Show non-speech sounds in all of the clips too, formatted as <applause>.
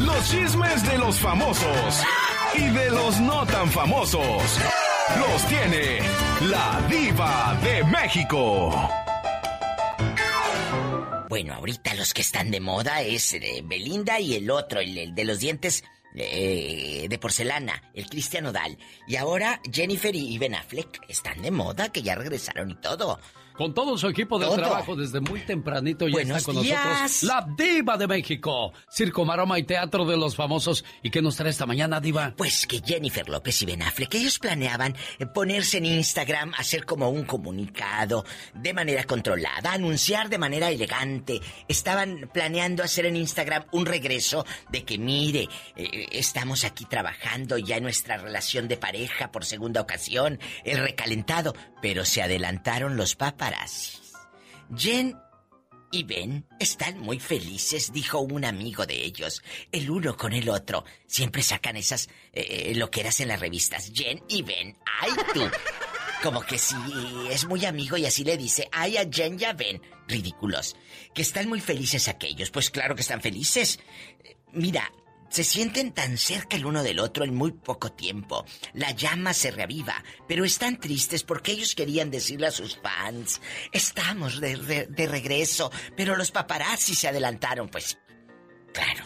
los chismes de los famosos y de los no tan famosos. Los tiene la diva de México. Bueno, ahorita los que están de moda es eh, Belinda y el otro, el, de los dientes eh, de porcelana, el Cristiano Dal. Y ahora Jennifer y Ben Affleck están de moda, que ya regresaron y todo. Con todo su equipo de trabajo desde muy tempranito ya está con nosotros la Diva de México, Circo, Maroma y Teatro de los Famosos. ¿Y qué nos trae esta mañana, Diva? Pues que Jennifer López y Ben Affleck, ellos planeaban eh, ponerse en Instagram, hacer como un comunicado de manera controlada, anunciar de manera elegante. Estaban planeando hacer en Instagram un regreso de que, mire, eh, estamos aquí trabajando ya en nuestra relación de pareja por segunda ocasión, el recalentado, pero se adelantaron los papas Jen y Ben están muy felices, dijo un amigo de ellos. El uno con el otro. Siempre sacan esas eh, loqueras en las revistas. Jen y Ben. ¡Ay, tú! Como que si es muy amigo y así le dice, ay a Jen y a Ben. Ridículos. Que están muy felices aquellos. Pues claro que están felices. Mira, se sienten tan cerca el uno del otro en muy poco tiempo. La llama se reaviva, pero están tristes porque ellos querían decirle a sus fans, estamos de, regreso, pero los paparazzi se adelantaron, pues... Claro,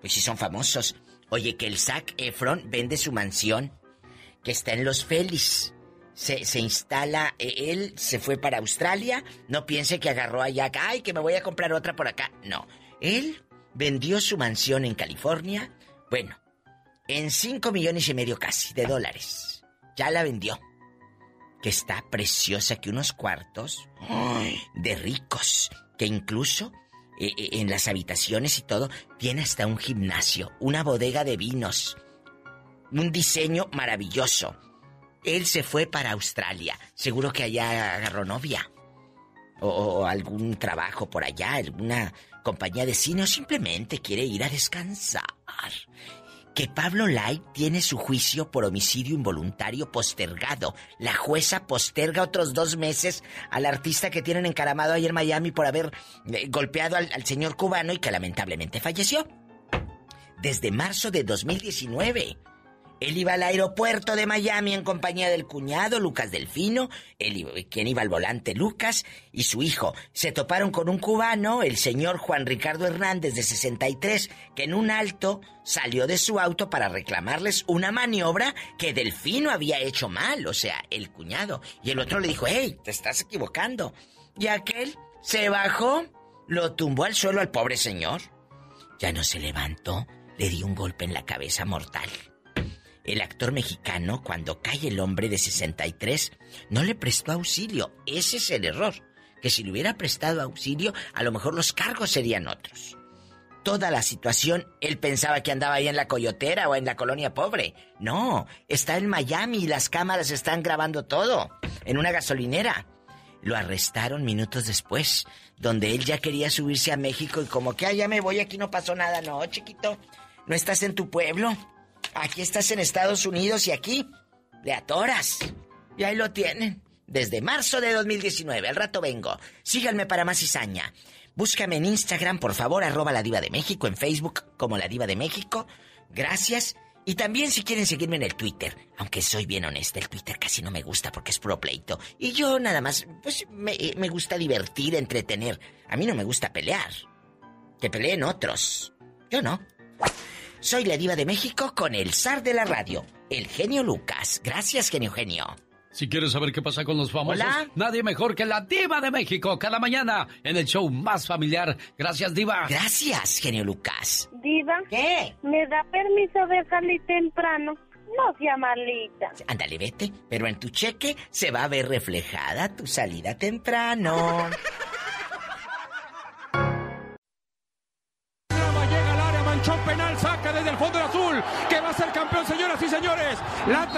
pues si son famosos. Oye, que el Zac Efron vende su mansión, que está en Los Félix. Se, se, instala, e, él se fue para Australia, no piense que agarró allá, ay, que me voy a comprar otra por acá. No, él vendió su mansión en California, bueno, en 5 millones y medio casi de dólares. Ya la vendió. Que está preciosa, que unos cuartos de ricos, que incluso eh, eh, en las habitaciones y todo tiene hasta un gimnasio, una bodega de vinos, un diseño maravilloso. Él se fue para Australia, seguro que allá agarró novia. o algún trabajo por allá, alguna compañía de cine o simplemente quiere ir a descansar. Que Pablo Light tiene su juicio por homicidio involuntario postergado. La jueza posterga otros dos meses al artista que tienen encaramado ahí en Miami por haber eh, golpeado al, al señor cubano y que lamentablemente falleció. Desde marzo de 2019. Él iba al aeropuerto de Miami en compañía del cuñado Lucas Delfino, él, quien iba al volante Lucas y su hijo. Se toparon con un cubano, el señor Juan Ricardo Hernández de 63, que en un alto salió de su auto para reclamarles una maniobra que Delfino había hecho mal, o sea, el cuñado. Y el otro le dijo, hey, te estás equivocando. Y aquel se bajó, lo tumbó al suelo al pobre señor. Ya no se levantó, le dio un golpe en la cabeza mortal. El actor mexicano, cuando cae el hombre de 63, no le prestó auxilio. Ese es el error. Que si le hubiera prestado auxilio, a lo mejor los cargos serían otros. Toda la situación, él pensaba que andaba ahí en la coyotera o en la colonia pobre. No, está en Miami y las cámaras están grabando todo. En una gasolinera. Lo arrestaron minutos después, donde él ya quería subirse a México y como que, ya me voy, aquí no pasó nada. No, chiquito, no estás en tu pueblo. Aquí estás en Estados Unidos y aquí le atoras. Y ahí lo tienen. Desde marzo de 2019. Al rato vengo. Síganme para más cizaña. Búscame en Instagram, por favor, arroba la diva de México, en Facebook como la diva de México. Gracias. Y también si quieren seguirme en el Twitter, aunque soy bien honesta, el Twitter casi no me gusta porque es pro pleito. Y yo nada más, pues me, me gusta divertir, entretener. A mí no me gusta pelear. Que peleen otros. Yo no. Soy la diva de México con el zar de la radio, el genio Lucas. Gracias, genio genio. Si quieres saber qué pasa con los famosos, nadie mejor que la diva de México cada mañana en el show más familiar. Gracias, diva. Gracias, genio Lucas. Diva. ¿Qué? ¿Me da permiso de salir temprano? No sea malita. Ándale, vete, pero en tu cheque se va a ver reflejada tu salida temprano. <laughs>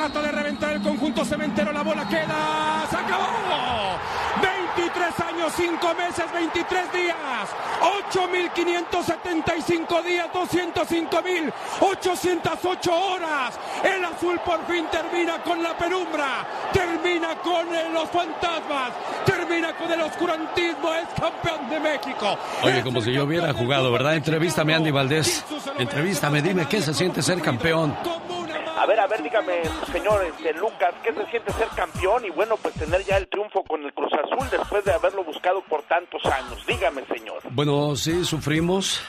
trata de reventar el conjunto cementero, la bola queda, se acabó. 23 años, 5 meses, 23 días. 8.575 días, 205.808 horas. El azul por fin termina con la penumbra, termina con los fantasmas, termina con el oscurantismo, es campeón de México. Oye, como si yo hubiera jugado, ¿verdad? Entrevístame, Andy Valdés. Entrevístame, dime qué se siente ser campeón. A ver, a ver, dígame, señor este, Lucas, ¿qué se siente ser campeón y bueno, pues tener ya el triunfo con el Cruz Azul después de haberlo buscado por tantos años? Dígame, señor. Bueno, sí, sufrimos.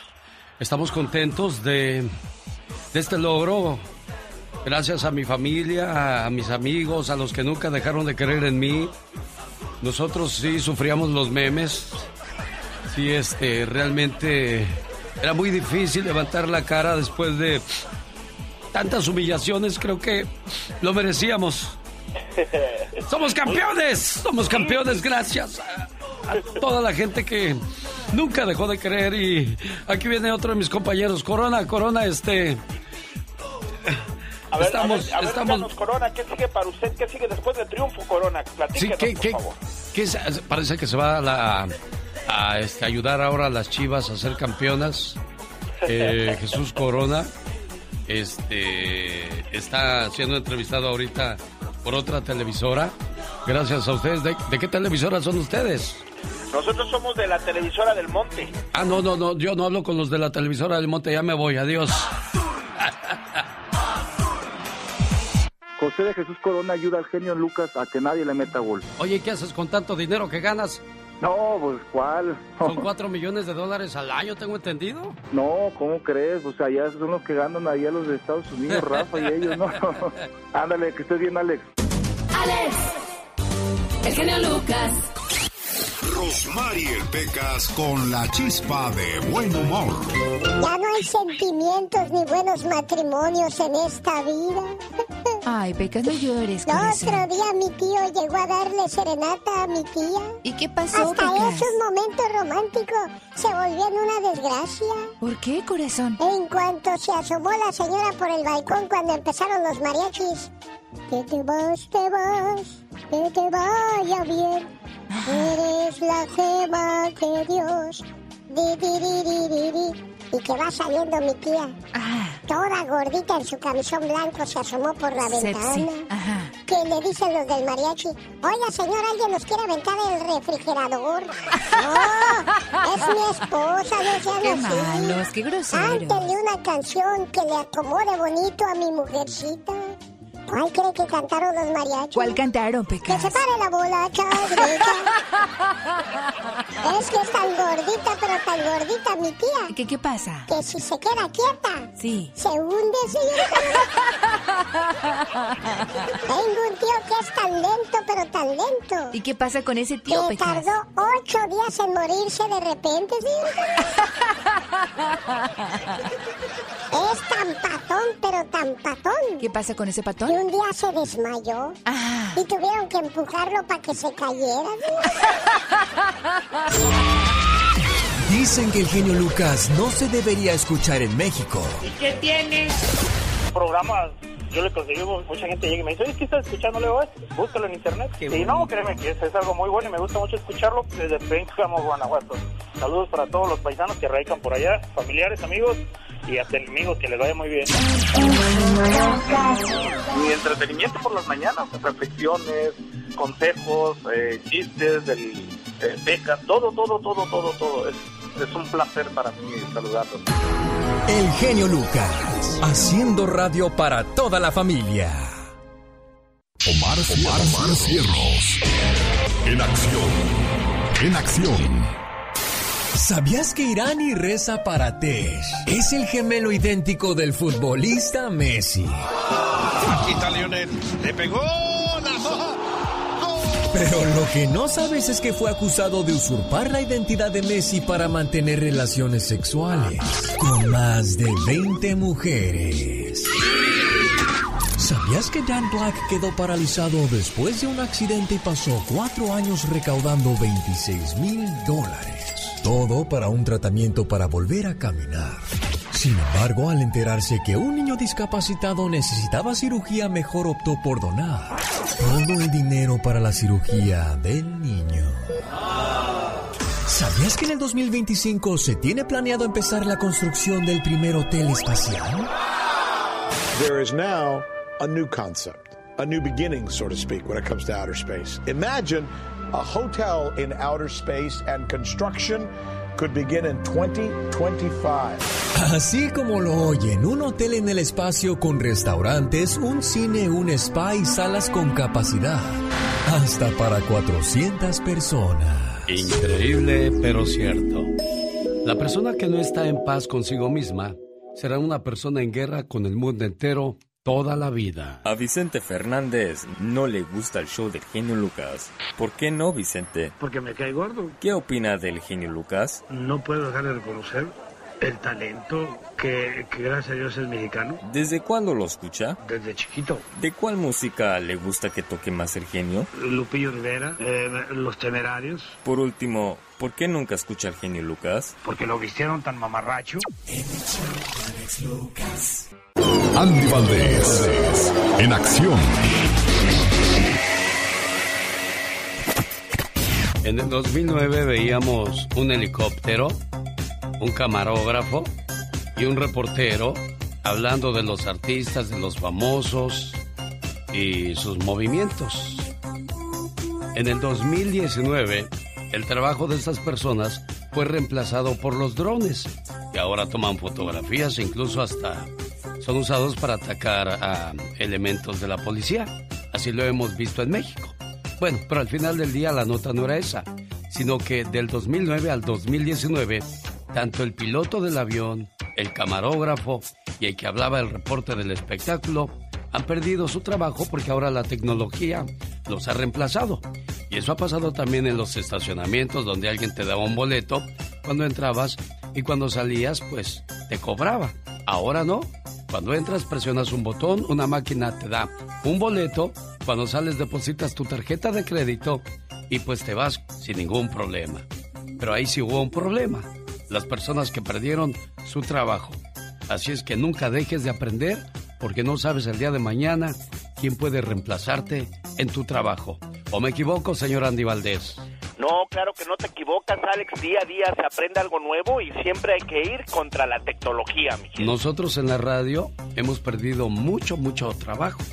Estamos contentos de, de este logro. Gracias a mi familia, a mis amigos, a los que nunca dejaron de creer en mí. Nosotros sí sufríamos los memes. Sí, este, realmente era muy difícil levantar la cara después de tantas humillaciones, creo que lo merecíamos. Somos campeones, somos campeones gracias a, toda la gente que nunca dejó de creer y aquí viene otro de mis compañeros, Corona, Corona, este... A ver, estamos, a ver, estamos... Corona, ¿qué sigue para usted? ¿Qué sigue después del triunfo, Corona? sí, ¿qué, por favor. ¿qué, parece que se va a, la, a este, ayudar ahora a las Chivas a ser campeonas. Eh, Jesús Corona este está siendo entrevistado ahorita por otra televisora. Gracias a ustedes. ¿De, qué televisora son ustedes? Nosotros somos de la televisora del Monte. Ah, no, no, no, yo no hablo con los de la televisora del Monte, ya me voy, adiós. <laughs> José de Jesús Corona ayuda al genio Lucas a que nadie le meta gol. Oye, ¿qué haces con tanto dinero que ganas? No, pues ¿cuál? Son <laughs> cuatro millones de dólares al año, tengo entendido. No, ¿cómo crees? O sea, ya son los que ganan allá los de Estados Unidos, Rafa y ellos, ¿no? <laughs> Ándale, que estés bien, Alex. Alex, el genio Lucas. Rosmarie Pecas con la chispa de buen humor. Ya no hay sentimientos ni buenos matrimonios en esta vida. <laughs> Ay, Pecas, no llores. El otro día mi tío llegó a darle serenata a mi tía. ¿Y qué pasó, Hasta esos momentos románticos se volvió en una desgracia. ¿Por qué, corazón? En cuanto se asomó la señora por el balcón cuando empezaron los mariachis. Que te vas, te vas, que te vaya bien. <laughs> Eres la gema de Dios. Di, di, di, y que va saliendo mi tía. Ah. Toda gordita en su camisón blanco se asomó por la ventana. Ajá. Que le dicen los del mariachi, oiga señor, alguien nos quiere aventar el refrigerador. <laughs> no, es mi esposa, no sean qué así. Malos, qué. Cántele una canción que le acomode bonito a mi mujercita. ¿Cuál cree que cantaron los mariachis? ¿Cuál cantaron, Pecas? Que se pare la bola, <laughs> es que es tan gordita, pero tan gordita mi tía. ¿Qué, qué pasa? Que si se queda quieta, sí. se hunde, señorita. Tengo un tío que es tan lento, pero tan lento. ¿Y qué pasa con ese tío, que tardó ocho días en morirse de repente, señorita. <laughs> es tan patón, pero tan patón. ¿Qué pasa con ese patón? Un día se desmayó ah. y tuvieron que empujarlo para que se cayera. Dicen que el genio Lucas no se debería escuchar en México. ¿Y qué tiene? Programas yo le conseguí, mucha gente llega y me dice, oye, ¿qué estás escuchando? Le búscalo en internet. y no, créeme que es, algo muy bueno y me gusta mucho escucharlo desde Pénjamo, Guanajuato. Saludos para todos los paisanos que radican por allá, familiares, amigos y hasta enemigos, que les vaya muy bien. Mi entretenimiento por las mañanas, reflexiones, consejos, eh, chistes, del, eh, becas, todo, todo, todo, todo, todo. Es, es un placer para mí saludarlos. El genio Lucas, haciendo radio para toda la familia. Omar, Omar, Omar Cierros. En acción. En acción. ¿Sabías que Irán y reza para Tesh es el gemelo idéntico del futbolista Messi? Aquí está Lionel. Le pegó pero lo que no sabes es que fue acusado de usurpar la identidad de Messi para mantener relaciones sexuales con más de 20 mujeres. ¿Sabías que Dan Black quedó paralizado después de un accidente y pasó cuatro años recaudando 26 mil dólares? Todo para un tratamiento para volver a caminar. Sin embargo, al enterarse que un niño discapacitado necesitaba cirugía, mejor optó por donar todo el dinero para la cirugía del niño. ¿Sabías que en el 2025 se tiene planeado empezar la construcción del primer hotel espacial? There is now a new concept, a new beginning, so to speak, when it comes to outer space. Imagine a hotel in outer space and construction could begin in 2025. Así como lo oyen, un hotel en el espacio con restaurantes, un cine, un spa y salas con capacidad. Hasta para 400 personas. Increíble, pero cierto. La persona que no está en paz consigo misma será una persona en guerra con el mundo entero toda la vida. A Vicente Fernández no le gusta el show del genio Lucas. ¿Por qué no, Vicente? Porque me cae gordo. ¿Qué opina del genio Lucas? No puedo dejar de reconocer el talento que, que gracias a Dios es mexicano. ¿Desde cuándo lo escucha? Desde chiquito. ¿De cuál música le gusta que toque más el genio? Lupillo Rivera, eh, Los Temerarios. Por último, ¿por qué nunca escucha al genio Lucas? Porque lo vistieron tan mamarracho. Andy Valdés, en acción. En el 2009 veíamos un helicóptero, un camarógrafo y un reportero hablando de los artistas, de los famosos y sus movimientos. En el 2019, el trabajo de estas personas fue reemplazado por los drones, que ahora toman fotografías incluso hasta son usados para atacar a elementos de la policía. Así lo hemos visto en México. Bueno, pero al final del día la nota no era esa, sino que del 2009 al 2019, tanto el piloto del avión, el camarógrafo y el que hablaba el reporte del espectáculo han perdido su trabajo porque ahora la tecnología los ha reemplazado. Y eso ha pasado también en los estacionamientos donde alguien te daba un boleto cuando entrabas y cuando salías pues te cobraba. Ahora no. Cuando entras presionas un botón, una máquina te da un boleto, cuando sales depositas tu tarjeta de crédito y pues te vas sin ningún problema. Pero ahí sí hubo un problema. Las personas que perdieron su trabajo. Así es que nunca dejes de aprender porque no sabes el día de mañana quién puede reemplazarte en tu trabajo. ¿O me equivoco, señor Andy Valdés? No, claro que no te equivocas, Alex. Día a día se aprende algo nuevo y siempre hay que ir contra la tecnología, mi Nosotros en la radio hemos perdido mucho, mucho trabajo.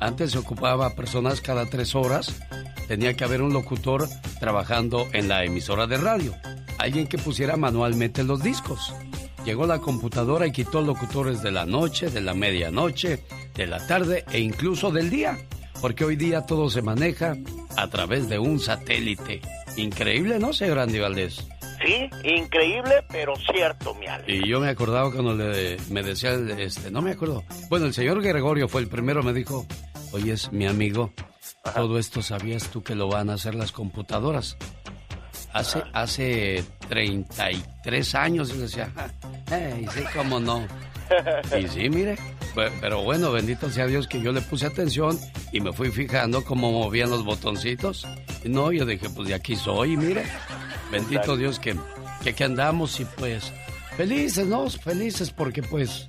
Antes se ocupaba personas cada tres horas. Tenía que haber un locutor trabajando en la emisora de radio. Alguien que pusiera manualmente los discos. Llegó la computadora y quitó locutores de la noche, de la medianoche, de la tarde e incluso del día. Porque hoy día todo se maneja a través de un satélite. Increíble, ¿no, señor Andy Valdés? Sí, increíble, pero cierto, mi Alex. Y yo me acordaba cuando le, me decía, este, no me acuerdo. Bueno, el señor Gregorio fue el primero, me dijo, oye, es mi amigo, todo esto sabías tú que lo van a hacer las computadoras. Hace, hace 33 años, y decía, <laughs> hey, sí, cómo no. Y sí, mire, pero bueno, bendito sea Dios que yo le puse atención y me fui fijando cómo movían los botoncitos. No, yo dije, pues de aquí soy, mire. Bendito Dios que, que aquí andamos y pues felices, ¿no? Felices porque pues,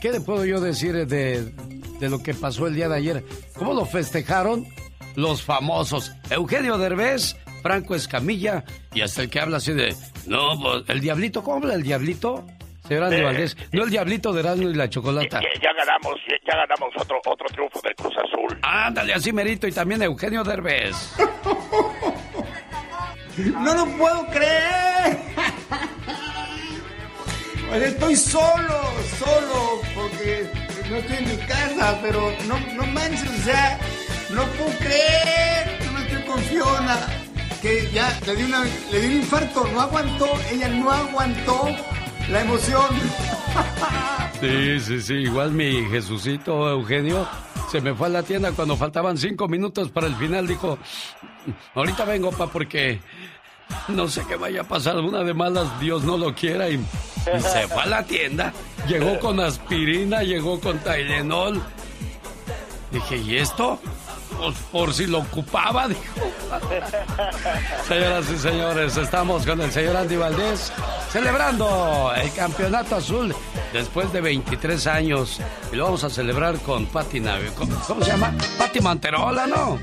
¿qué le puedo yo decir de, de lo que pasó el día de ayer? ¿Cómo lo festejaron? Los famosos Eugenio Derbez, Franco Escamilla y hasta el que habla así de, no, pues, el diablito, ¿cómo habla el diablito? Señor Andy Eh, Valdés, no el diablito de Erasmo y la chocolata. Ya, ya ganamos, ya, ya ganamos otro, otro triunfo del Cruz Azul. Ándale, así merito y también Eugenio Derbez. No lo puedo creer. Pues estoy solo, solo, porque no estoy en mi casa, pero no, no manches, o sea, no puedo creer, no estoy con Fiona, que ya le di, una, le di un infarto, no aguantó, ella no aguantó la emoción. Sí, sí, sí, igual mi Jesucito Eugenio se me fue a la tienda cuando faltaban cinco minutos para el final, dijo, ahorita vengo, pa, porque no sé qué vaya a pasar, una de malas, Dios no lo quiera, y, se fue a la tienda, llegó con aspirina, llegó con Tylenol. Dije, ¿y esto? Por si lo ocupaba, <laughs> dijo. Señoras y señores, estamos con el señor Andy Valdés celebrando el campeonato azul después de 23 años. Y lo vamos a celebrar con Pati Nave. ¿Cómo, cómo se llama? Pati Manterola, ¿no?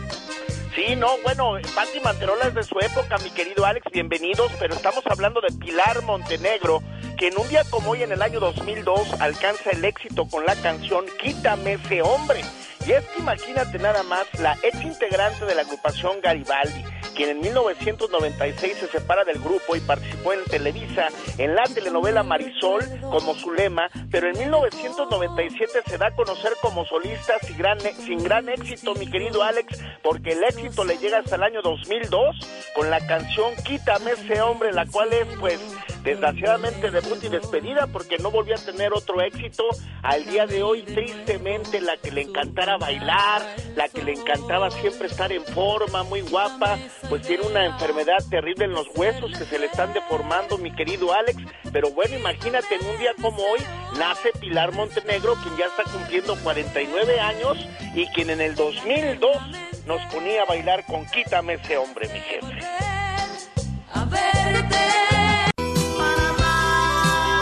Sí, no, bueno, Patti Manterola es de su época, mi querido Alex, bienvenidos, pero estamos hablando de Pilar Montenegro, que en un día como hoy, en el año 2002, alcanza el éxito con la canción Quítame ese hombre. Y es que imagínate nada más, la ex integrante de la agrupación Garibaldi, quien en 1996 se separa del grupo y participó en Televisa en la telenovela Marisol como su lema, pero en 1997 se da a conocer como solista sin gran, sin gran éxito, mi querido Alex, porque el éxito le llega hasta el año 2002 con la canción Quítame ese hombre, la cual es pues desgraciadamente debut y despedida porque no volvió a tener otro éxito. Al día de hoy, tristemente, la que le encantara bailar, la que le encantaba siempre estar en forma, muy guapa, pues tiene una enfermedad terrible en los huesos que se le están deformando, mi querido Alex. Pero bueno, imagínate, en un día como hoy nace Pilar Montenegro, quien ya está cumpliendo 49 años y quien en el 2002 nos ponía a bailar con Quítame ese hombre, mi jefe.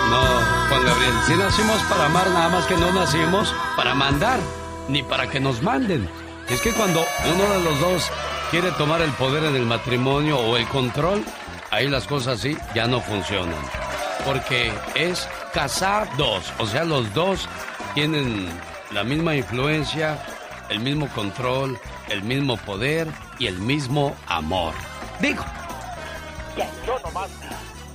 No, Juan Gabriel, si nacimos para amar, nada más que no nacimos para mandar, ni para que nos manden. Es que cuando uno de los dos quiere tomar el poder en el matrimonio o el control, ahí las cosas sí ya no funcionan. Porque es casados, o sea, los dos tienen la misma influencia, el mismo control, el mismo poder y el mismo amor. Digo. Yo nomás.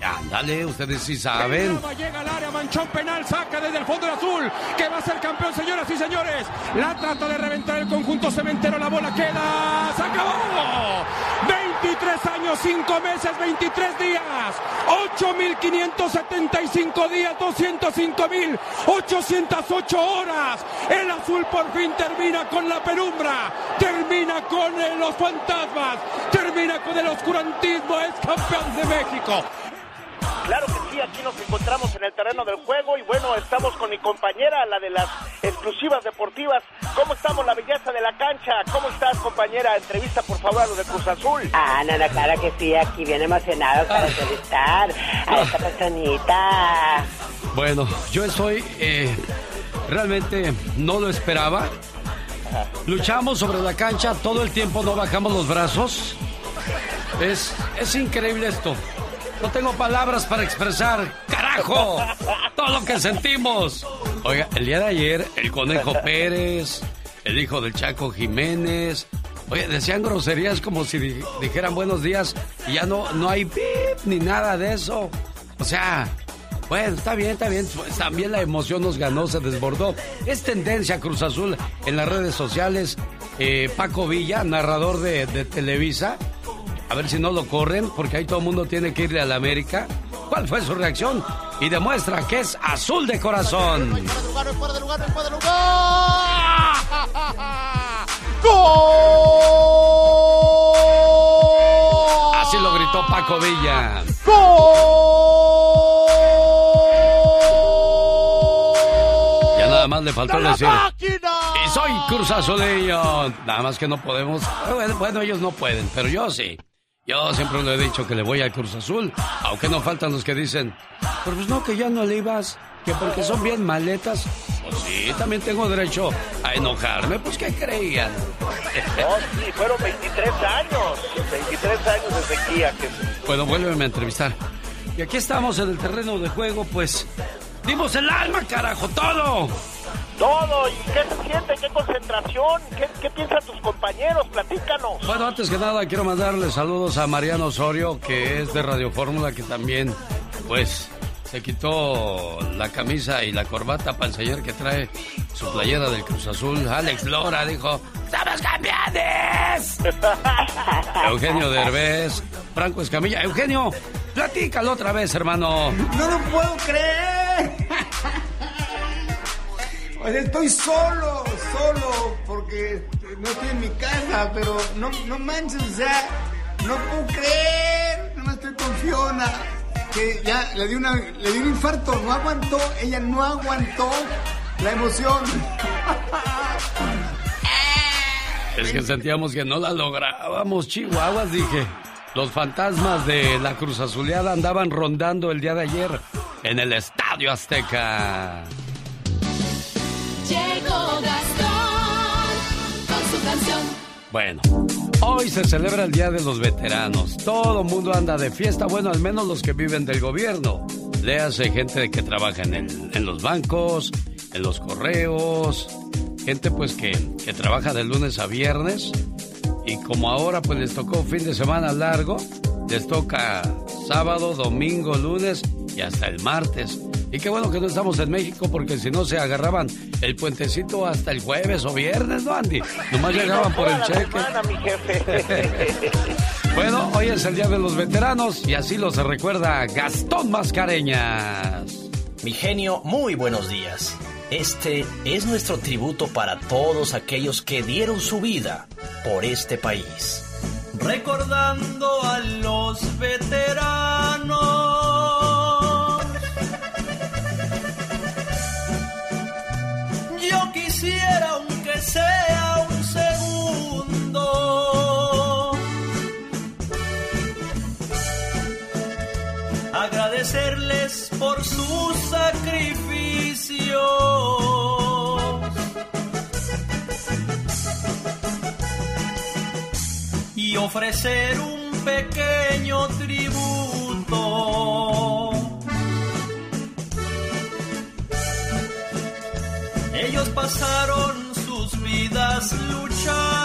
Ándale, ustedes sí saben. Llega al área, manchón penal, saca desde el fondo el azul, que va a ser campeón, señoras y señores. La trata de reventar el conjunto cementero, la bola queda, se acabó. 23 años, 5 meses, 23 días, 8.575 días, 205.808 horas. El azul por fin termina con la penumbra, termina con los fantasmas, termina con el oscurantismo, es campeón de México. Claro que sí, aquí nos encontramos en el terreno del juego y bueno, estamos con mi compañera, la de las exclusivas deportivas. ¿Cómo estamos, la belleza de la cancha? ¿Cómo estás, compañera? Entrevista, por favor, a los de Cruz Azul. Ah, no, no, claro que sí, aquí bien emocionado para entrevistar a esta personita. Bueno, yo estoy... eh, realmente no lo esperaba. Luchamos sobre la cancha, todo el tiempo no bajamos los brazos. Es, es increíble esto. No tengo palabras para expresar, carajo, todo lo que sentimos. Oiga, el día de ayer, el Conejo Pérez, el hijo del Chaco Jiménez, oye, decían groserías como si di- dijeran buenos días y ya no, no hay pip ni nada de eso. O sea, bueno, está bien, está bien. También la emoción nos ganó, se desbordó. Es tendencia Cruz Azul en las redes sociales. Eh, Paco Villa, narrador de Televisa. A ver si no lo corren, porque ahí todo el mundo tiene que irle a la América. ¿Cuál fue su reacción? Y demuestra que es azul de corazón. ¡Gol! Así lo gritó Paco Villa. Ya nada más le faltó ¡De la decir. máquina! Y soy Cruz Azuleño. Nada más que no podemos. Bueno, ellos no pueden, pero yo sí. Yo siempre le he dicho que le voy al Cruz Azul, aunque no faltan los que dicen, pero pues no, que ya no le ibas, que porque son bien maletas. Pues sí, también tengo derecho a enojarme, pues ¿qué creían? No, sí, fueron 23 años. 23 años de sequía. Que... Bueno, vuélveme a entrevistar. Y aquí estamos en el terreno de juego, pues dimos el alma, carajo, todo. Todo, ¿y qué se siente? ¿Qué concentración? ¿Qué, qué piensan tus compañeros? Platícanos. Bueno, antes que nada quiero mandarle saludos a Mariano Osorio, que es de Radio Fórmula, que también, pues, se quitó la camisa y la corbata para enseñar que trae su playera del Cruz Azul. Alex Lora dijo, ¡Somos campeones! <laughs> Eugenio Derbez, Franco Escamilla. Eugenio, platícalo otra vez, hermano. No lo puedo creer. Estoy solo, solo, porque no estoy en mi casa, pero no, no manches, o sea, no puedo creer, no estoy con Fiona, que ya le dio, una, le dio un infarto, no aguantó, ella no aguantó la emoción. <laughs> Es que sentíamos que no la lográbamos, chihuahuas, dije. Los fantasmas de la Cruz Azuleada andaban rondando el día de ayer en el Estadio Azteca. Llegó Gastón con su canción. Bueno, hoy se celebra el Día de los Veteranos. Todo el mundo anda de fiesta, bueno, al menos los que viven del gobierno. Léase gente que trabaja en, el- en los bancos, en los correos, gente pues que, que trabaja de lunes a viernes. Y como ahora pues les tocó fin de semana largo, les toca sábado, domingo, lunes y hasta el martes. Y qué bueno que no estamos en México porque si no se agarraban el puentecito hasta el jueves o viernes, ¿no, Andy? Nomás llegaban por el cheque. Semana, mi jefe. <laughs> Bueno, hoy es el Día de los Veteranos y así lo se recuerda Gastón Mascareñas. Mi genio, muy buenos días. Este es nuestro tributo para todos aquellos que dieron su vida por este país. Recordando a los veteranos. Quisiera, aunque sea un segundo, agradecerles por sus sacrificios y ofrecer un pequeño tributo. Pasaron sus vidas luchando.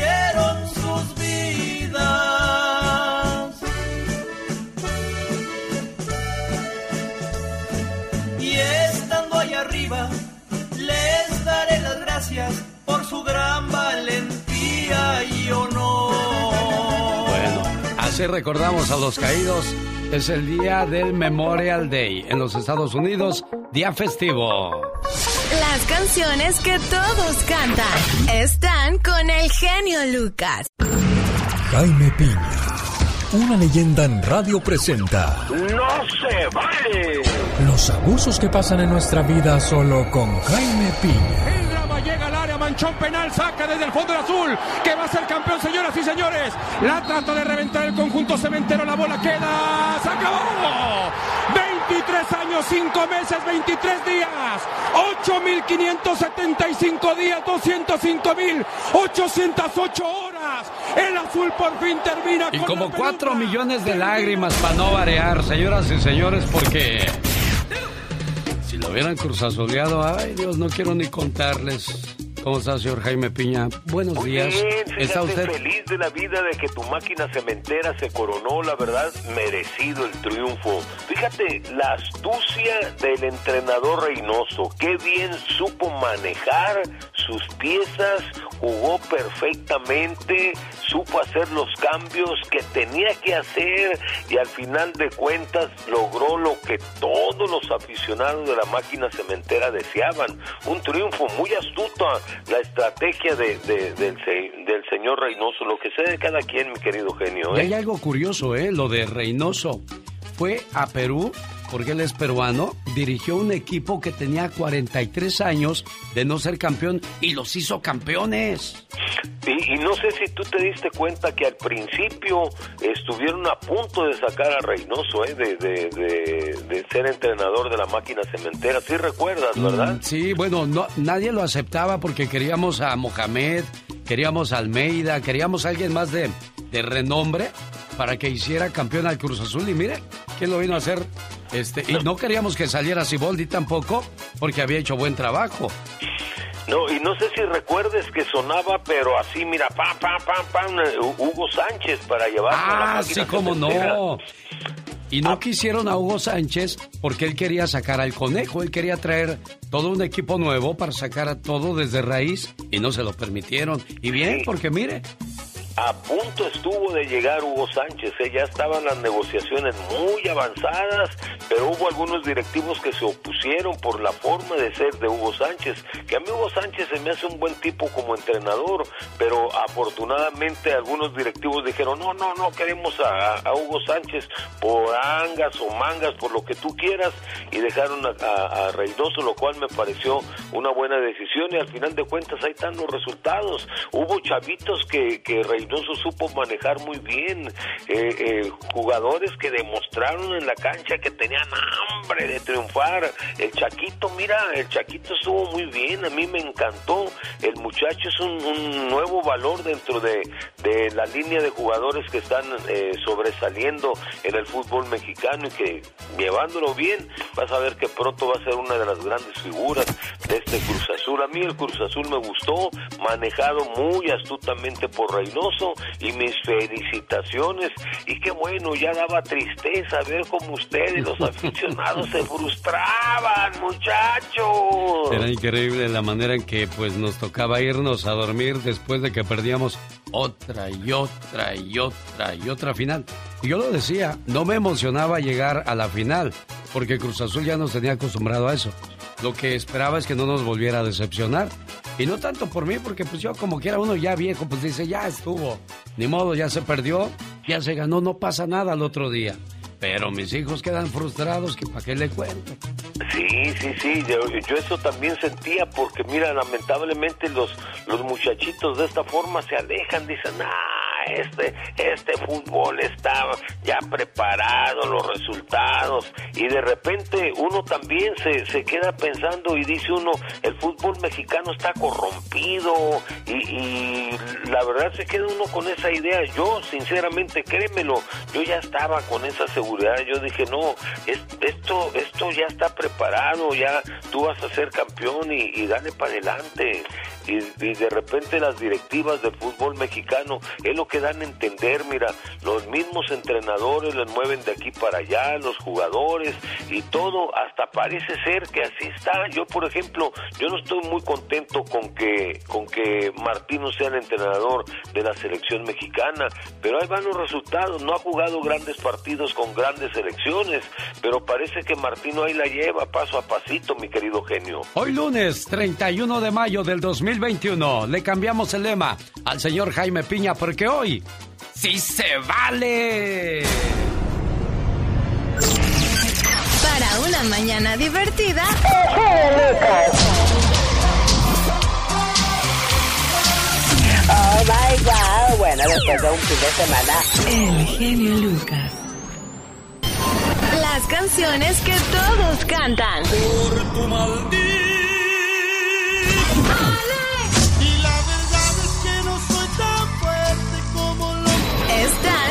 Dieron sus vidas. Y estando ahí arriba, les daré las gracias por su gran valentía y honor. Bueno, así recordamos a los caídos. Es el día del Memorial Day en los Estados Unidos, día festivo. Las canciones que todos cantan están con el genio Lucas. Jaime Piña, una leyenda en radio presenta ¡No se vale! los abusos que pasan en nuestra vida solo con Jaime Piña. El drama llega al área, manchón penal, saca desde el fondo el azul, que va a ser campeón, señoras y señores. La trata de reventar el conjunto cementero, la bola queda, se acabó. 23 años, 5 meses, 23 días, 8.575 días, 205.808 horas. El azul por fin termina Y con como la cuatro millones de lágrimas para no variar, señoras y señores, porque si lo hubieran cruzazoleado, ay Dios, no quiero ni contarles. ¿Cómo está, señor Jaime Piña? Buenos Muy días. bien, ¿Está usted? feliz de la vida de que tu máquina cementera se coronó, la verdad, merecido el triunfo. Fíjate, la astucia del entrenador Reynoso, qué bien supo manejar sus piezas, jugó perfectamente, supo hacer los cambios que tenía que hacer y al final de cuentas logró lo que todos los aficionados de la máquina cementera deseaban. Un triunfo muy astuto, la estrategia de, de- del, del señor Reynoso, lo que sé de cada quien, mi querido genio. Y ¿eh? hay algo curioso, ¿eh? Lo de Reynoso. Fue a Perú, porque él es peruano, dirigió un equipo que tenía 43 años de no ser campeón y los hizo campeones. Y, y no sé si tú te diste cuenta que al principio estuvieron a punto de sacar a Reynoso, ¿eh? de, de- de- de ser entrenador de la máquina cementera. Sí recuerdas, ¿verdad? Mm, sí, bueno, no, nadie lo aceptaba porque queríamos a Mohamed, queríamos a Almeida, queríamos a alguien más de, de renombre para que hiciera campeón al Cruz Azul. Y mire, ¿quién lo vino a hacer? Este, y no queríamos que saliera Siboldi tampoco porque había hecho buen trabajo. No, y no sé si recuerdes que sonaba, pero así, mira, pam, pam, pam, pam, eh, Hugo Sánchez para llevarlo a la Ah, sí, cómo no. Y no quisieron a Hugo Sánchez porque él quería sacar al conejo, él quería traer todo un equipo nuevo para sacar a todo desde raíz y no se lo permitieron. Y bien, porque mire, a punto estuvo de llegar Hugo Sánchez, ¿eh? ya estaban las negociaciones muy avanzadas, pero hubo algunos directivos que se opusieron por la forma de ser de Hugo Sánchez, que a mí Hugo Sánchez se me hace un buen tipo como entrenador, pero afortunadamente algunos directivos dijeron, no, no, no queremos a, Hugo Sánchez por angas o mangas, por lo que tú quieras, y dejaron a, a, Reynoso, lo cual me pareció una buena decisión, y al final de cuentas ahí están los resultados. Hubo chavitos que, que supo manejar muy bien, eh, eh, jugadores que demostraron en la cancha que tenían hambre de triunfar. El Chaquito, mira, el Chaquito estuvo muy bien, a mí me encantó. El muchacho es un, nuevo valor dentro de, de, la línea de jugadores que están eh, sobresaliendo en el fútbol mexicano y que llevándolo bien vas a ver que pronto va a ser una de las grandes figuras de este Cruz Azul. A mí el Cruz Azul me gustó, manejado muy astutamente por Reynoso y mis felicitaciones. Y qué bueno, ya daba tristeza ver cómo ustedes, los <laughs> aficionados, se frustraban, muchachos. Era increíble la manera en que pues nos tocaba irnos a dormir después de que perdíamos otra y otra y otra y otra final. Y yo lo decía, no me emocionaba llegar a la final, porque Cruz Azul ya nos tenía acostumbrado a eso. Lo que esperaba es que no nos volviera a decepcionar. Y no tanto por mí, porque pues yo como quiera uno ya viejo, pues dice, ya estuvo. Ni modo, ya se perdió, ya se ganó, no pasa nada al otro día. Pero mis hijos quedan frustrados, que para qué le cuento. Sí, sí, sí, yo, yo, eso también sentía porque mira, lamentablemente los, los muchachitos de esta forma se alejan, dicen, ah, este, este fútbol está ya preparado, los resultados, y de repente uno también se, se queda pensando y dice uno, el fútbol mexicano está corrompido, y, la verdad se queda uno con esa idea. Yo, sinceramente, créemelo, yo ya estaba con esa seguridad, yo dije, no, esto, esto ya está preparado, ya tú vas a ser campeón y dale para adelante. Y, de repente las directivas del fútbol mexicano es lo que dan a entender, mira, los mismos entrenadores los mueven de aquí para allá, los jugadores y todo, hasta parece ser que así está. Yo, por ejemplo, yo no estoy muy contento con que, con que Martino sea el entrenador de la selección mexicana, pero ahí van los resultados. No ha jugado grandes partidos con grandes selecciones, pero parece que Martino ahí la lleva paso a pasito, mi querido genio. Hoy lunes 31 de mayo del 2021 le cambiamos el lema al señor Jaime Piña porque hoy ¡Sí se vale! Para una mañana divertida. Oh my god, bueno, después de un fin de semana. El genio Lucas. Las canciones que todos cantan. Por tu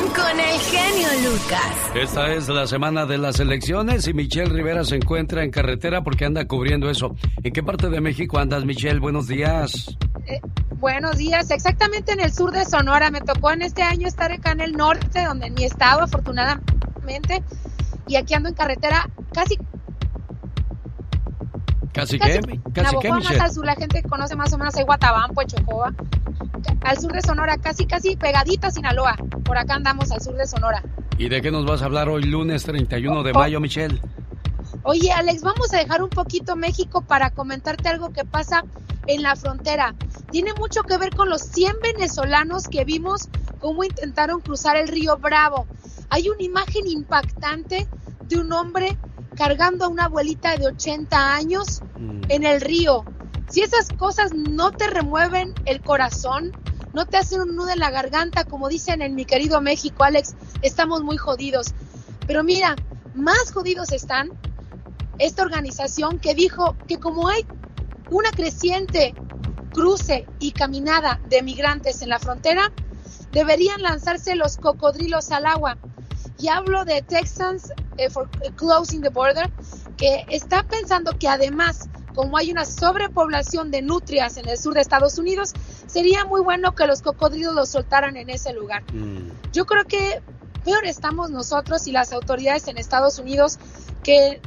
con el genio Lucas. Esta es la semana de las elecciones y Michelle Rivera se encuentra en carretera porque anda cubriendo eso. ¿En qué parte de México andas, Michelle? Buenos días. Eh, buenos días, exactamente en el sur de Sonora. Me tocó en este año estar acá en el norte, donde en mi estado, afortunadamente. Y aquí ando en carretera casi ¿Casi? ¿Casi qué, más al sur, la gente conoce más o menos ahí Guatabampo, Chocoa. Al sur de Sonora, casi, casi pegadita a Sinaloa. Por acá andamos al sur de Sonora. ¿Y de qué nos vas a hablar hoy, lunes 31 de mayo, Michelle? Oye, Alex, vamos a dejar un poquito México para comentarte algo que pasa en la frontera. Tiene mucho que ver con los 100 venezolanos que vimos cómo intentaron cruzar el río Bravo. Hay una imagen impactante de un hombre cargando a una abuelita de 80 años mm. en el río. Si esas cosas no te remueven el corazón, no te hacen un nudo en la garganta, como dicen en mi querido México, Alex, estamos muy jodidos. Pero mira, más jodidos están esta organización que dijo que como hay una creciente cruce y caminada de migrantes en la frontera, deberían lanzarse los cocodrilos al agua. Y hablo de Texans eh, for Closing the Border, que está pensando que además, como hay una sobrepoblación de nutrias en el sur de Estados Unidos, sería muy bueno que los cocodrilos los soltaran en ese lugar. Mm. Yo creo que peor estamos nosotros y las autoridades en Estados Unidos que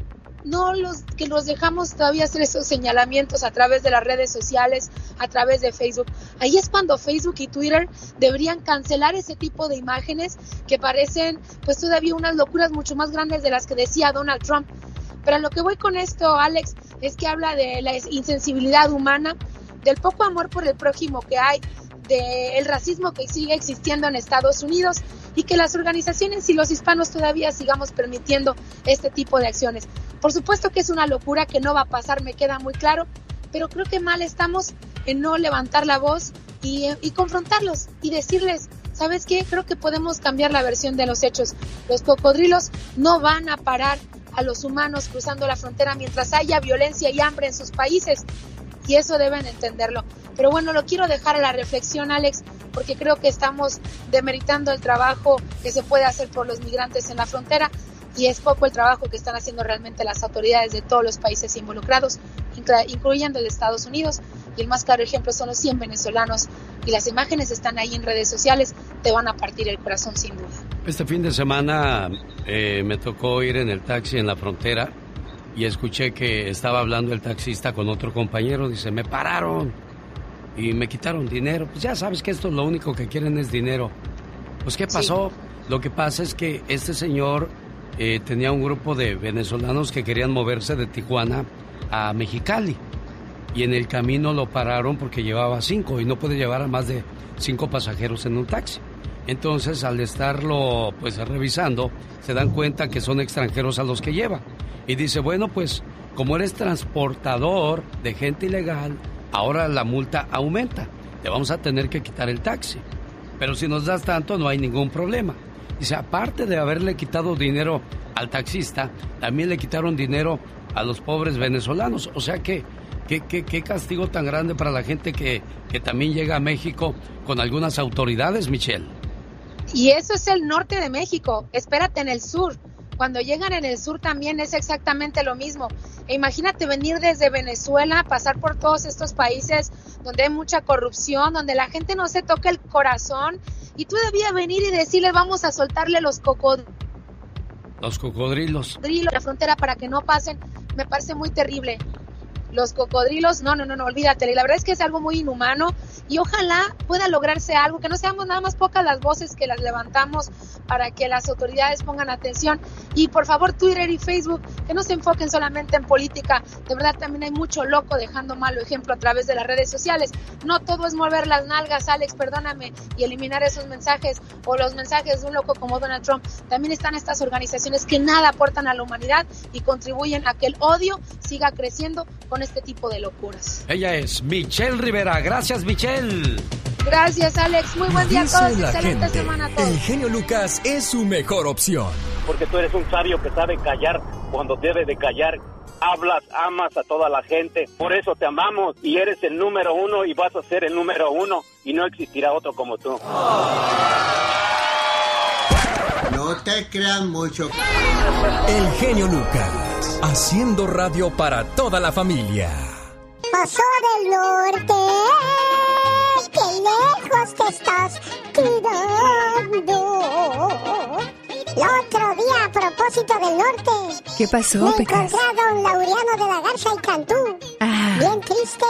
no los que los dejamos todavía hacer esos señalamientos a través de las redes sociales, a través de Facebook. Ahí es cuando Facebook y Twitter deberían cancelar ese tipo de imágenes que parecen pues todavía unas locuras mucho más grandes de las que decía Donald Trump. Pero lo que voy con esto, Alex, es que habla de la insensibilidad humana, del poco amor por el prójimo que hay, del racismo que sigue existiendo en Estados Unidos y que las organizaciones y los hispanos todavía sigamos permitiendo este tipo de acciones. Por supuesto que es una locura que no va a pasar, me queda muy claro, pero creo que mal estamos en no levantar la voz y, y confrontarlos y decirles, ¿sabes qué? Creo que podemos cambiar la versión de los hechos. Los cocodrilos no van a parar a los humanos cruzando la frontera mientras haya violencia y hambre en sus países. Y eso deben entenderlo. Pero bueno, lo quiero dejar a la reflexión, Alex, porque creo que estamos demeritando el trabajo que se puede hacer por los migrantes en la frontera y es poco el trabajo que están haciendo realmente las autoridades de todos los países involucrados, incluyendo el de Estados Unidos. Y el más claro ejemplo son los 100 venezolanos y las imágenes están ahí en redes sociales, te van a partir el corazón sin duda. Este fin de semana eh, me tocó ir en el taxi en la frontera y escuché que estaba hablando el taxista con otro compañero, dice, me pararon y me quitaron dinero. Pues ya sabes que esto lo único que quieren es dinero. Pues ¿qué pasó? Lo que pasa es que este señor eh, tenía un grupo de venezolanos que querían moverse de Tijuana a Mexicali. Y en el camino lo pararon porque llevaba cinco y no puede llevar a más de cinco pasajeros en un taxi. Entonces, al estarlo pues revisando, se dan cuenta que son extranjeros a los que lleva. Y dice, bueno, pues como eres transportador de gente ilegal, ahora la multa aumenta. Te vamos a tener que quitar el taxi. Pero si nos das tanto, no hay ningún problema. Dice, aparte de haberle quitado dinero al taxista, también le quitaron dinero a los pobres venezolanos. O sea que, ¿qué, qué, castigo tan grande para la gente que, que también llega a México con algunas autoridades, Michelle? Y eso es el norte de México. Espérate en el sur. Cuando llegan en el sur también es exactamente lo mismo. E imagínate venir desde Venezuela, pasar por todos estos países donde hay mucha corrupción, donde la gente no se toca el corazón y tú debías venir y decirle vamos a soltarle los cocodrilos. Los cocodrilos. La frontera para que no pasen, me parece muy terrible los cocodrilos, no, no, no, no, olvídate. la verdad es que es algo muy inhumano y ojalá pueda lograrse algo, que no seamos nada más pocas las voces que las levantamos para que las autoridades pongan atención. Y por favor, Twitter y Facebook, que no se enfoquen solamente en política. De verdad, también hay mucho loco dejando malo ejemplo a través de las redes sociales. No todo es mover las nalgas, Alex, perdóname, y eliminar esos mensajes o los mensajes de un loco como Donald Trump. También están estas organizaciones que nada aportan a la humanidad y contribuyen a que el odio siga creciendo este tipo de locuras. Ella es Michelle Rivera. Gracias, Michelle. Gracias, Alex. Muy buen día a todos. Excelente semana a todos. El genio Lucas es su mejor opción. Porque tú eres un sabio que sabe callar cuando debe de callar. Hablas, amas a toda la gente. Por eso te amamos y eres el número uno y vas a ser el número uno y no existirá otro como tú. No te creas mucho. El genio Lucas, haciendo radio para toda la familia. Pasó del norte, qué lejos te estás quedando. El otro día, a propósito del norte. ¿Qué pasó, Me encontré a don Laureano de la Garza y Cantú. Ah. Bien triste.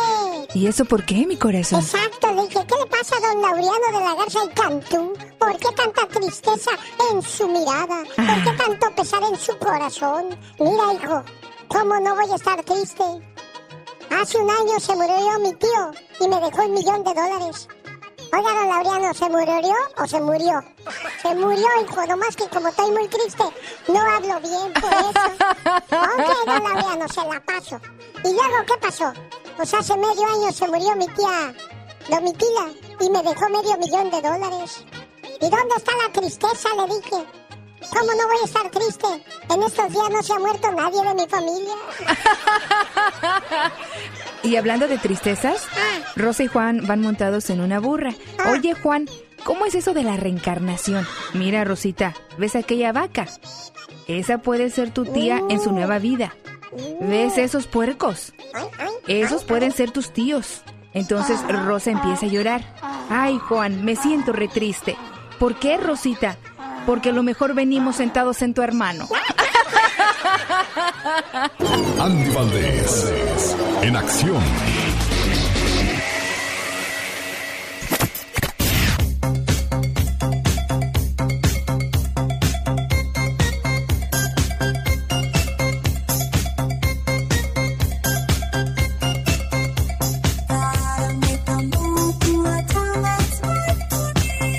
¿Y eso por qué, mi corazón? Exacto, le dije, ¿qué le pasa a don Laureano de la Garza y Cantú? ¿Por qué tanta tristeza en su mirada? ¿Por qué Ah. tanto pesar en su corazón? Mira, hijo, ¿cómo no voy a estar triste? Hace un año se murió mi tío y me dejó un millón de dólares. Oiga, don Laureano, ¿se murió o se murió? Se murió, hijo, nomás que como estoy muy triste, no hablo bien por eso. Ok, don Laureano, se la paso. ¿Y luego qué pasó? Pues hace medio año se murió mi tía Domitila y me dejó medio millón de dólares. ¿Y dónde está la tristeza? Le dije. ¿Cómo no voy a estar triste? En estos días no se ha muerto nadie de mi familia. <laughs> Y hablando de tristezas, Rosa y Juan van montados en una burra. Oye, Juan, ¿cómo es eso de la reencarnación? Mira, Rosita, ¿ves aquella vaca? Esa puede ser tu tía en su nueva vida. ¿Ves esos puercos? Esos pueden ser tus tíos. Entonces Rosa empieza a llorar. Ay, Juan, me siento re triste. ¿Por qué, Rosita? Porque a lo mejor venimos sentados en tu hermano. <laughs> Andy Valdés, en acción.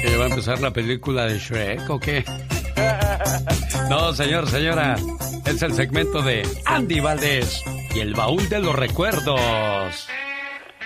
Eh, la película de Shrek o qué? <laughs> No, señor, señora. Es el segmento de Andy Valdés y el baúl de los recuerdos.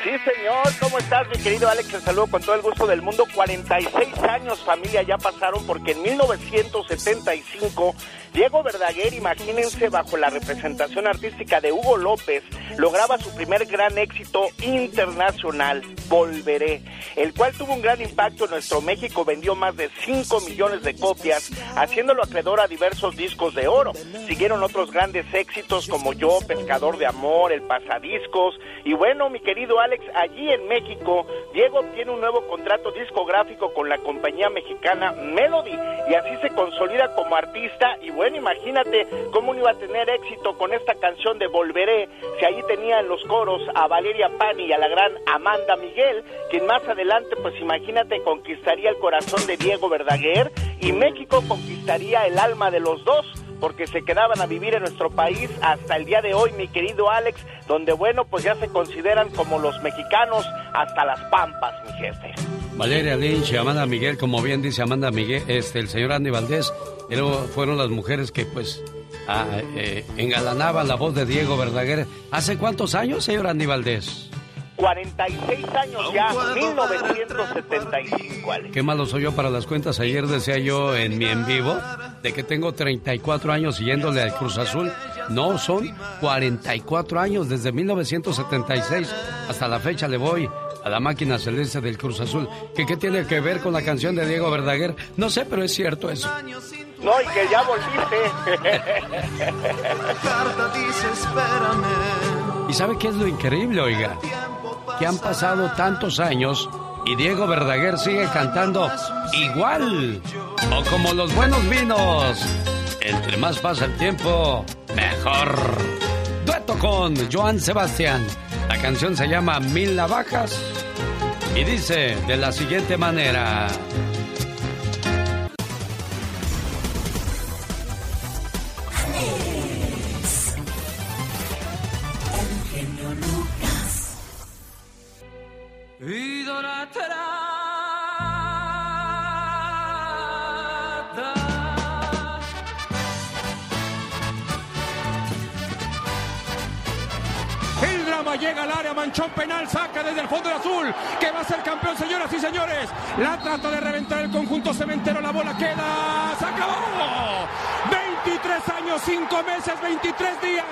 Sí, señor. ¿Cómo estás, mi querido Alex? Te saludo con todo el gusto del mundo. 46 años, familia, ya pasaron porque en 1975 Diego Verdaguer, imagínense, bajo la representación artística de Hugo López, lograba su primer gran éxito internacional, Volveré, el cual tuvo un gran impacto en nuestro México, vendió más de 5 millones de copias, haciéndolo acreedor a diversos discos de oro. Siguieron otros grandes éxitos como Yo, Pescador de Amor, El Pasadiscos, y bueno, mi querido Alex, allí en México, Diego tiene un nuevo contrato discográfico con la compañía mexicana Melody, y así se consolida como artista y bueno, imagínate cómo no iba a tener éxito con esta canción de Volveré, si ahí tenía en los coros a Valeria Pani y a la gran Amanda Miguel, quien más adelante, pues imagínate, conquistaría el corazón de Diego Verdaguer y México conquistaría el alma de los dos porque se quedaban a vivir en nuestro país hasta el día de hoy, mi querido Alex, donde bueno, pues ya se consideran como los mexicanos hasta las pampas, mi jefe. Valeria Lynch y Amanda Miguel, como bien dice Amanda Miguel, este, el señor Andy Valdés, fueron las mujeres que pues eh, engalanaban la voz de Diego Verdaguer. ¿Hace cuántos años, señor Andy Valdés? 46 años ya, 1975. Qué malo soy yo para las cuentas. Ayer decía yo en mi en vivo de que tengo 34 años siguiéndole al Cruz Azul. No, son 44 años desde 1976 hasta la fecha le voy a la máquina celeste del Cruz Azul. ¿Qué, ¿Qué tiene que ver con la canción de Diego Verdaguer? No sé, pero es cierto eso. No, y que ya volviste. <laughs> ¿Y sabe qué es lo increíble, oiga? Que han pasado tantos años y Diego Verdaguer sigue cantando igual. O como los buenos vinos. Entre más pasa el tiempo, mejor. Dueto con Joan Sebastián. La canción se llama Mil Navajas y dice de la siguiente manera. Llega al área, manchón penal, saca desde el fondo del azul, que va a ser campeón, señoras y señores. La trata de reventar el conjunto cementero, la bola queda, se acabó. 23 años, 5 meses, 23 días,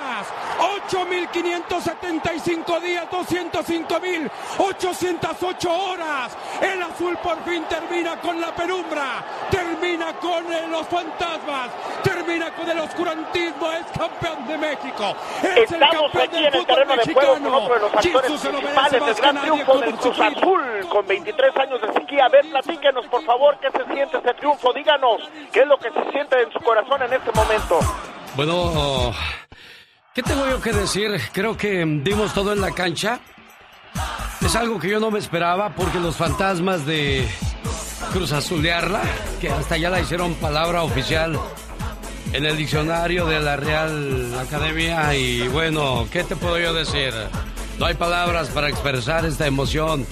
8.575 días, 205.808 horas. El azul por fin termina con la penumbra, termina con los fantasmas, termina con el oscurantismo, es campeón de México. Es Estamos el aquí en el terreno de juego con otro de los actores principales del gran triunfo del Cruz Azul con 23 años de sequía. A ver, platíquenos por favor qué se siente ese triunfo, díganos qué es lo que se siente en su corazón en este momento. Bueno, ¿qué tengo yo que decir? Creo que dimos todo en la cancha. Es algo que yo no me esperaba porque los fantasmas de Cruz Azulearla, que hasta ya la hicieron palabra oficial en el diccionario de la Real Academia y bueno, ¿qué te puedo yo decir? No hay palabras para expresar esta emoción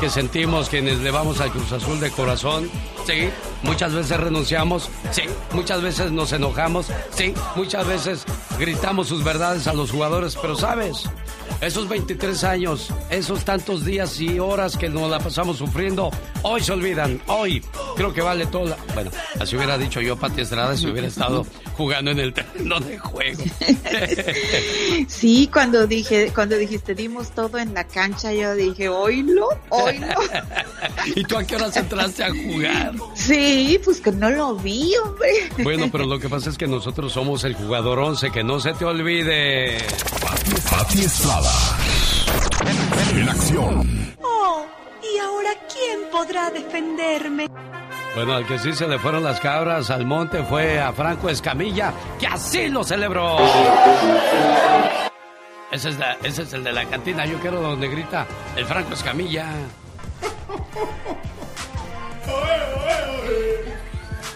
que sentimos quienes le vamos al Cruz Azul de corazón. Sí, muchas veces renunciamos, sí, muchas veces nos enojamos, sí, muchas veces gritamos sus verdades a los jugadores, pero sabes, esos 23 años, esos tantos días y horas que nos la pasamos sufriendo, hoy se olvidan, hoy creo que vale todo. Bueno, así hubiera dicho yo, Pati Estrada, si hubiera estado jugando en el terreno de juego. <laughs> sí, cuando dije, cuando dijiste dimos todo en la cancha, yo dije, oílo, oílo. <laughs> ¿Y tú a qué horas entraste a jugar? Sí, pues que no lo vi, hombre. Bueno, pero lo que pasa es que nosotros somos el jugador 11, que no se te olvide. Pati Estrada. En acción. Oh, ¿y ahora quién podrá defenderme? Bueno, al que sí se le fueron las cabras al monte fue a Franco Escamilla, que así lo celebró. Ese es, el de la cantina. Yo quiero donde grita el Franco Escamilla.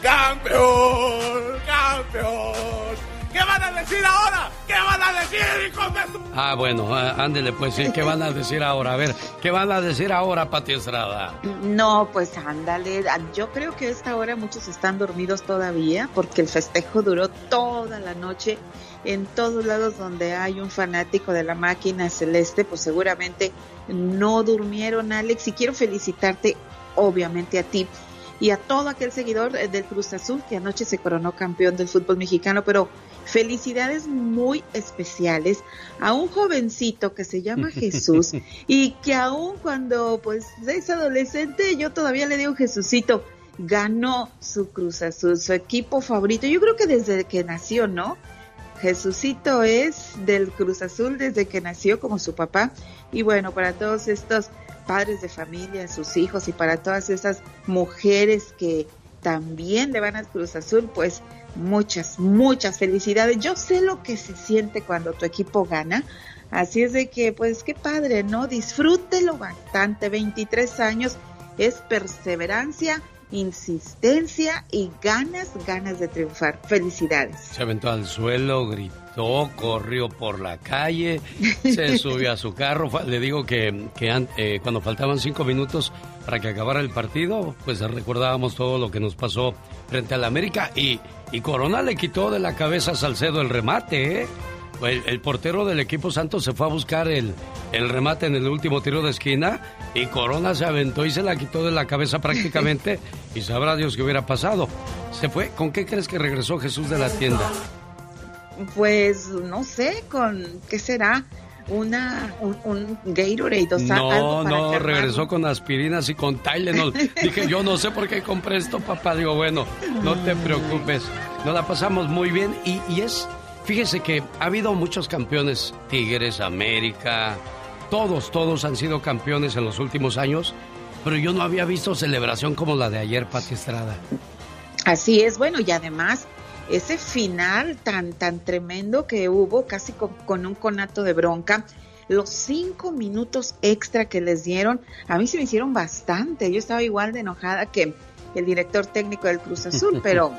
¡Campeón! ¡Campeón! ¿Qué van a decir ahora? ¿Qué van a decir, hijos de su... Ah, bueno, ah, ándele pues, sí, ¿qué van a decir ahora? A ver, ¿qué van a decir ahora, Pati Estrada? No, pues ándale. Yo creo que a esta hora muchos están dormidos todavía porque el festejo duró toda la noche. En todos lados donde hay un fanático de la máquina celeste, pues seguramente no durmieron, Alex. Y quiero felicitarte, obviamente, a ti y a todo aquel seguidor eh, del Cruz Azul que anoche se coronó campeón del fútbol mexicano, pero felicidades muy especiales a un jovencito que se llama Jesús <laughs> y que aún cuando pues es adolescente, yo todavía le digo Jesucito, ganó su Cruz Azul, su equipo favorito, yo creo que desde que nació, ¿no? Jesucito es del Cruz Azul desde que nació como su papá y bueno, para todos estos padres de familia, sus hijos y para todas esas mujeres que también le van al Cruz Azul, pues muchas, muchas felicidades. Yo sé lo que se siente cuando tu equipo gana, así es de que, pues qué padre, ¿no? Disfrútelo bastante, 23 años es perseverancia insistencia y ganas, ganas de triunfar. Felicidades. Se aventó al suelo, gritó, corrió por la calle, se <laughs> subió a su carro. Le digo que, que eh, cuando faltaban cinco minutos para que acabara el partido, pues recordábamos todo lo que nos pasó frente al América y, y Corona le quitó de la cabeza a Salcedo el remate, ¿eh? el, portero del equipo Santos se fue a buscar el, el remate en el último tiro de esquina y Corona se aventó y se la quitó de la cabeza prácticamente <laughs> y sabrá Dios qué hubiera pasado. Se fue, ¿con qué crees que regresó Jesús de la tienda? Pues no sé, con qué será una un, un Gatorade o No, no, regresó con aspirinas y con Tylenol. Dije, yo no sé por qué compré esto, papá. Digo, bueno, no te preocupes. Nos la pasamos muy bien y, y es Fíjese que ha habido muchos campeones, Tigres, América, todos, todos han sido campeones en los últimos años, pero yo no había visto celebración como la de ayer, Pati Estrada. Así es, bueno, y además ese final tan, tan tremendo que hubo, casi con, un conato de bronca, los cinco minutos extra que les dieron, a mí se me hicieron bastante. Yo estaba igual de enojada que el director técnico del Cruz Azul, <laughs> pero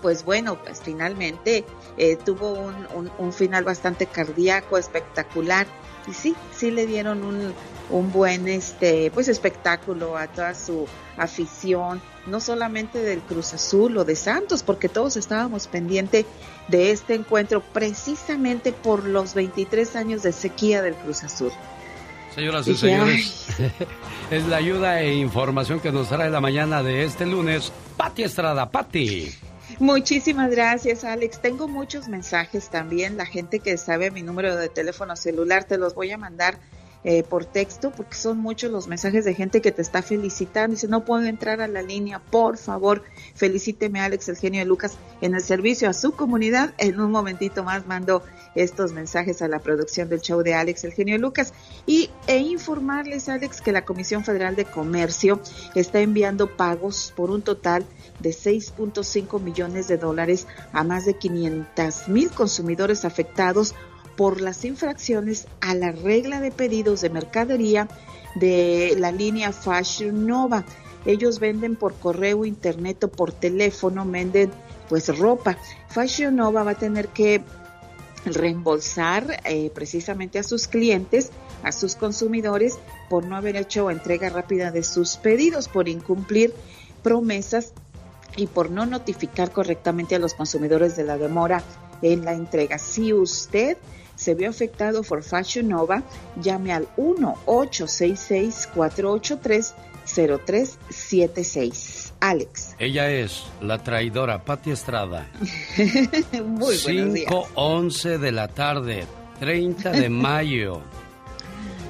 pues bueno, pues finalmente eh, tuvo un, un, final bastante cardíaco, espectacular. Y sí, sí le dieron un, un buen este, pues espectáculo a toda su afición, no solamente del Cruz Azul o de Santos, porque todos estábamos pendientes de este encuentro precisamente por los 23 años de sequía del Cruz Azul. Señoras y, señores, <laughs> es la ayuda e información que nos trae la mañana de este lunes, Pati Estrada. Pati. Muchísimas gracias, Alex. Tengo muchos mensajes también. La gente que sabe mi número de teléfono celular te los voy a mandar eh, por texto porque son muchos los mensajes de gente que te está felicitando. Dice, no puedo entrar a la línea, por favor, felicíteme Alex, el genio de Lucas, en el servicio a su comunidad. En un momentito más mando estos mensajes a la producción del show de Alex, el genio de Lucas. Y e informarles, Alex, que la Comisión Federal de Comercio está enviando pagos por un total de 6.5 millones de dólares a más de 500 mil consumidores afectados por las infracciones a la regla de pedidos de mercadería de la línea Fashion Nova. Ellos venden por correo, internet o por teléfono, venden pues ropa. Fashion Nova va a tener que reembolsar eh, precisamente a sus clientes, a sus consumidores, por no haber hecho entrega rápida de sus pedidos, por incumplir promesas y por no notificar correctamente a los consumidores de la demora en la entrega. Si usted se vio afectado por Fashion Nova, llame al 1-866-483-0376. Alex. Ella es la traidora Patti Estrada. <laughs> Muy buenos 5:11 de la tarde, 30 de <laughs> mayo.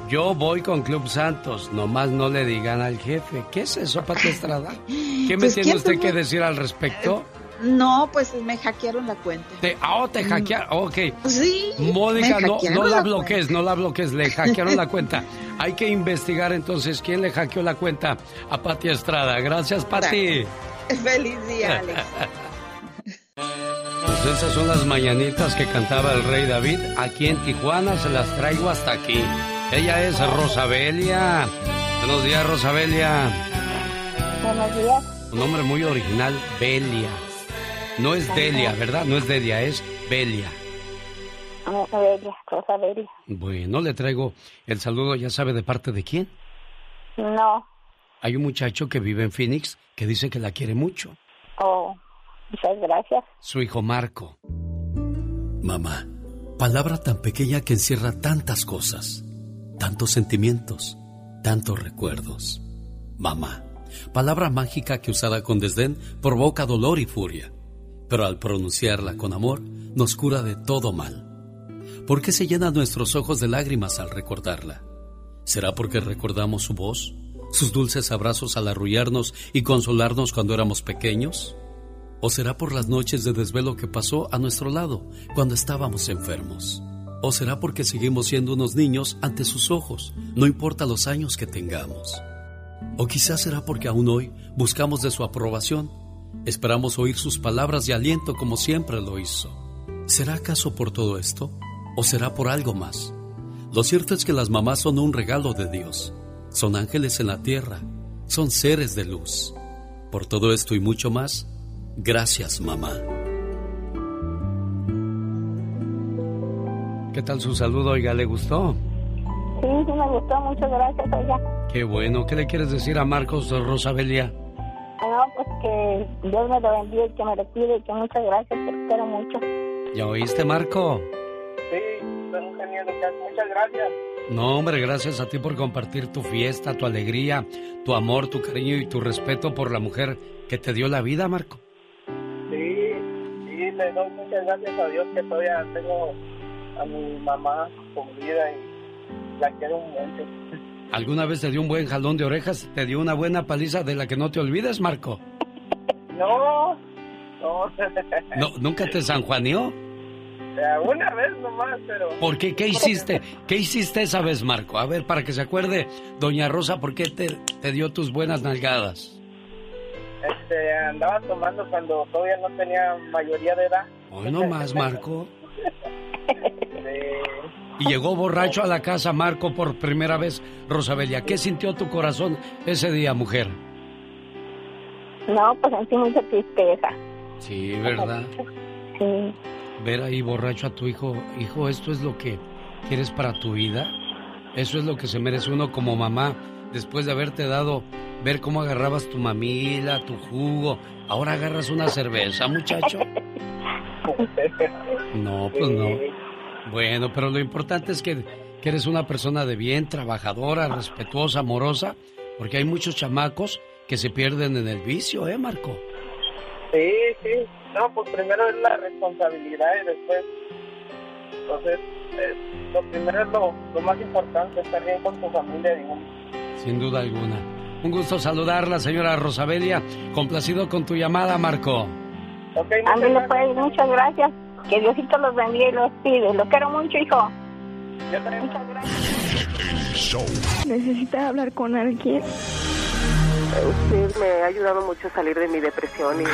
Yo voy con Club Santos, nomás no le digan al jefe. ¿Qué es eso, Pati Estrada? ¿Qué me pues, tiene usted que decir al respecto? No, pues me hackearon la cuenta. Te, ah, oh, te mm. hackearon, ok. Sí. Mónica, no, no la, bloques, no la bloques, le hackearon la <laughs> cuenta. Hay que investigar entonces quién le hackeó la cuenta a Pati Estrada. Gracias, Pati. <laughs> Feliz día, Alex. <laughs> Pues esas son las mañanitas que cantaba el rey David. Aquí en Tijuana se las traigo hasta aquí. Ella es Rosabelia. Buenos días, Rosabelia. Buenos días. Un nombre muy original, Belia. No es Delia, ¿verdad? No es Delia, es Belia. Rosa Belia, Rosa Belia. Bueno, le traigo el saludo, ya sabe de parte de quién. No. Hay un muchacho que vive en Phoenix que dice que la quiere mucho. Oh, muchas gracias. Su hijo Marco. Mamá, palabra tan pequeña que encierra tantas cosas, tantos sentimientos, tantos recuerdos. Mamá, palabra mágica que usada con desdén provoca dolor y furia, pero al pronunciarla con amor nos cura de todo mal. ¿Por qué se llenan nuestros ojos de lágrimas al recordarla? ¿Será porque recordamos su voz, sus dulces abrazos al arrullarnos y consolarnos cuando éramos pequeños? ¿O será por las noches de desvelo que pasó a nuestro lado cuando estábamos enfermos? ¿O será porque seguimos siendo unos niños ante sus ojos, no importa los años que tengamos? ¿O quizás será porque aún hoy buscamos de su aprobación? Esperamos oír sus palabras de aliento como siempre lo hizo. ¿Será acaso por todo esto? ¿O será por algo más? Lo cierto es que las mamás son un regalo de Dios. Son ángeles en la tierra. Son seres de luz. Por todo esto y mucho más, Gracias, mamá. ¿Qué tal su saludo, oiga? ¿Le gustó? Sí, sí me gustó, muchas gracias, oiga. Qué bueno. ¿Qué le quieres decir a Marcos Rosabelia? No, pues que Dios me lo bendiga y que me retire y que muchas gracias, te espero mucho. ¿Ya oíste, Marco? Sí, un genio, Muchas gracias. No, hombre, gracias a ti por compartir tu fiesta, tu alegría, tu amor, tu cariño y tu respeto por la mujer que te dio la vida, Marco le doy muchas gracias a Dios que todavía tengo a mi mamá con vida y la quiero mucho. ¿Alguna vez te dio un buen jalón de orejas? ¿Te dio una buena paliza de la que no te olvides, Marco? No, no. ¿No ¿Nunca te sanjuaneó? Una vez nomás, pero... ¿Por qué? ¿Qué hiciste? ¿Qué hiciste esa vez, Marco? A ver, para que se acuerde, doña Rosa, ¿por qué te, te dio tus buenas nalgadas? Este, andaba tomando cuando todavía no tenía mayoría de edad. Hoy no más, Marco. <laughs> Y llegó borracho a la casa, Marco, por primera vez. Rosabelia, ¿qué sintió tu corazón ese día, mujer? No, pues sentí mucha tristeza. Sí, ¿verdad? Sí. Ver ahí borracho a tu hijo, hijo, ¿esto es lo que quieres para tu vida? ¿Eso es lo que se merece uno como mamá después de haberte dado ver cómo agarrabas tu mamila, tu jugo. Ahora agarras una cerveza, muchacho. <laughs> No, pues no. Bueno, pero lo importante es que, eres una persona de bien, trabajadora, respetuosa, amorosa, porque hay muchos chamacos que se pierden en el vicio, ¿eh, Marco? Sí, sí. No, pues primero es la responsabilidad y después, entonces, eh, lo primero es lo, lo, más importante, estar bien con tu familia, digamos. Sin duda alguna. Un gusto saludarla, señora Rosabelia. Complacido con tu llamada, Marco. Okay, muchas, pues, muchas gracias. Que Diosito los bendiga y los pide. Lo quiero mucho, hijo. Muchas gracias. Necesita hablar con alguien. Usted me ha ayudado mucho a salir de mi depresión y...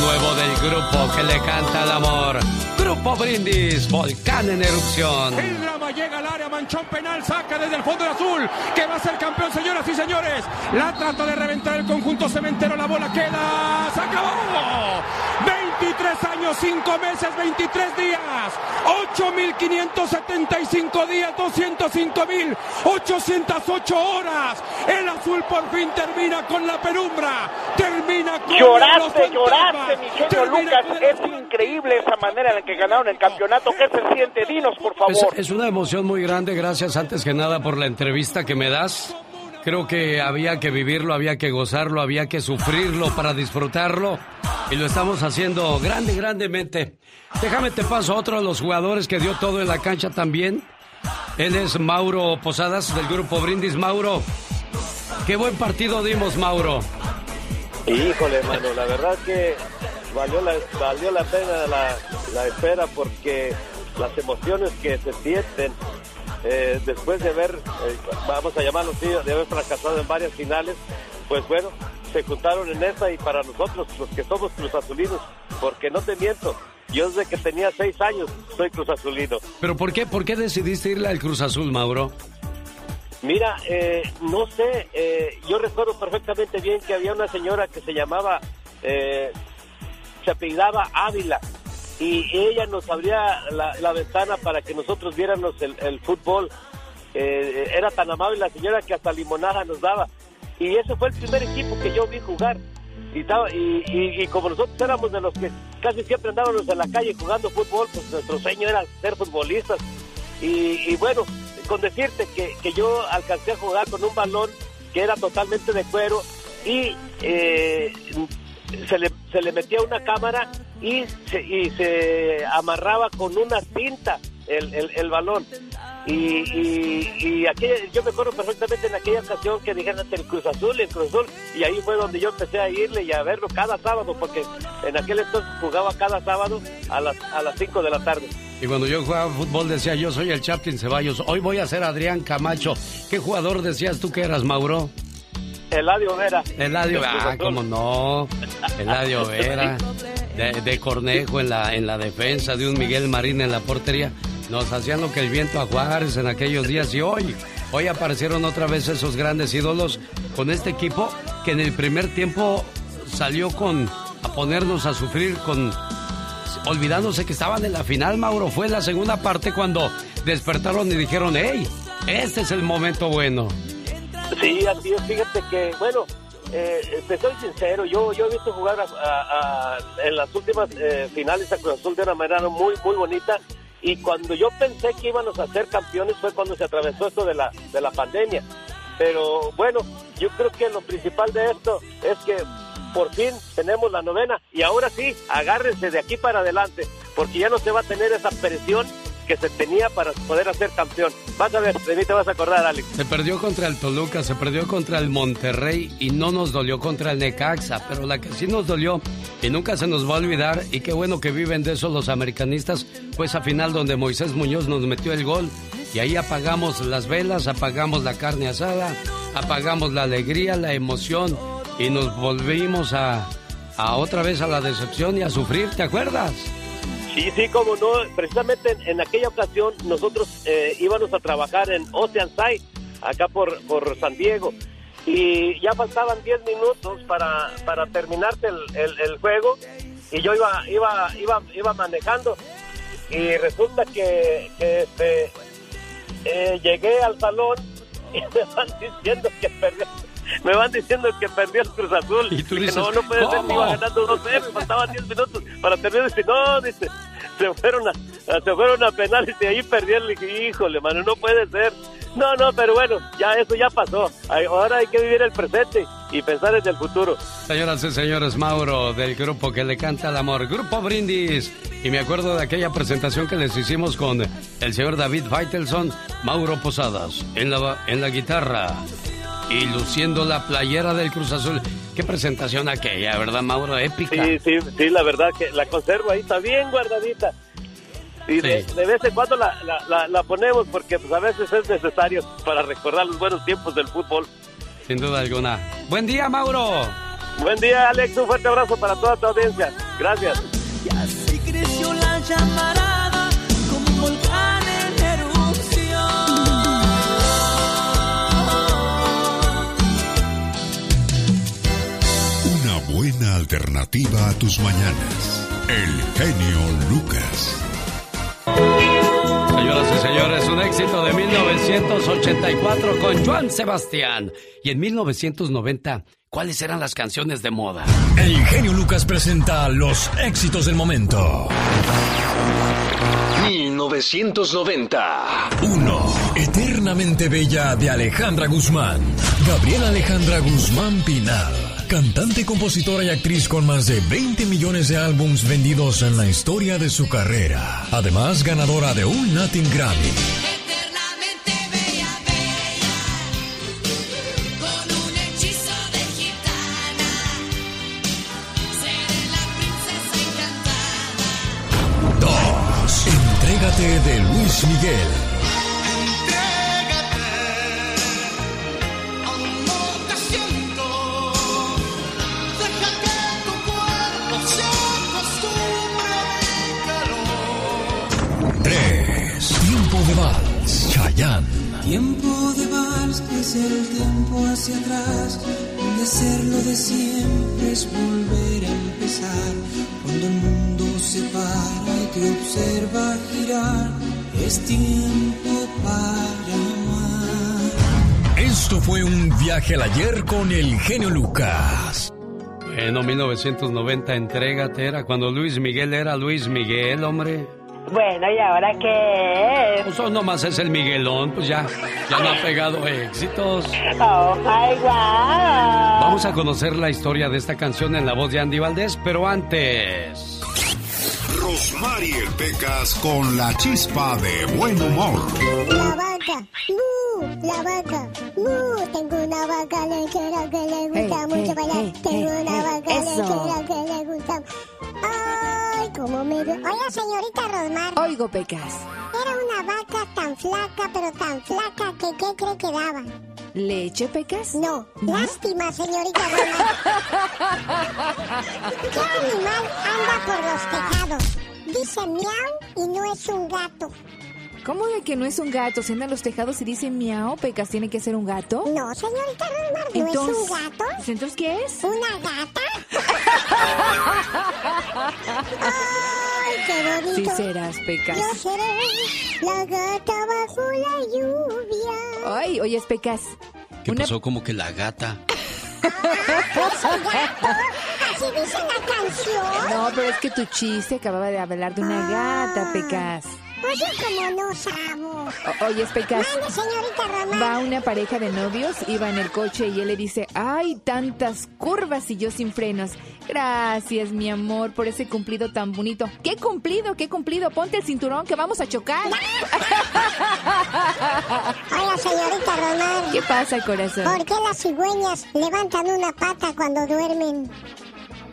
Nuevo del grupo que le canta el amor. Grupo Brindis, volcán en erupción. El drama llega al área, manchón penal, saca desde el fondo del azul, que va a ser campeón, señoras y señores. La trata de reventar el conjunto cementero, la bola queda, se acabó. 23 años, 5 meses, 23 días, 8.575 días, 205.808 horas. El azul por fin termina con la penumbra, termina con Lloraste, lloraste, mi genio Lucas. Es increíble esa manera en la que ganaron el campeonato. ¿Qué se siente? Dinos, por favor. Es, es una emoción muy grande. Gracias, antes que nada, por la entrevista que me das. Creo que había que vivirlo, había que gozarlo, había que sufrirlo para disfrutarlo. Y lo estamos haciendo grande, grandemente. Déjame te paso a otro de los jugadores que dio todo en la cancha también. Él es Mauro Posadas del grupo Brindis. Mauro, qué buen partido dimos, Mauro. Híjole, mano, la verdad que valió la, valió la pena la, la espera porque las emociones que se sienten eh, después de haber, eh, vamos a llamarlo así, de haber fracasado en varias finales, pues bueno, se juntaron en esta y para nosotros, los que somos Cruz Azulinos, porque no te miento, yo desde que tenía seis años soy Cruz Azulino. ¿Pero por qué, por qué decidiste irle al Cruz Azul, Mauro? Mira, eh, no sé, yo recuerdo perfectamente bien que había una señora que se llamaba se apellidaba Ávila y ella nos abría la, ventana para que nosotros viéramos el, fútbol. Eh, era tan amable la señora que hasta limonada nos daba. Y ese fue el primer equipo que yo vi jugar. Y, y, y, como nosotros éramos de los que casi siempre andábamos en la calle jugando fútbol, pues nuestro sueño era ser futbolistas. Y, bueno, con decirte que, que, yo alcancé a jugar con un balón que era totalmente de cuero y eh, se, le, se le metía una cámara y se, y se amarraba con una cinta el, el, balón. Y, y, y yo me acuerdo perfectamente en aquella ocasión que dijeron el Cruz Azul, el Cruz Azul, y ahí fue donde yo empecé a irle y a verlo cada sábado, porque en aquel entonces jugaba cada sábado a las, a las 5 de la tarde. Y cuando yo jugaba fútbol decía, yo soy el Chaplin Ceballos, hoy voy a ser Adrián Camacho. ¿Qué jugador decías tú que eras, Mauro? Eladio Vera. Eladio, ah, cómo no. Eladio Vera. De, de, Cornejo en la, en la defensa, de un Miguel Marín en la portería. Nos hacían lo que el viento a Juárez en aquellos días y hoy, hoy aparecieron otra vez esos grandes ídolos con este equipo que en el primer tiempo salió con a ponernos a sufrir con olvidándose que estaban en la final, Mauro. Fue en la segunda parte cuando despertaron y dijeron, hey, este es el momento bueno. Sí, así es. Fíjate que, bueno, eh, te soy sincero, yo, yo he visto jugar en las últimas eh, finales a Cruz Azul de una manera muy, muy bonita y cuando yo pensé que íbamos a ser campeones fue cuando se atravesó esto de la, de la pandemia. Pero bueno, yo creo que lo principal de esto es que por fin tenemos la novena y ahora sí, agárrense de aquí para adelante, porque ya no se va a tener esa presión que se tenía para poder hacer campeón. Vas a ver, de mí te vas a acordar, Alex. Se perdió contra el Toluca, se perdió contra el Monterrey y no nos dolió contra el Necaxa, pero la que sí nos dolió y nunca se nos va a olvidar, y qué bueno que viven de eso los americanistas, fue esa final donde Moisés Muñoz nos metió el gol y ahí apagamos las velas, apagamos la carne asada, apagamos la alegría, la emoción y nos volvimos a, a otra vez a la decepción y a sufrir, ¿te acuerdas? Sí, sí, como no. Precisamente en, aquella ocasión nosotros eh, íbamos a trabajar en Oceanside, acá por, por San Diego. Y ya faltaban 10 minutos para, para terminarse el, el, juego. Y yo iba, iba, iba, iba manejando. Y resulta que, este, eh, llegué al salón <laughs> y me van diciendo que perdí me van diciendo que perdió el Cruz Azul. Y tú dices, no, no puede ser, iba ganando 2-0, faltaban 10 minutos para terminar. Dice, no, dice, <laughs> se fueron a, se fueron a penales y ahí perdió el híjole, mano, no puede ser. No, no, pero bueno, ya eso ya pasó. Ahora hay que vivir el presente y pensar en el futuro. Señoras y señores, Mauro del grupo que le canta el amor, Grupo Brindis. Y me acuerdo de aquella presentación que les hicimos con el señor David Feitelson, Mauro Posadas, en la, en la guitarra, y luciendo la playera del Cruz Azul. Qué presentación aquella, ¿verdad, Mauro? Épica. Sí, sí, sí, la verdad que la conservo ahí, está bien guardadita. Y de, vez en cuando la, la, ponemos porque pues, a veces es necesario para recordar los buenos tiempos del fútbol. Sin duda alguna. Buen día, Mauro. Buen día, Alex. Un fuerte abrazo para toda tu audiencia. Gracias. Y así creció la llamarada buena alternativa a tus mañanas. El genio Lucas. Señoras y señores, un éxito de 1984 con Juan Sebastián. Y en 1990, ¿cuáles eran las canciones de moda? El genio Lucas presenta los éxitos del momento. 1990. 1. Eternamente Bella de Alejandra Guzmán. Gabriela Alejandra Guzmán Pinal cantante, compositora y actriz con más de 20 millones de álbums vendidos en la historia de su carrera. Además, ganadora de un Latin Grammy. Dos. Entrégate de Luis Miguel. Tiempo de vals es el tiempo hacia atrás, donde hacerlo de siempre es volver a empezar. Cuando el mundo se para y te observa girar, es tiempo para amar. Esto fue un viaje al ayer con el genio Lucas. En 1990, entrégate, era cuando Luis Miguel era Luis Miguel, hombre. Bueno, ¿y ahora qué es? Pues nomás es el Miguelón, pues ya, ya no ha pegado éxitos. Oh my God. Vamos a conocer la historia de esta canción en la voz de Andy Valdés, pero antes. Rosmarie Pecas con la chispa de buen humor. Vaca, ¡mu! La vaca, ¡mu! Tengo una vaca lechera que le gusta Hey, mucho bailar. hey, Tengo hey, una vaca lechera que le gusta. ¡Ay, cómo me veo! Oiga, señorita Rosmar. Oigo, Pecas. Era una vaca tan flaca, pero tan flaca que ¿qué cree que daba? ¿Leche, Pecas? No, lástima, señorita Rosmar. <laughs> ¿Qué animal anda por los tejados? Dice miau y no es un gato. ¿Cómo de que no es un gato? Si anda en los tejados y dice miau, Pecas, ¿tiene que ser un gato? No, señorita Rosmar, ¿no Entonces- es un gato? pues, ¿Entonces qué es? ¿Una gata? <laughs> ¡Ay, qué bonito! Sí serás, Pecas. Yo seré la gata bajo la lluvia. Ay, oye, Pecas. ¿Qué Una- pasó? Como que la gata. ¿Es un gato? Así dice la canción. No, pero es que tu chiste acababa de hablar de una gata, Pecas. Pues yo como no sabo. O- oye, Pecas. Mande, señorita Román. Va una pareja de novios, iba en el coche y él le dice, ay, tantas curvas y yo sin frenos. Gracias, mi amor, por ese cumplido tan bonito. ¿Qué cumplido? ¿Qué cumplido? Ponte el cinturón que vamos a chocar. <laughs> Hola, señorita Román. ¿Qué pasa, corazón? ¿Por qué las cigüeñas levantan una pata cuando duermen?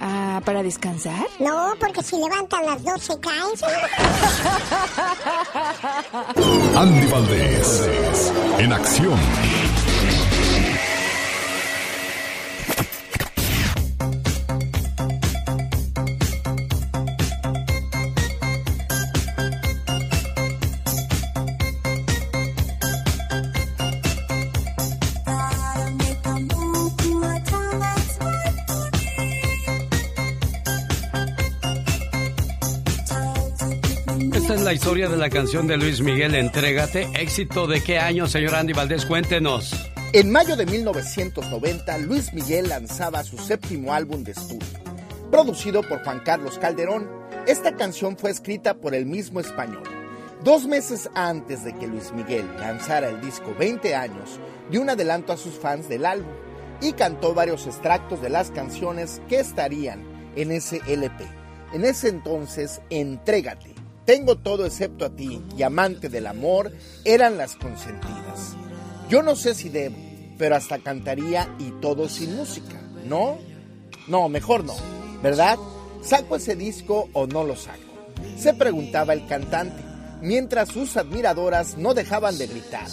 Ah, ¿para descansar? No, porque si levantan las dos se caen. Andy Valdés, en acción. Historia de la canción de Luis Miguel, Entrégate. ¿Éxito de qué año, señor Andy Valdés? Cuéntenos. En mayo de 1990, Luis Miguel lanzaba su séptimo álbum de estudio. Producido por Juan Carlos Calderón, esta canción fue escrita por el mismo español. Dos meses antes de que Luis Miguel lanzara el disco 20 años, dio un adelanto a sus fans del álbum y cantó varios extractos de las canciones que estarían en ese LP. En ese entonces, Entrégate, Tengo todo excepto a ti y Amante del Amor eran las consentidas. Yo no sé si debo, pero hasta cantaría y todo sin música, ¿no? No, mejor no, ¿verdad? ¿Saco ese disco o no lo saco? Se preguntaba el cantante, mientras sus admiradoras no dejaban de gritar.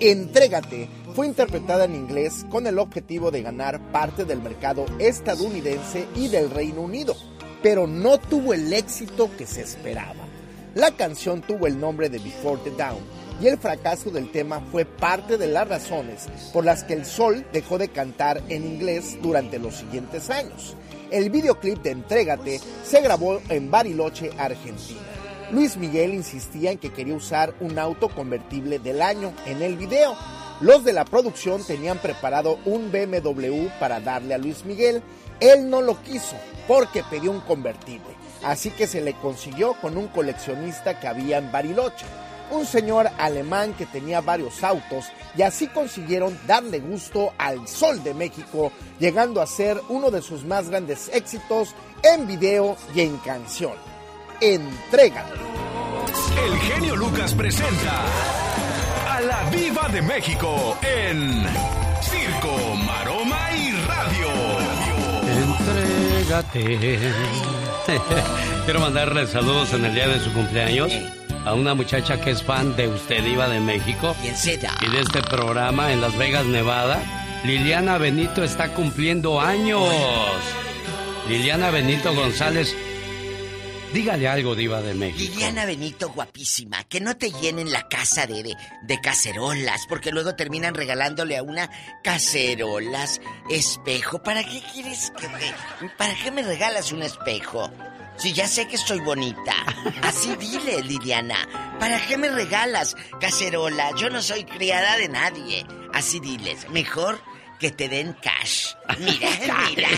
Entrégate fue interpretada en inglés con el objetivo de ganar parte del mercado estadounidense y del Reino Unido, pero no tuvo el éxito que se esperaba. La canción tuvo el nombre de Before the Dawn y el fracaso del tema fue parte de las razones por las que el Sol dejó de cantar en inglés durante los siguientes años. El videoclip de Entrégate se grabó en Bariloche, Argentina. Luis Miguel insistía en que quería usar un auto convertible del año en el video. Los de la producción tenían preparado un BMW para darle a Luis Miguel. Él no lo quiso porque pidió un convertible. Así que se le consiguió con un coleccionista que había en Bariloche. Un señor alemán que tenía varios autos y así consiguieron darle gusto al Sol de México, llegando a ser uno de sus más grandes éxitos en video y en canción. Entrégate. El genio Lucas presenta a la Viva de México en Circo, Maroma <laughs> Quiero mandarle saludos en el día de su cumpleaños a una muchacha que es fan de Usted Iba de México y de este programa en Las Vegas, Nevada. Liliana Benito está cumpliendo años. Liliana Benito González. Dígale algo, Diva de México. Liliana Benito, guapísima, que no te llenen la casa de, de, de cacerolas, porque luego terminan regalándole a una cacerolas, espejo. ¿Para qué quieres que me... ¿Para qué me regalas un espejo? Si ya sé que soy bonita. <laughs> Así dile, Liliana. ¿Para qué me regalas cacerola? Yo no soy criada de nadie. Así diles. Mejor que te den cash. Mira, <laughs> mira.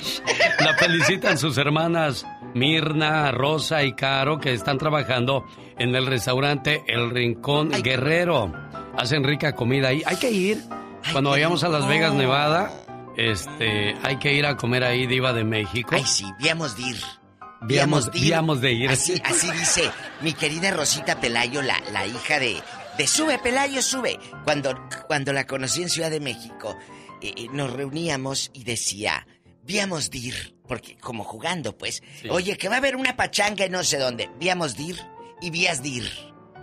La felicitan sus hermanas Mirna, Rosa y Caro que están trabajando en el restaurante El Rincón Guerrero. Hacen rica comida ahí. Hay que ir. Cuando vayamos a Las Vegas, Nevada, este, hay que ir a comer ahí, Diva de México. Ay, sí, viamos de ir. Viamos, viamos de ir. Así, así dice mi querida Rosita Pelayo, la, la hija de, de Sube, Pelayo, sube. Cuando, cuando la conocí en Ciudad de México, eh, eh, nos reuníamos y decía, víamos dir, porque como jugando, pues, oye, que va a haber una pachanga en no sé dónde, víamos dir y vías dir.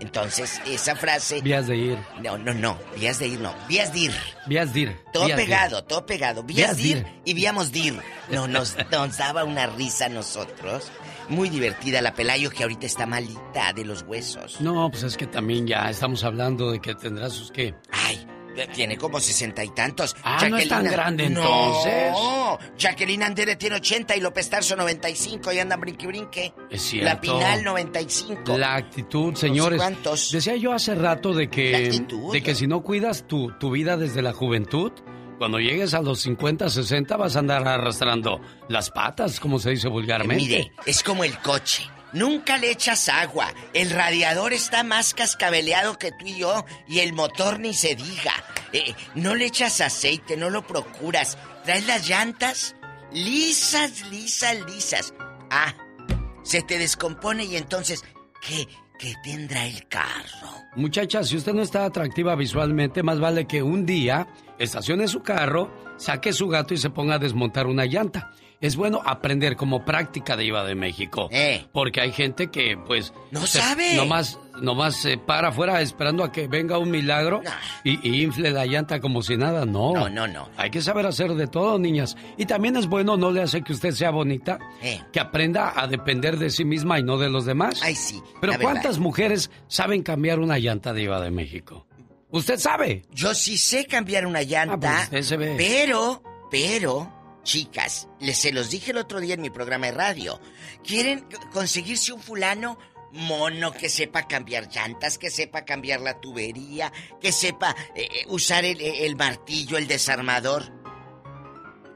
Entonces, esa frase... Vías de ir. No, no, no, vías de ir, no, vías dir. Vías dir. Todo vías pegado, dir. todo pegado. Vías dir, y víamos dir. No, nos, nos daba una risa a nosotros. Muy divertida la Pelayo que ahorita está malita de los huesos. No, pues es que también ya estamos hablando de que tendrá sus qué. Ay, tiene como sesenta y tantos. Ah, no es tan grande No, entonces. Jacqueline Andere tiene 80 y López Tarso 95 y andan brinque brinque. Es cierto. La Pinal 95. La actitud, señores. cuántos. Decía yo hace rato de La que, actitud. de que si no cuidas tu, tu vida desde la juventud, cuando llegues a los 50, 60 vas a andar arrastrando las patas, como se dice vulgarmente. Mire, es como el coche. Nunca le echas agua. El radiador está más cascabeleado que tú y yo y el motor ni se diga. Eh, no le echas aceite, no lo procuras. Traes las llantas lisas, lisas, lisas. Ah, se te descompone y entonces, ¿qué, qué tendrá el carro? Muchacha, si usted no está atractiva visualmente, más vale que un día estacione su carro, saque su gato y se ponga a desmontar una llanta. Es bueno aprender como práctica de IVA de México. Porque hay gente que, pues... Eh. No se- sabe. Nomás, nomás se para afuera esperando a que venga un milagro y, y infle la llanta como si nada. No. No, no, no. Hay que saber hacer de todo, niñas. Y también es bueno, no le hace que usted sea bonita, Eh. que aprenda a depender de sí misma y no de los demás. Ay, sí. Pero la verdad. ¿cuántas mujeres saben cambiar una llanta de IVA de México? ¿Usted sabe? Yo sí sé cambiar una llanta, Ah, pues pero, pero, chicas, les se los dije el otro día en mi programa de radio. ¿Quieren conseguirse un fulano mono que sepa cambiar llantas, que sepa cambiar la tubería, que sepa eh, eh, usar el, el martillo, el desarmador?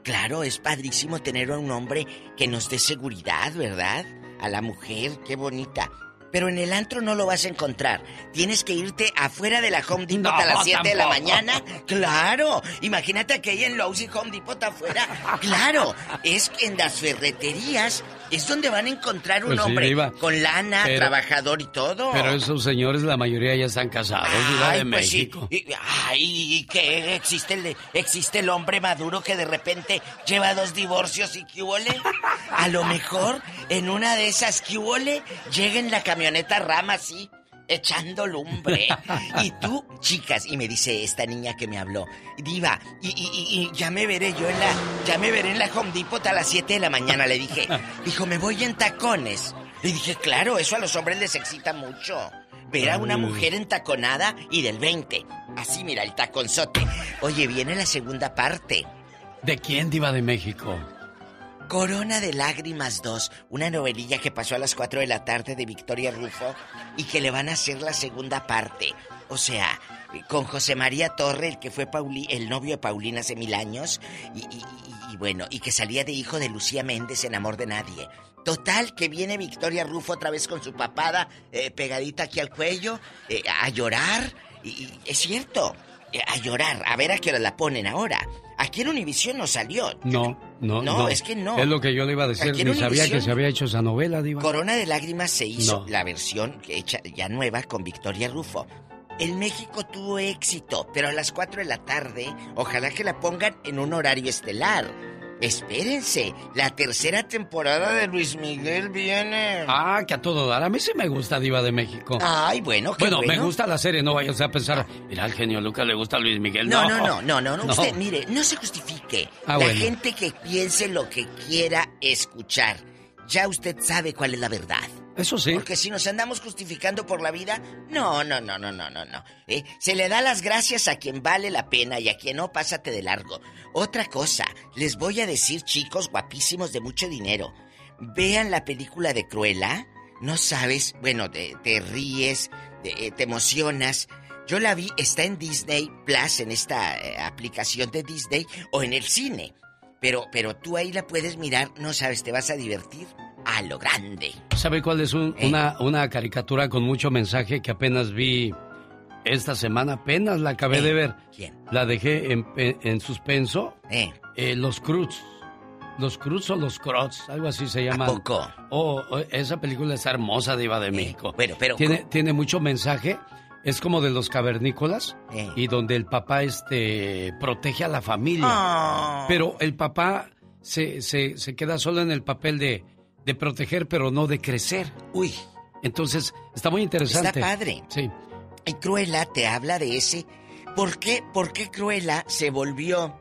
Claro, es padrísimo tener a un hombre que nos dé seguridad, ¿verdad? A la mujer, qué bonita. Pero en el antro no lo vas a encontrar. Tienes que irte afuera de la Home Depot No, a las 7 de la mañana. Claro. Imagínate que ahí en Lowe's y Home Depot afuera. Claro. Es que en las ferreterías es donde van a encontrar un Pues hombre con lana, Pero- trabajador y todo. Pero esos señores, la mayoría ya están casados, Ay, de pues sí. Y- Ay, ¿y qué? ¿Existe el, existe el hombre maduro que de repente lleva dos divorcios y huele? A lo mejor en una de esas que llega en la camioneta rama así, echando lumbre. Y tú, chicas, y me dice esta niña que me habló, Diva, y, y- y- ya me veré yo en la, ya me veré en la Home Depot a las 7 de la mañana, le dije. Dijo, me voy en tacones. Y dije, claro, eso a los hombres les excita mucho. Ver a una mujer entaconada y del 20. Así, mira, el taconzote. Oye, viene la segunda parte. ¿De quién, Diva de México? Corona de Lágrimas 2, una novelilla que pasó a las 4 de la tarde de Victoria Rufo y que le van a hacer la segunda parte. O sea, con José María Torre, el que fue el novio de Paulina hace mil años, y, bueno, y que salía de hijo de Lucía Méndez en Amor de Nadie. Total, que viene Victoria Rufo otra vez con su papada eh, pegadita aquí al cuello, eh, a llorar, y, es cierto, a llorar, a ver a qué hora la ponen ahora. Aquí en Univisión no salió, No, no, No, no. es que no. Es lo que yo le iba a decir, ni sabía que se había hecho esa novela, Diva. Corona de Lágrimas se hizo No. la versión hecha ya nueva con Victoria Rufo. En México tuvo éxito, pero a las 4 de la tarde, ojalá que la pongan en un horario estelar. Espérense, la tercera temporada de Luis Miguel viene. Ah, que a todo dar. A mí sí me gusta Diva de México. Ay, bueno, qué bueno, me gusta la serie, no vayas a pensar, mira, al genio Lucas le gusta a Luis Miguel. No, No, no, no, no, no. <laughs> Usted, mire, no se justifique. Ah, la gente que piense lo que quiera escuchar, ya usted sabe cuál es la verdad. Eso sí. Porque si nos andamos justificando por la vida, no, no, no, no, no, no, no. ¿Eh? Se le da las gracias a quien vale la pena y a quien no, pásate de largo. Otra cosa, les voy a decir, chicos guapísimos de mucho dinero, vean la película de Cruella, no sabes, bueno, te, ríes, te, eh, te emocionas. Yo la vi, está en Disney Plus, en esta eh, aplicación de Disney o en el cine. Pero, pero tú ahí la puedes mirar, no sabes, te vas a divertir a lo grande. ¿Sabe cuál es un- ¿Eh? una, una caricatura con mucho mensaje que apenas vi esta semana? Apenas la acabé de ver. ¿Quién? La dejé en, en- en suspenso. Eh. Eh, los Cruz. Los Cruz o los Crots, algo así se llama. poco? Oh, oh, esa película está hermosa, Diva de México. bueno, pero- Tiene, tiene mucho mensaje. Es como de los cavernícolas Eh. y donde el papá este, protege a la familia. Ah. Pero el papá se, se, se queda solo en el papel de, de proteger, pero no de crecer. Uy. Entonces, está muy interesante. Está padre. Sí. Y Cruella te habla de ese. ¿Por qué, por qué Cruella se volvió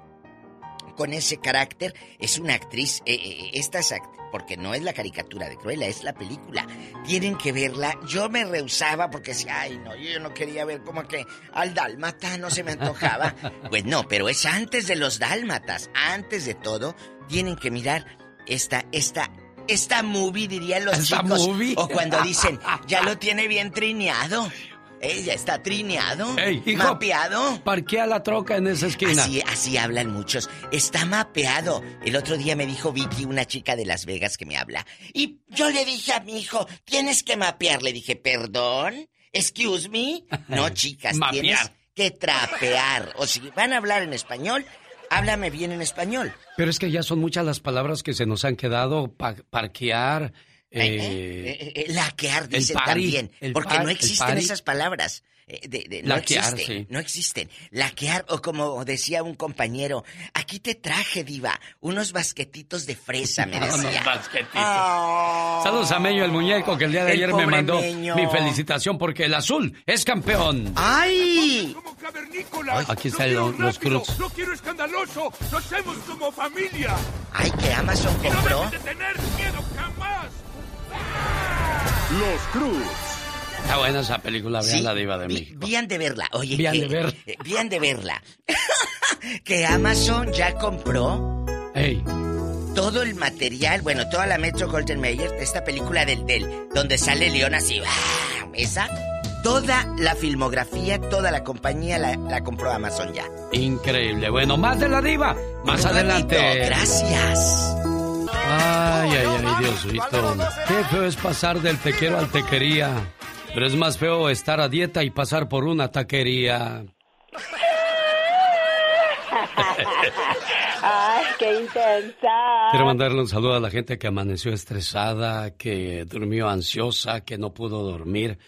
con ese carácter? Es una actriz. eh, eh, esta es act- porque no es la caricatura de Cruella, es la película. Tienen que verla. Yo me rehusaba porque decía, ay, no, yo no quería ver como que al dálmata no se me antojaba. <laughs> pues no, pero es antes de los dálmatas. Antes de todo, tienen que mirar esta, esta. Esta movie, dirían los Esta chicos. movie. O cuando <laughs> dicen, ya lo tiene bien trineado. Ella está trineado, Ey, hijo, mapeado. Parquea la troca en esa esquina. Así, así hablan muchos. Está mapeado. El otro día me dijo Vicky, una chica de Las Vegas que me habla. Y yo le dije a mi hijo, tienes que mapear. Le dije, perdón, excuse me. <laughs> No, chicas, tienes que trapear. O si van a hablar en español, háblame bien en español. Pero es que ya son muchas las palabras que se nos han quedado. pa- parquear. eh, Eh, eh, laquear, el dicen party, también. Porque no existen esas palabras. Eh, de- de- no Laquear, existen, sí. no existen. Laquear, o como decía un compañero, aquí te traje, diva, unos basquetitos de fresa, me <laughs> Unos decía. basquetitos. Ah. Saludos a Meño el muñeco que el día de El ayer me mandó Meño. mi felicitación porque el azul es campeón. ¡Ay! Aquí Lo están quiero los- Cruz. Lo quiero escandaloso. Lo hacemos como familia. Ay, que Amazon no compró. dejen de tener miedo jamás. Los Cruz. Está buena esa película, vean Sí, la diva de vi- México. Bien de verla. Oye, Bien que- de ver. eh, bien de verla. <laughs> que Amazon ya compró Ey, todo el material, bueno, toda la Metro Golden Mayer esta película del del donde sale León así, ¡ah! esa, toda la filmografía, toda la compañía la, la compró Amazon ya. increíble. Bueno, más de la diva. Más Un adelante. ratito, Gracias. Ay, ay, ay, Diosito. Qué feo es pasar del te quiero al te quería. Pero es más feo estar a dieta y pasar por una taquería. Ay, qué intensa. Quiero mandarle un saludo a la gente que amaneció estresada, que durmió ansiosa, que no pudo dormir.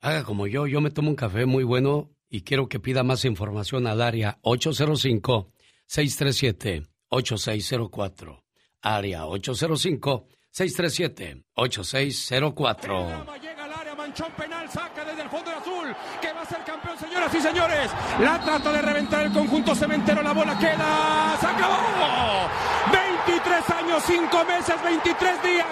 Haga como yo, yo me tomo un café muy bueno y quiero que pida más información al área 805-637-8604. Área 805-637-8604. Manchón penal, saca desde el fondo de azul, que va a ser campeón, señoras y señores. La trata de reventar el conjunto cementero, la bola queda, se acabó. 23 años, 5 meses, 23 días,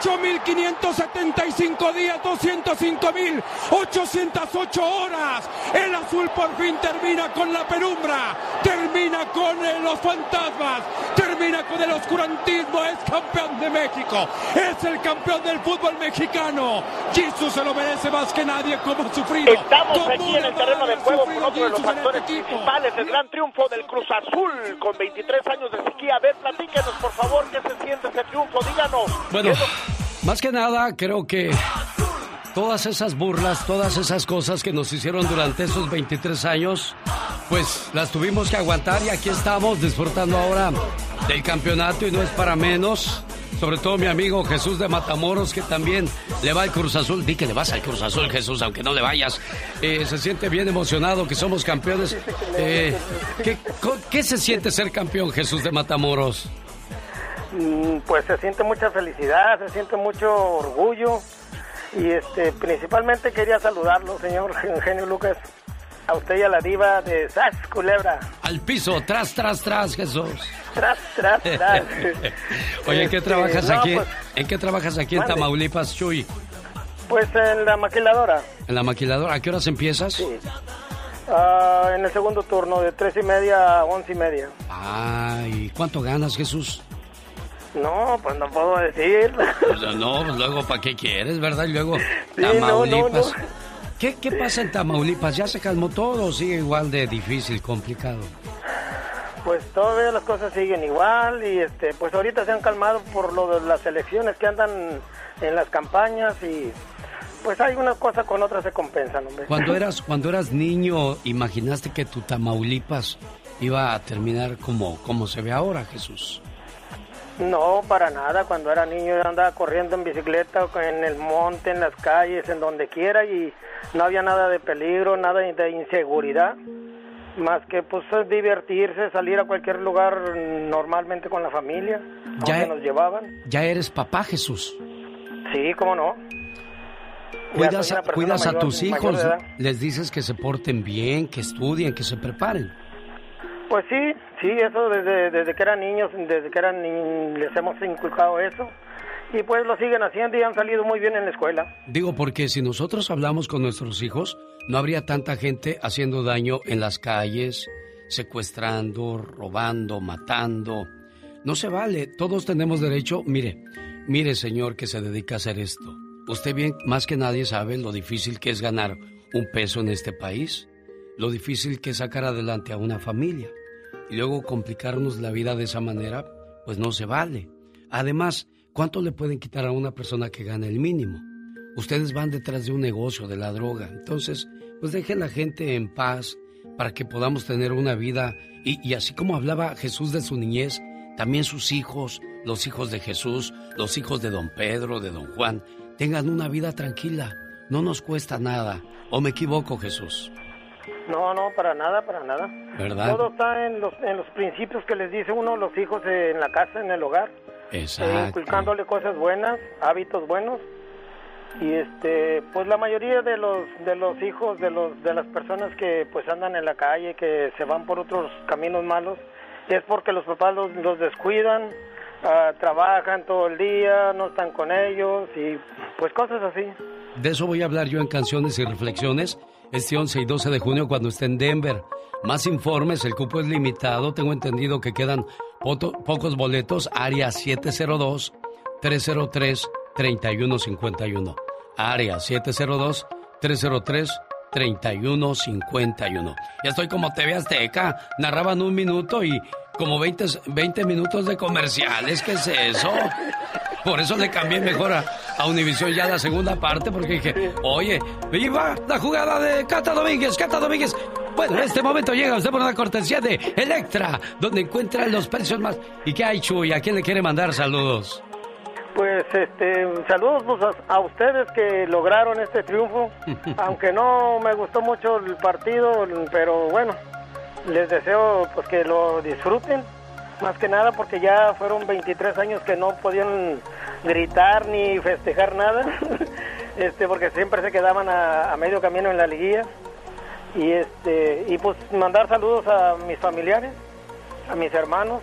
8.575 días, 205.808 horas. El azul por fin termina con la penumbra, termina con eh, los fantasmas, termina con el oscurantismo, es campeón de México, es el campeón del fútbol mexicano. Se lo merece más que nadie como ha sufrido. Estamos como aquí en el terreno de juego con otro de los factores este principales del gran triunfo del Cruz Azul con 23 años de sequía. A ver, platíquenos por favor qué se siente ese triunfo, díganos. Bueno, más que nada, creo que todas esas burlas, todas esas cosas que nos hicieron durante esos 23 años, pues las tuvimos que aguantar y aquí estamos disfrutando ahora del campeonato y no es para menos. Sobre todo mi amigo Jesús de Matamoros, que también le va al Cruz Azul. Di que le vas al Cruz Azul, Jesús, aunque no le vayas. Eh, se siente bien emocionado que somos campeones. Eh, ¿qué, co- ¿Qué se siente ser campeón, Jesús de Matamoros? Mm, Pues se siente mucha felicidad, se siente mucho orgullo y este principalmente quería saludarlo, señor <laughs> Eugenio Lucas, a usted y a la diva de Sas Culebra. Al piso, tras, tras, tras, Jesús. Tras, tras, tras. <laughs> Oye, ¿en qué Este, trabajas no, aquí? pues, ¿En qué trabajas aquí en. Tamaulipas, Chuy? Pues en la maquiladora, ¿En la maquiladora? ¿A qué horas empiezas? ah, en el segundo turno, de tres y media a once y media. Ay, ¿cuánto ganas, Jesús? No, pues no puedo decir. Pues, no, pues luego, ¿para qué quieres, verdad? Y luego, <laughs> Sí, no, no, Tamaulipas. no. ¿Qué, ¿Qué pasa en Tamaulipas? ¿Ya se calmó todo o sigue igual de difícil, complicado? Pues todavía las cosas siguen igual y este, pues ahorita se han calmado por lo de las elecciones que andan en las campañas y pues hay una cosa con otra se compensan, hombre. Cuando eras, <laughs> cuando eras niño, ¿imaginaste que tu Tamaulipas iba a terminar como, como se ve ahora, Jesús? No, para nada. Cuando era niño yo andaba corriendo en bicicleta, en el monte, en las calles, en donde quiera y no había nada de peligro, nada de inseguridad. Más que pues divertirse, salir a cualquier lugar normalmente con la familia, Ya- donde nos llevaban. Ya eres papá, Jesús. Sí, cómo no. Cuidas, a, tus hijos, les dices que se porten bien, que estudien, que se preparen. Pues sí, sí, eso desde, desde que eran niños, desde que eran ni- les hemos inculcado eso. Y pues lo siguen haciendo y han salido muy bien en la escuela. Digo, porque si nosotros hablamos con nuestros hijos, no habría tanta gente haciendo daño en las calles, secuestrando, robando, matando. No se vale, todos tenemos derecho. Mire, mire señor que se dedica a hacer esto. Usted bien, más que nadie sabe lo difícil que es ganar un peso en este país, lo difícil que es sacar adelante a una familia. Y luego complicarnos la vida de esa manera, pues no se vale. Además, ¿cuánto le pueden quitar a una persona que gana el mínimo? Ustedes van detrás de un negocio, de la droga. Entonces, pues dejen la gente en paz para que podamos tener una vida. Y, y así como hablaba Jesús de su niñez, también sus hijos, los hijos de Jesús, los hijos de don Pedro, de don Juan, tengan una vida tranquila. No nos cuesta nada. ¿O me equivoco, Jesús? No, no, para nada, para nada. ¿Verdad? Todo está en los, en los principios que les dice uno los hijos en la casa, en el hogar. eh, Exacto. inculcándole cosas buenas, hábitos buenos. Y este, pues la mayoría de los de los hijos de los de las personas que pues andan en la calle, que se van por otros caminos malos, es porque los papás los, los descuidan, ah, trabajan todo el día, no están con ellos y pues cosas así. De eso voy a hablar yo en Canciones y Reflexiones este 11 y 12 de junio cuando esté en Denver. Más informes, el cupo es limitado. Tengo entendido que quedan pocos boletos. Área 702-303-3151. Área 702-303-3151. Ya estoy como TV Azteca. Narraban un minuto y como 20, 20 minutos de comerciales. ¿Qué es eso? Por eso le cambié mejor a, a Univisión ya la segunda parte, porque dije, oye, viva la jugada de Cata Domínguez, Cata Domínguez. Bueno, en este momento llega usted por una cortesía de Electra, donde encuentra los precios más. ¿Y qué hay, Chuy? ¿A quién le quiere mandar saludos? Pues este, saludos pues, a, a ustedes que lograron este triunfo, <laughs> aunque no me gustó mucho el partido, pero bueno, les deseo pues que lo disfruten, más que nada porque ya fueron 23 años que no podían gritar ni festejar nada, <laughs> este, porque siempre se quedaban a, a medio camino en la liguilla y este y pues mandar saludos a mis familiares, a mis hermanos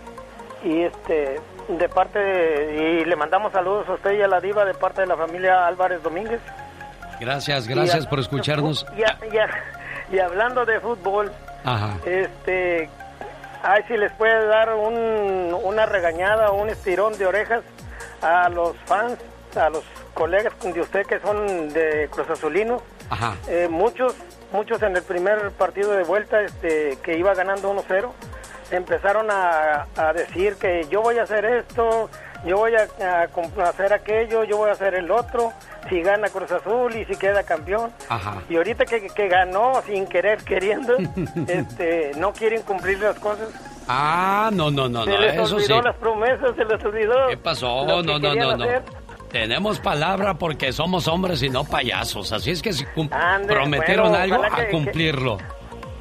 y este de parte de- y le mandamos saludos a usted y a la diva de parte de la familia Álvarez Domínguez. Gracias, gracias a- por escucharnos. Y, a- y a- y hablando de fútbol, Ajá. este, ay, si les puede dar un- una regañada o un estirón de orejas a los fans, a los colegas de usted que son de Cruz Azulinos. Ajá. Eh, muchos, muchos en el primer partido de vuelta, este, que iba ganando 1-0, empezaron a, a decir que yo voy a hacer esto, yo voy a, hacer aquello, yo voy a hacer el otro, si gana Cruz Azul y si queda campeón. Ajá. Y ahorita que, que ganó sin querer, queriendo, <laughs> este, no quieren cumplir las cosas. Ah, no, no, no, se no, les eso sí. olvidó las promesas, se les olvidó. ¿Qué pasó? No, no, no, no. Tenemos palabra porque somos hombres y no payasos. Así es que si Ande, prometieron bueno, algo, a que- cumplirlo.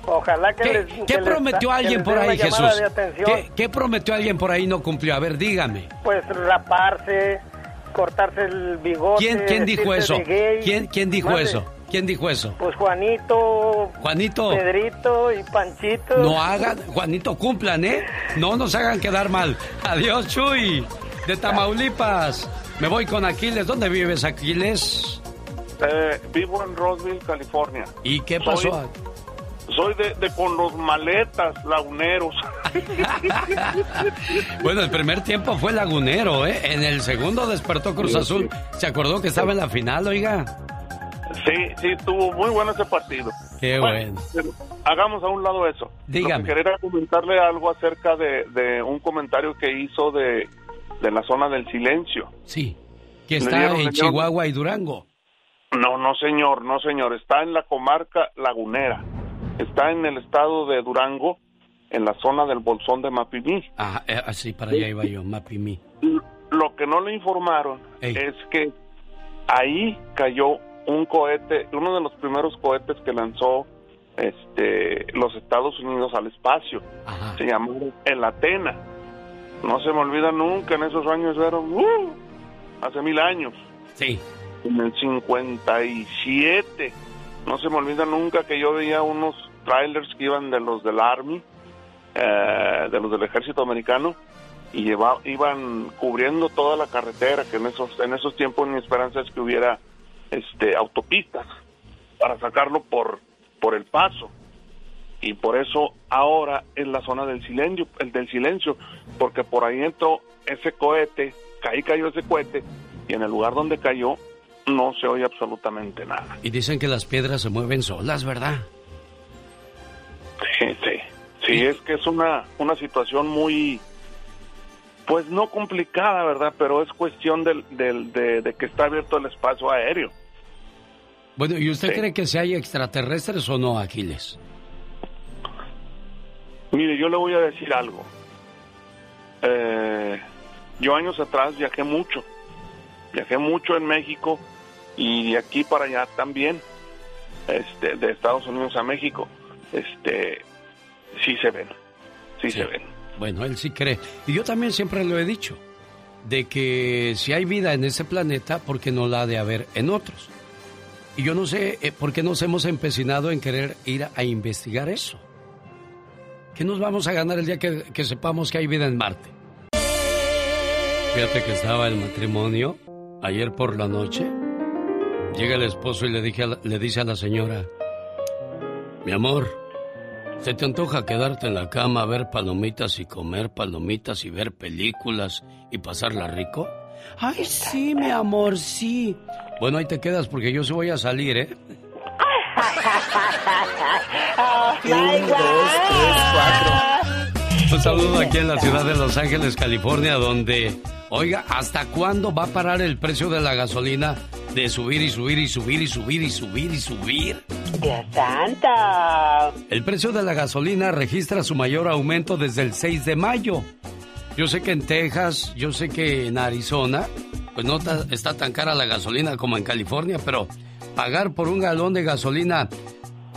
Ojalá que ¿Qué, les, qué que prometió alguien por ahí, Jesús? ¿Qué, qué prometió alguien por ahí y no cumplió? A ver, dígame. Pues raparse, cortarse el bigote. ¿Quién, quién dijo eso? gay. ¿Quién, quién dijo eso? ¿Quién dijo eso? Pues Juanito. Juanito. Pedrito y Panchito. No hagan, Juanito, cumplan, ¿eh? No nos hagan quedar mal. Adiós, Chuy. De Tamaulipas. Me voy con Aquiles. ¿Dónde vives, Aquiles? Eh, vivo en Roseville, California. ¿Y qué pasó? Soy, de, de, con los maletas laguneros. <laughs> bueno, el primer tiempo fue lagunero, ¿eh? En el segundo despertó Cruz Azul. ¿Se acordó que estaba en la final, oiga? Sí, sí, estuvo muy bueno ese partido. Qué bueno. hagamos a un lado eso. Dígame. quería comentarle algo acerca de, un comentario que hizo de, la zona del silencio. Sí, que está en Chihuahua y Durango. No, no señor, no señor, está en la comarca lagunera. Está en el estado de Durango, en la zona del Bolsón de Mapimí. Ah, así para allá iba yo, Mapimí. Lo que no le informaron es que ahí cayó un cohete, uno de los primeros cohetes que lanzó este, los Estados Unidos al espacio. Se llamó el Atena. No se me olvida nunca, en esos años eran uh, hace mil años. Sí. En el 57. No se me olvida nunca que yo veía unos trailers que iban de los del Army, eh, de los del ejército americano, y lleva, iban cubriendo toda la carretera, que en esos, en esos tiempos mi esperanza es que hubiera este, autopistas para sacarlo por, por el paso. Y por eso ahora es la zona del silencio, el del silencio, porque por ahí entró ese cohete, caí cayó ese cohete, y en el lugar donde cayó no se oye absolutamente nada. Y dicen que las piedras se mueven solas, ¿verdad? Sí, sí. Sí, es que es una, una situación muy, pues no complicada, ¿verdad? Pero es cuestión del, del, de, que está abierto el espacio aéreo. Bueno, ¿y usted cree que si hay extraterrestres o no, Aquiles? Mire, yo le voy a decir algo. Eh, yo años atrás viajé mucho. Viajé mucho en México y de aquí para allá también. Este, de Estados Unidos a México. Este, sí se ven. sí. se ven. Bueno, él sí cree. Y yo también siempre lo he dicho, de que si hay vida en ese planeta, ¿por qué no la ha de haber en otros? Y yo no sé eh, por qué nos hemos empecinado en querer ir a investigar eso. ¿Qué nos vamos a ganar el día que, sepamos que hay vida en Marte? Fíjate que estaba el matrimonio ayer por la noche. Llega el esposo y le, dije le dice a la señora, mi amor, ¿Se te antoja quedarte en la cama a ver palomitas y comer palomitas y ver películas y pasarla rico? Ay, sí, mi amor, sí. Bueno, ahí te quedas porque yo se voy a salir, ¿eh? <laughs> Un, dos, tres, cuatro. Un saludo aquí en la ciudad de Los Ángeles, California, donde, oiga, ¿hasta cuándo va a parar el precio de la gasolina de subir y subir y subir y subir y subir y subir? ¡Dios santo! El precio de la gasolina registra su mayor aumento desde el 6 de mayo. Yo sé que en Texas, yo sé que en Arizona, pues no está tan cara la gasolina como en California, pero pagar por un galón de gasolina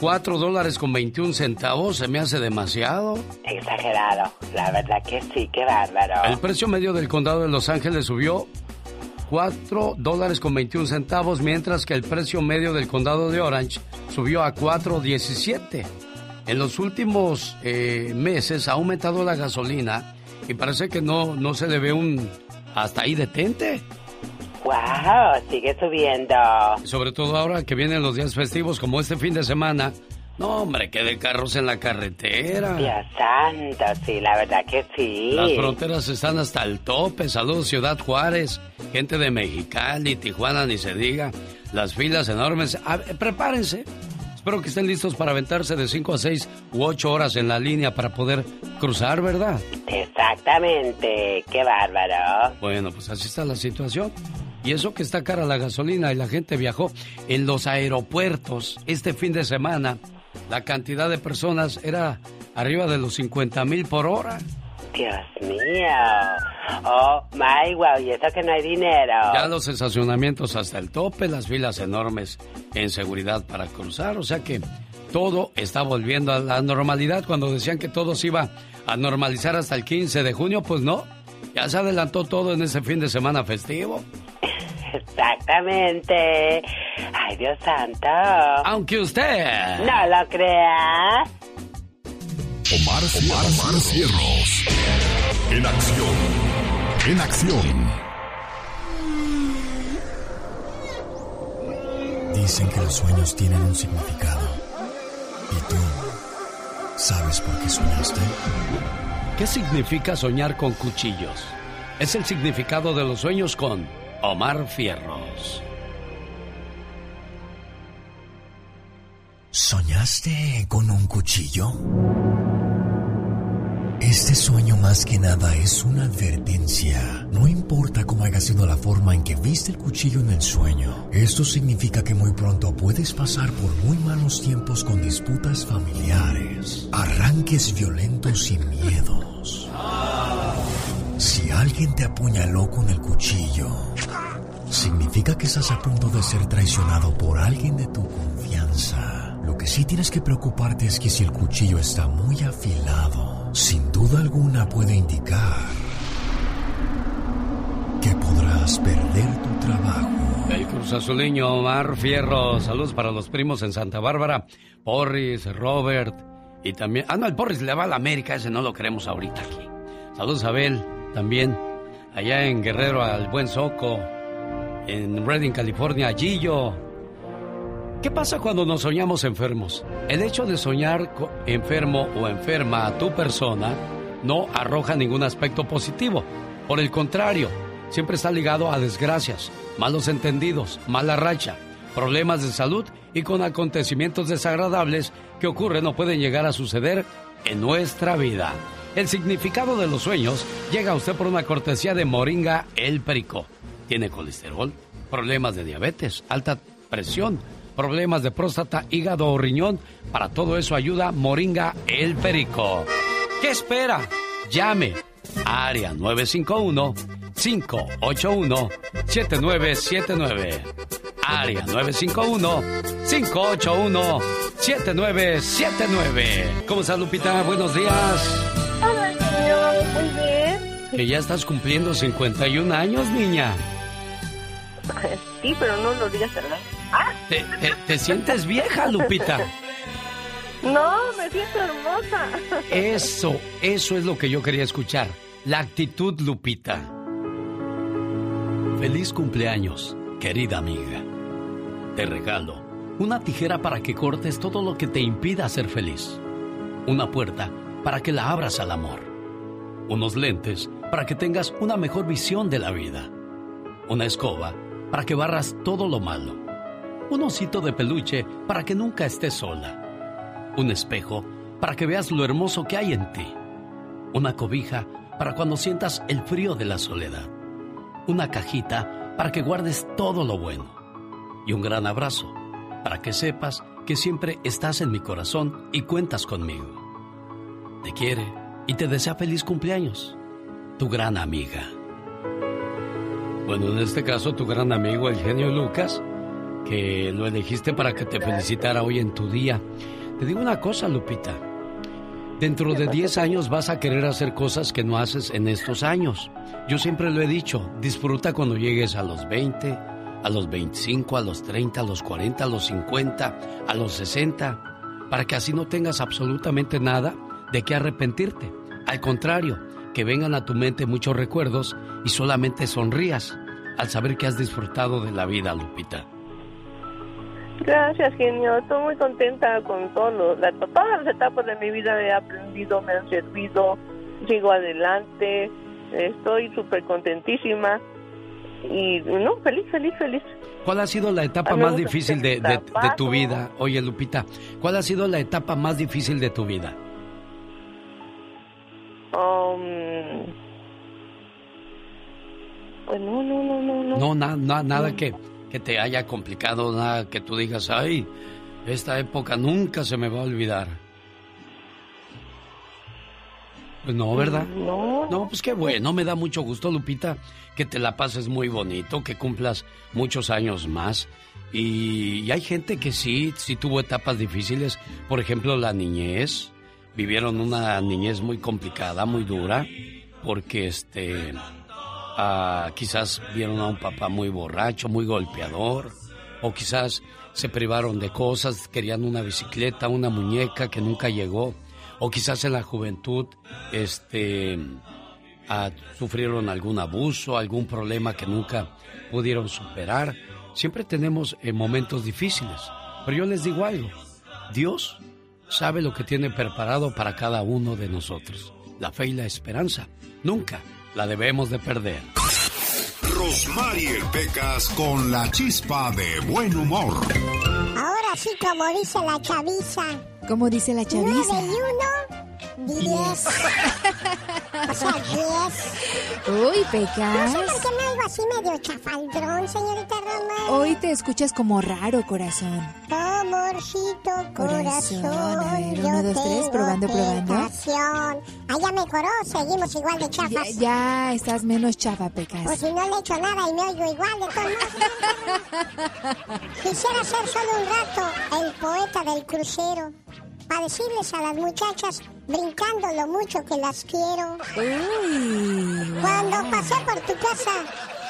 4 dólares con 21 centavos se me hace demasiado. Exagerado, la verdad que sí, qué bárbaro. El precio medio del condado de Los Ángeles subió 4 dólares con 21 centavos, mientras que el precio medio del condado de Orange subió a 4.17. En los últimos eh, meses ha aumentado la gasolina y parece que no, no se le ve un hasta ahí detente. ¡Wow! Sigue subiendo. Sobre todo ahora que vienen los días festivos como este fin de semana, no, hombre, que de carros en la carretera. Dios santo, sí, la verdad que sí. Las fronteras están hasta el tope. Saludos, Ciudad Juárez, gente de Mexicali, Tijuana, ni se diga. Las filas enormes. prepárense. Espero que estén listos para aventarse de 5 a 6 u 8 horas en la línea para poder cruzar, ¿verdad? Exactamente, qué bárbaro. Bueno, pues así está la situación. Y eso que está cara la gasolina y la gente viajó en los aeropuertos este fin de semana la cantidad de personas era arriba de los 50 mil por hora. Dios mío. Oh, my wow, y eso que no hay dinero. Ya los estacionamientos hasta el tope, las filas enormes en seguridad para cruzar, o sea que todo está volviendo a la normalidad. Cuando decían que todo se iba a normalizar hasta el 15 de junio, pues no, ya se adelantó todo en ese fin de semana festivo. Exactamente. Ay, Dios santo. Aunque usted... No lo crea. Omar, Omar, Omar Cierros. En acción. En acción. Dicen que los sueños tienen un significado. ¿Y tú sabes por qué soñaste? ¿Qué significa soñar con cuchillos? Es el significado de los sueños con Omar Fierros. ¿Soñaste con un cuchillo? Este sueño más que nada es una advertencia. No importa cómo haya sido la forma en que viste el cuchillo en el sueño, esto significa que muy pronto puedes pasar por muy malos tiempos con disputas familiares, arranques violentos y miedos. Si alguien te apuñaló con el cuchillo, significa que estás a punto de ser traicionado por alguien de tu confianza. Lo que sí tienes que preocuparte es que si el cuchillo está muy afilado, sin duda alguna puede indicar que podrás perder tu trabajo. El Cruz Azuleño Omar Fierro. Saludos para los primos en Santa Bárbara. Porris, Robert y también... Ah, no, el Porris le va a la América, ese no lo queremos ahorita aquí. Saludos Abel también. Allá en Guerrero al Buen Soco. En Redding, California, Gillo. ¿Qué pasa cuando nos soñamos enfermos? El hecho de soñar enfermo o enferma a tu persona no arroja ningún aspecto positivo. Por el contrario, siempre está ligado a desgracias, malos entendidos, mala racha, problemas de salud y con acontecimientos desagradables que ocurren o pueden llegar a suceder en nuestra vida. El significado de los sueños llega a usted por una cortesía de Moringa El Perico. Tiene colesterol, problemas de diabetes, alta presión, problemas de próstata, hígado o riñón. Para todo eso ayuda Moringa El Perico. ¿Qué espera? Llame Área 951-581-7979. Área 951-581-7979. ¿Cómo estás, Lupita? Buenos días. Muy bien. Que ya estás cumpliendo 51 años, niña. <laughs> Sí, pero no lo digas, ¿verdad? ¡Ah! ¿Te, te, te sientes vieja, Lupita? <laughs> No, me siento hermosa. <laughs> Eso, eso es lo que yo quería escuchar. La actitud, Lupita. Feliz cumpleaños, querida amiga. Te regalo una tijera para que cortes todo lo que te impida ser feliz. Una puerta para que la abras al amor. Unos lentes para que tengas una mejor visión de la vida. Una escoba para que barras todo lo malo. Un osito de peluche para que nunca estés sola. Un espejo para que veas lo hermoso que hay en ti. Una cobija para cuando sientas el frío de la soledad. Una cajita para que guardes todo lo bueno. Y un gran abrazo para que sepas que siempre estás en mi corazón y cuentas conmigo. Te quiere y te desea feliz cumpleaños. Tu gran amiga. Bueno, en este caso tu gran amigo, el genio Lucas, que lo elegiste para que te felicitara hoy en tu día. Te digo una cosa, Lupita. Dentro de 10 años vas a querer hacer cosas que no haces en estos años. Yo siempre lo he dicho, disfruta cuando llegues a los 20, a los 25, a los 30, a los 40, a los 50, a los 60, para que así no tengas absolutamente nada de qué arrepentirte. Al contrario, que vengan a tu mente muchos recuerdos y solamente sonrías al saber que has disfrutado de la vida, Lupita. Gracias, genio. Estoy muy contenta con todo. La, todas las etapas de mi vida he aprendido, me han servido, sigo adelante. Estoy súper contentísima. Y no, feliz, feliz, feliz. ¿Cuál ha sido la etapa más difícil de, de, de, tu vida? Oye, Lupita, ¿cuál ha sido la etapa más difícil de tu vida? Um, pues no, no, no, no, no. No, na, na, nada que, que te haya complicado, nada que tú digas, ay, esta época nunca se me va a olvidar. Pues no, ¿verdad? No. No, pues qué bueno, me da mucho gusto, Lupita, que te la pases muy bonito, que cumplas muchos años más. Y, y hay gente que sí, sí tuvo etapas difíciles, por ejemplo, la niñez. Vivieron una niñez muy complicada, muy dura, porque este ah, quizás vieron a un papá muy borracho, muy golpeador, o quizás se privaron de cosas, querían una bicicleta, una muñeca que nunca llegó, o quizás en la juventud, este, ah, sufrieron algún abuso, algún problema que nunca pudieron superar. Siempre tenemos eh, momentos difíciles, pero yo les digo algo, Dios sabe lo que tiene preparado para cada uno de nosotros. La fe y la esperanza nunca la debemos de perder. Rosmarie Pecas con la chispa de buen humor. Ahora sí, como dice la chaviza. ¿Cómo dice la chaviza? 9 y 1, 10. o sea, 10. Uy, Pecas. No sé por qué me oigo así medio chafaldrón, señorita Roma. Hoy te escuchas como raro, corazón. Amorcito, corazón. A ver, uno, dos, tres, probando, probando. Ah, ya mejoró, seguimos igual de chafas. ya estás menos chafa, O Pecas. si no le echo nada y me oigo igual de todos. <laughs> Quisiera ser solo un rato el poeta del crucero. Para decirles a las muchachas, brincando lo mucho que las quiero. Cuando pasé por tu casa,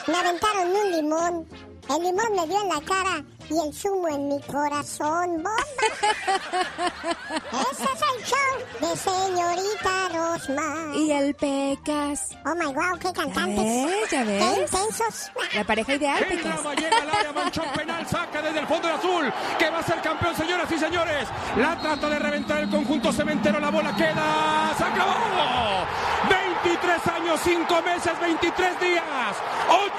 me aventaron un limón. El limón me dio en la cara y el zumo en mi corazón. ¡Bomba! <laughs> Ese es el show de señorita Rosma. Y el Pecas. Oh my wow, qué cantantes. ves? ¿Ya Qué ves? intensos. La pareja ideal, Pecas. Brava llega al área, manchón penal, saca desde el fondo del azul, que va a ser campeón, señoras y señores. La trata de reventar el conjunto cementero, la bola queda, se acabó. 23 años, 5 meses, 23 días,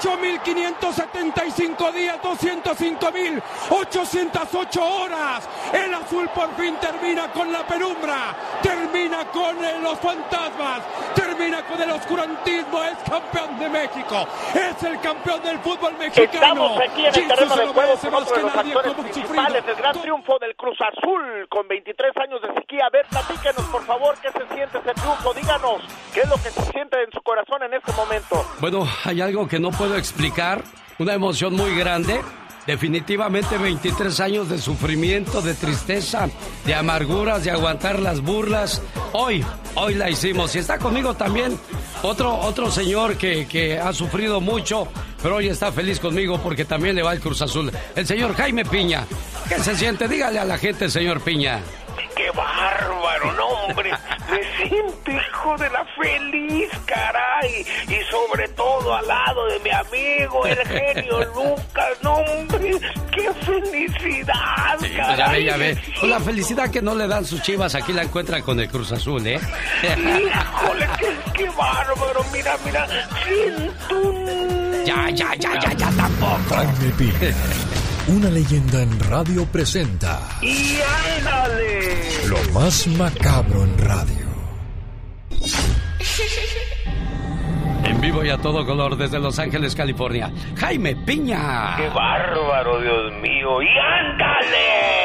8.575 días, 205.808 horas. El azul por fin termina con la penumbra, termina con eh, los fantasmas, termina con el oscurantismo, es campeón de México, es el campeón del fútbol mexicano. Estamos aquí en el terreno de juego con otro de los actores principales del gran triunfo del Cruz Azul con 23 años de sequía. A ver, platíquenos, por favor, qué se siente ese triunfo. Díganos, qué es lo que se siente en su corazón en este momento. Bueno, hay algo que no puedo explicar, una emoción muy grande. Definitivamente 23 años de sufrimiento, de tristeza, de amarguras, de aguantar las burlas. Hoy, hoy la hicimos. Y está conmigo también otro, otro señor que, que ha sufrido mucho, pero hoy está feliz conmigo porque también le va el Cruz Azul. El señor Jaime Piña. ¿Qué se siente? Dígale a la gente, señor Piña. ¡Qué bárbaro! No, hombre, siento hijo de la feliz, caray. Y sobre todo al lado de mi amigo, el genio <laughs> Lucas. No, hombre, qué felicidad, Sí, ya ve, ya ve. Con la felicidad que no le dan sus chivas, aquí la encuentran con el Cruz Azul, ¿eh? Híjole, qué, qué bárbaro. Mira, mira, siento. Ya, ya, ya, ya, ya tampoco. Una leyenda en radio presenta ¡Y ándale! lo más macabro en radio. En vivo y a todo color desde Los Ángeles, California. Jaime Piña. ¡Qué bárbaro, Dios mío! ¡Y ándale!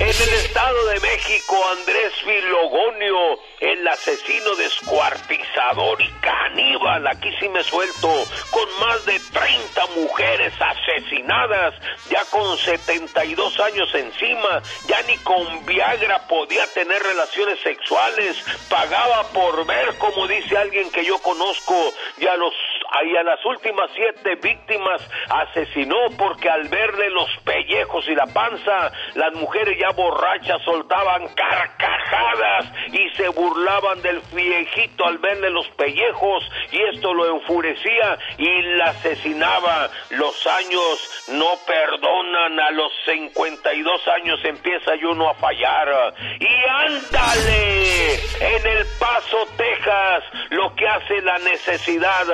En el Estado de México, Andrés Filogonio, el asesino descuartizador y caníbal, aquí sí me suelto, con más de 30 mujeres asesinadas, ya con 72 años encima, ya ni con Viagra podía tener relaciones sexuales, pagaba por ver, como dice alguien que yo conozco, y a los y a las últimas siete víctimas asesinó porque al verle los pellejos y la panza, las mujeres ya borrachas soltaban carcajadas y se burlaban del viejito al verle los pellejos y esto lo enfurecía y la asesinaba. Los años no perdonan, a los 52 años empieza uno a fallar. Y ándale, en El Paso, Texas, lo que hace la necesidad.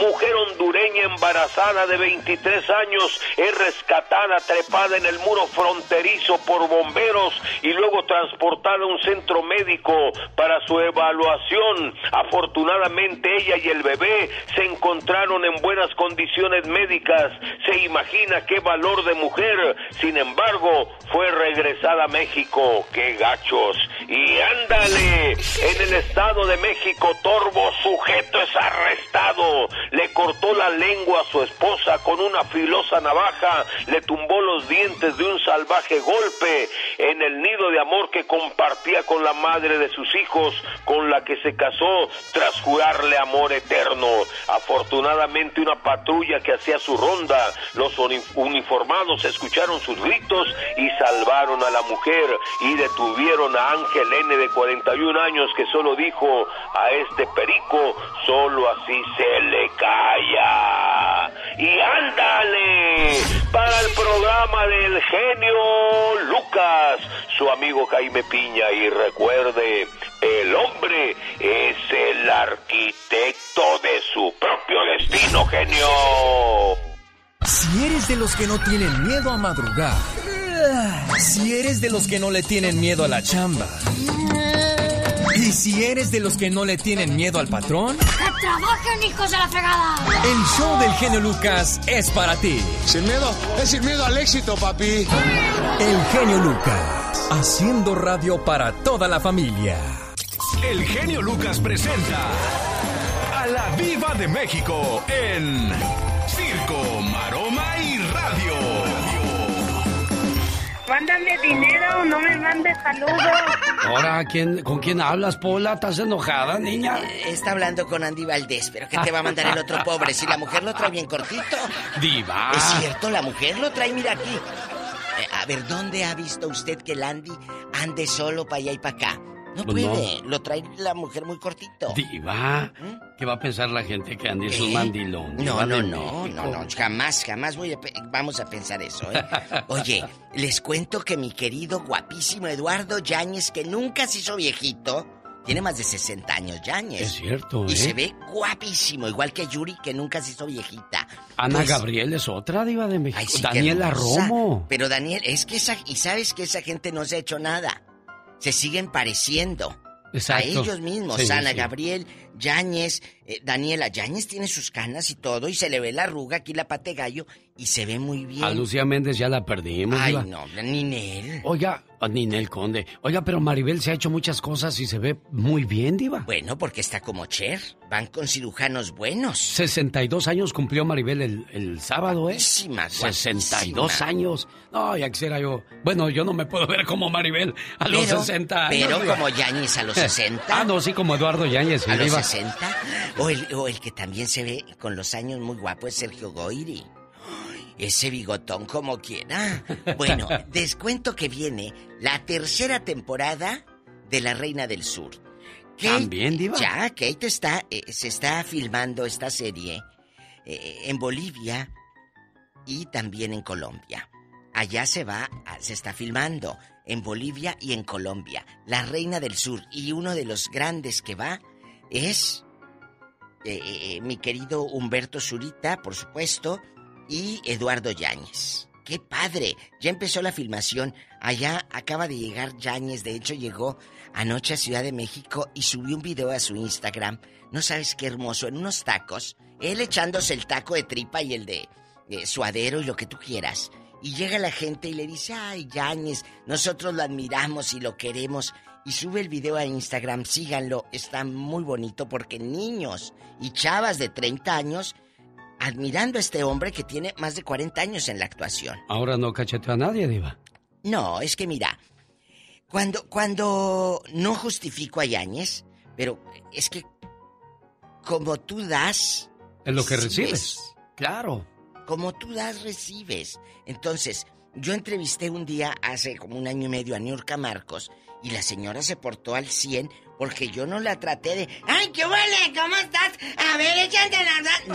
Mujer hondureña embarazada de 23 años es rescatada, trepada en el muro fronterizo por bomberos y luego transportada a un centro médico para su evaluación. Afortunadamente ella y el bebé se encontraron en buenas condiciones médicas. Se imagina qué valor de mujer. Sin embargo, fue regresada a México. ¡Qué gachos! Y ándale, en el Estado de México, Torbo sujeto es arrestado. Le cortó la lengua a su esposa con una filosa navaja. Le tumbó los dientes de un salvaje golpe en el nido de amor que compartía con la madre de sus hijos, con la que se casó tras jurarle amor eterno. Afortunadamente una patrulla que hacía su ronda, los uni- uniformados escucharon sus gritos y salvaron a la mujer y detuvieron a Ángel N de 41 años que solo dijo a este perico, solo así se le calla. Y ándale para el programa del genio Lucas, su amigo Jaime Piña y recuerde, el hombre es el arquitecto de su propio destino, genio. Si eres de los que no tienen miedo a madrugar, si eres de los que no le tienen miedo a la chamba, y si eres de los que no le tienen miedo al patrón, ¡Que trabajen, hijos de la fregada! el show del genio Lucas es para ti. Sin miedo, es sin miedo al éxito, papi. El genio Lucas, haciendo radio para toda la familia. El genio Lucas presenta a la Viva de México en Circo, Mándame dinero, no me mandes saludos. Ahora, ¿quién, ¿con quién hablas, Pola? ¿Estás enojada, niña? Está hablando con Andy Valdés, pero ¿qué te va a mandar el otro pobre si la mujer lo trae bien cortito? Diva. Es cierto, la mujer lo trae, mira aquí. Eh, a ver, ¿dónde ha visto usted que el Andy ande solo para allá y para acá? No Pues no. puede, lo trae la mujer muy cortito. Diva. ¿Qué va a pensar la gente que Andy es un ¿Eh? mandilón? No, no, no, no, no, jamás, jamás voy a pe- vamos a pensar eso, ¿eh? <laughs> Oye, les cuento que mi querido guapísimo Eduardo Yáñez, que nunca se hizo viejito, tiene más de 60 años Yáñez. Es cierto, Y ¿eh? se ve guapísimo, igual que Yuri, que nunca se hizo viejita. Ana Pues, Gabriel es otra diva de México. ay, sí, Daniela. Romo. Pero Daniel, es que esa, y sabes que esa gente no se ha hecho nada. Se siguen pareciendo. Exacto. A ellos mismos, Sí, Ana sí. Gabriel, Yáñez, eh, Daniela Yáñez tiene sus canas y todo, y se le ve la arruga aquí, la pate gallo, y se ve muy bien. A Lucía Méndez ya la perdimos, Ay, diva. no, Ninel. Oiga, a Ninel Conde. Oiga, pero Maribel se ha hecho muchas cosas y se ve muy bien, diva. Bueno, porque está como Cher. Van con cirujanos buenos. 62 años cumplió Maribel el, el sábado, ¿eh? Guapísima, 62 guapísima. años. No, ya quisiera yo. Bueno, yo no me puedo ver como Maribel a los Pero- 60 años. pero diva. como Yáñez a los 60. ah, no, sí, como Eduardo Yáñez. A los diva. 60. O el, o el que también se ve con los años muy guapo es Sergio Goiri. Ese bigotón como quiera. Bueno, <laughs> descuento que viene la tercera temporada de La Reina del Sur. También, Diva. Ya, Kate está, eh, se está filmando esta serie eh, en Bolivia y también en Colombia. Allá se va, se está filmando en Bolivia y en Colombia. La Reina del Sur. Y uno de los grandes que va es eh, eh, mi querido Humberto Zurita, por supuesto, y Eduardo Yáñez. ¡Qué padre! Ya empezó la filmación. Allá acaba de llegar Yáñez. De hecho, llegó anoche a Ciudad de México y subió un video a su Instagram. No sabes qué hermoso, en unos tacos. Él echándose el taco de tripa y el de eh, suadero y lo que tú quieras. Y llega la gente y le dice, ay, Yáñez, nosotros lo admiramos y lo queremos. Y sube el video a Instagram, síganlo, está muy bonito porque niños y chavas de 30 años admirando a este hombre que tiene más de 40 años en la actuación. Ahora no cacheteó a nadie, Diva. No, es que mira, cuando, cuando no justifico a Yáñez, pero es que como tú das... Es lo que recibes. recibes. Claro. Como tú das, recibes. Entonces, yo entrevisté un día hace como un año y medio a Niurka Marcos y la señora se portó al 100 porque yo no la traté de. ¡Ay, qué huele! ¿Cómo estás? A ver, échate la.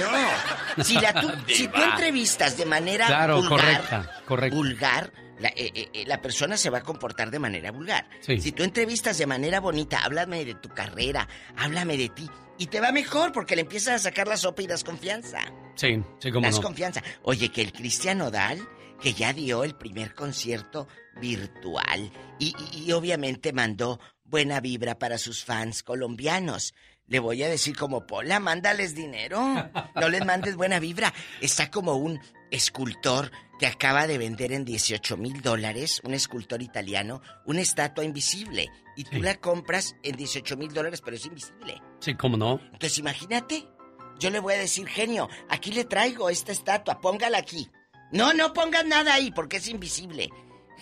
No. Si, la tú, <laughs> si tú entrevistas de manera Claro, vulgar, correcta, correcta. vulgar, la, eh, eh, eh, la persona se va a comportar de manera vulgar. Sí. Si tú entrevistas de manera bonita, háblame de tu carrera, háblame de ti. Y te va mejor porque le empiezas a sacar la sopa y das confianza. Sí, sí, como Das no. confianza. Oye, que el Cristian Odal, que ya dio el primer concierto virtual y, y- y obviamente mandó buena vibra para sus fans colombianos. Le voy a decir como Pola, mándales dinero. No les mandes buena vibra. Está como un escultor que acaba de vender en 18 mil dólares, un escultor italiano, una estatua invisible. Y tú la compras en 18 mil dólares, pero es invisible. Sí, como no. Entonces imagínate, yo le voy a decir, genio, aquí le traigo esta estatua, póngala aquí. No, no pongas nada ahí porque es invisible.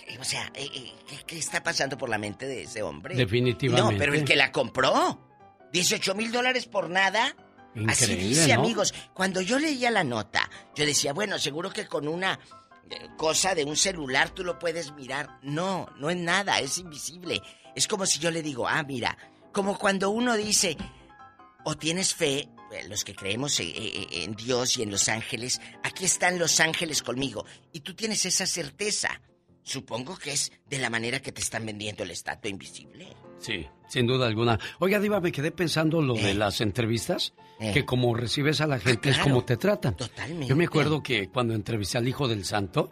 Eh, O sea, eh, eh, ¿qué, qué está pasando por la mente de ese hombre? Definitivamente. No, pero el que la compró. 18 mil dólares por nada. Así Increíble, dice, ¿no? amigos. Cuando yo leía la nota, yo decía, bueno, seguro que con una cosa de un celular tú lo puedes mirar. No, no es nada, es invisible. Es como si yo le digo, ah, mira, como cuando uno dice, o tienes fe, los que creemos eh, eh, en Dios y en los ángeles, aquí están los ángeles conmigo, y tú tienes esa certeza. Supongo que es de la manera que te están vendiendo el estatua invisible. Sí, sin duda alguna. Oiga, Diva, me quedé pensando lo Eh. de las entrevistas, que como recibes a la gente es claro. como te tratan. Totalmente. Yo me acuerdo que cuando entrevisté al hijo del santo,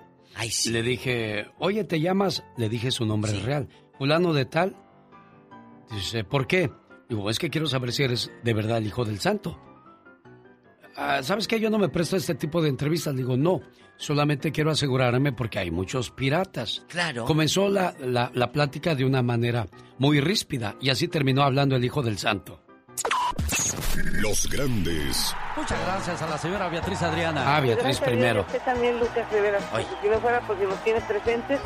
le dije, oye, ¿te llamas? Le dije su nombre real. Fulano de tal. Dice, ¿por qué? Digo, es que quiero saber si eres de verdad el hijo del santo. "Ah, ¿Sabes qué? Yo no me presto a este tipo de entrevistas. Digo, no, solamente quiero asegurarme porque hay muchos piratas. Claro. Comenzó la, la, la plática de una manera muy ríspida y así terminó hablando el hijo del santo. Los grandes Muchas gracias a la señora Beatriz Adriana. Ah, Beatriz Gracias a primero. Dios, Usted también, Lucas Rivera. Si no fuera porque nos tienes presentes.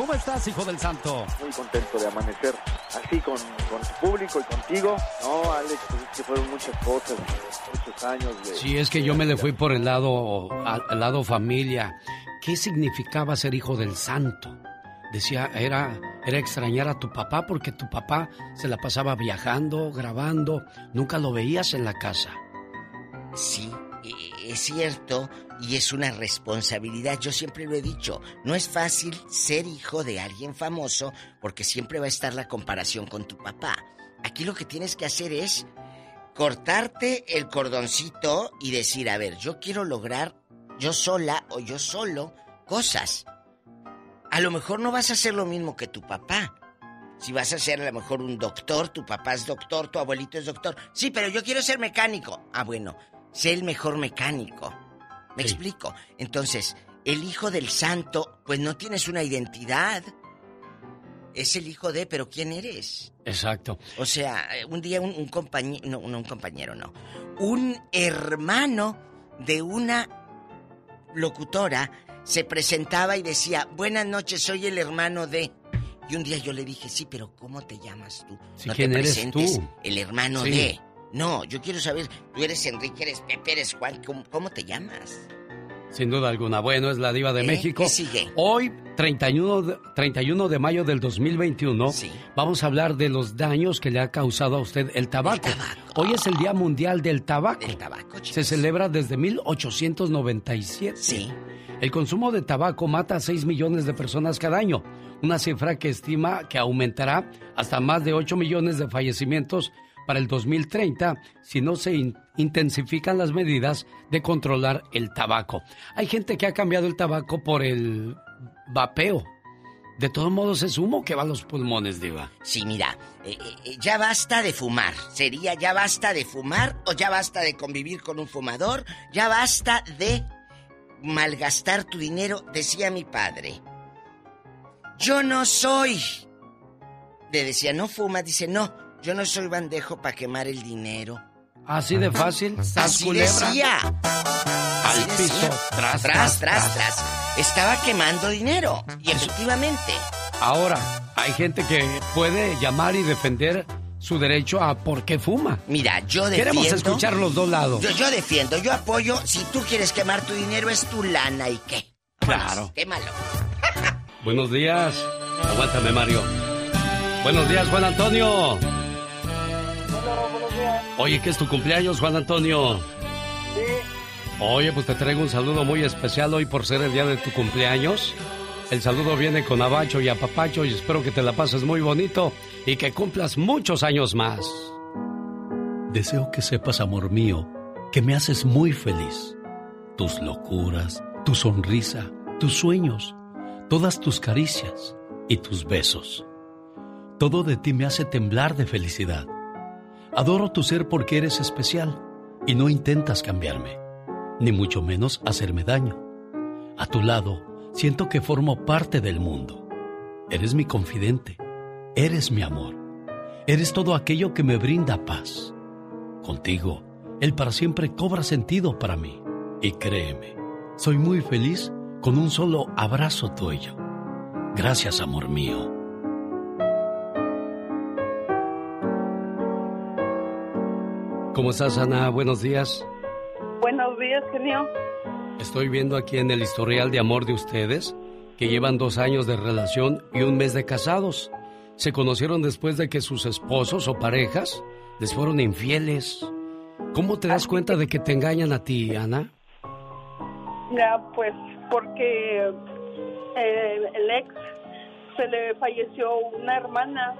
¿Cómo estás, hijo del santo? Muy contento de amanecer así con, con tu público y contigo. No, Alex, pues es que fueron muchas cosas, muchos años de... Sí, es que yo me le fui por el lado, al, al lado familia. ¿Qué significaba ser hijo del santo? Decía, era, era extrañar a tu papá porque tu papá se la pasaba viajando, grabando, nunca lo veías en la casa. Sí, es cierto y es una responsabilidad. Yo siempre lo he dicho, no es fácil ser hijo de alguien famoso porque siempre va a estar la comparación con tu papá. Aquí lo que tienes que hacer es cortarte el cordoncito y decir, a ver, yo quiero lograr yo sola o yo solo cosas. A lo mejor no vas a hacer lo mismo que tu papá. Si vas a ser a lo mejor un doctor, tu papá es doctor, tu abuelito es doctor. Sí, pero yo quiero ser mecánico. Ah, bueno, sé el mejor mecánico. ¿Me explico? Entonces, el hijo del santo, pues no tienes una identidad. Es el hijo de, pero ¿quién eres? Exacto. O sea, un día un, compañero, no, no un compañero, no. Un hermano de una locutora se presentaba y decía, buenas noches, soy el hermano de... Y un día yo le dije, sí, pero ¿cómo te llamas tú? Sí, no ¿quién te eres presentes tú? el hermano Sí. de... No, yo quiero saber, tú eres Enrique, eres Pepe, eres Juan, ¿cómo, cómo te llamas? Sin duda alguna. Bueno, es la diva de ¿Eh? México. ¿Qué sigue? Hoy, 31 de, 31 de mayo del 2021, vamos a hablar de los daños que le ha causado a usted el tabaco. Hoy es el Día Mundial del Tabaco. Se celebra desde 1897. El consumo de tabaco mata a 6 millones de personas cada año, una cifra que estima que aumentará hasta más de 8 millones de fallecimientos para el 2030 si no se in- intensifican las medidas de controlar el tabaco. Hay gente que ha cambiado el tabaco por el vapeo. De todos modos es humo que va a los pulmones, diva. Sí, mira, eh, eh, ya basta de fumar. Sería ya basta de fumar o ya basta de convivir con un fumador, ya basta de malgastar tu dinero, decía mi padre. Yo no soy. Le decía, no fuma, dice, no, yo no soy bandejo para quemar el dinero. Así de fácil, Así culebra. decía. Al Así piso, decía. tras, tras, tras, tras, tras. Estaba quemando dinero. Y efectivamente. Ahora, hay gente que puede llamar y defender su derecho a por qué fuma. Mira, yo defiendo. Queremos escuchar los dos lados. Yo, yo defiendo, yo apoyo. Si tú quieres quemar tu dinero, es tu lana y qué. Claro. Quémalo. Buenos días. Aguántame, Mario. Buenos días, Juan Antonio. Oye, ¿qué es tu cumpleaños, Juan Antonio? Oye, pues te traigo un saludo muy especial hoy por ser el día de tu cumpleaños. El saludo viene con abacho y apapacho y espero que te la pases muy bonito y que cumplas muchos años más. Deseo que sepas, amor mío, que me haces muy feliz. Tus locuras, tu sonrisa, tus sueños, todas tus caricias y tus besos. Todo de ti me hace temblar de felicidad. Adoro tu ser porque eres especial y no intentas cambiarme, ni mucho menos hacerme daño. A tu lado, siento que formo parte del mundo. Eres mi confidente, eres mi amor, eres todo aquello que me brinda paz. Contigo, el para siempre cobra sentido para mí. Y créeme, soy muy feliz con un solo abrazo tuyo. Gracias, amor mío. ¿Cómo estás, Ana? Buenos días. Buenos días, genio. Estoy viendo aquí en el historial de amor de ustedes que llevan dos años de relación y un mes de casados. Se conocieron después de que sus esposos o parejas les fueron infieles. ¿Cómo te das cuenta de que te engañan a ti, Ana? Ya, pues porque eh, el ex se le falleció una hermana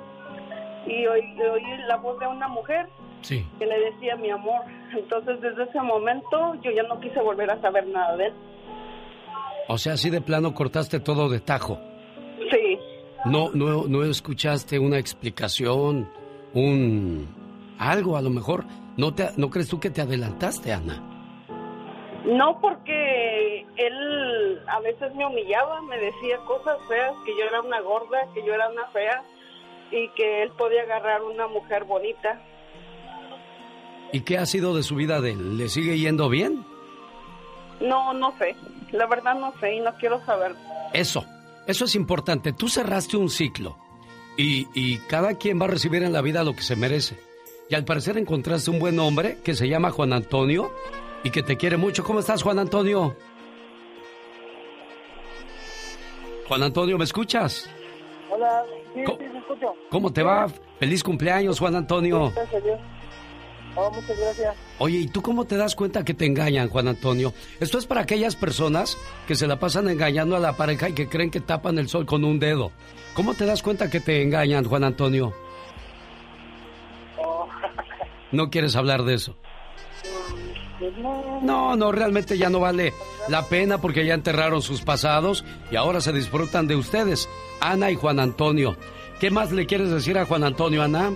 y oí, oí la voz de una mujer Sí. que le decía mi amor. Entonces desde ese momento yo ya no quise volver a saber nada de él. O sea, así de plano cortaste todo de tajo. Sí. No, no, no escuchaste una explicación, un algo a lo mejor. ¿No, te, ¿No crees tú que te adelantaste, Ana? No porque él a veces me humillaba, me decía cosas feas, que yo era una gorda, que yo era una fea y que él podía agarrar una mujer bonita. ¿Y qué ha sido de su vida de él? ¿Le sigue yendo bien? No, no sé. La verdad no sé y no quiero saber. Eso, eso es importante. Tú cerraste un ciclo y, y cada quien va a recibir en la vida lo que se merece. Y al parecer encontraste un buen hombre que se llama Juan Antonio y que te quiere mucho. ¿Cómo estás, Juan Antonio? Juan Antonio, ¿me escuchas? Hola, sí, sí, me escucho. ¿Cómo te va? Feliz cumpleaños, Juan Antonio. Gracias. Oh, muchas gracias. Oye, ¿y tú cómo te das cuenta que te engañan, Juan Antonio? Esto es para aquellas personas que se la pasan engañando a la pareja y que creen que tapan el sol con un dedo. ¿Cómo te das cuenta que te engañan, Juan Antonio? Oh, <laughs> No quieres hablar de eso. pues no, No, no, realmente ya no vale la pena porque ya enterraron sus pasados y ahora se disfrutan de ustedes, Ana y Juan Antonio. ¿Qué más le quieres decir a Juan Antonio, Ana?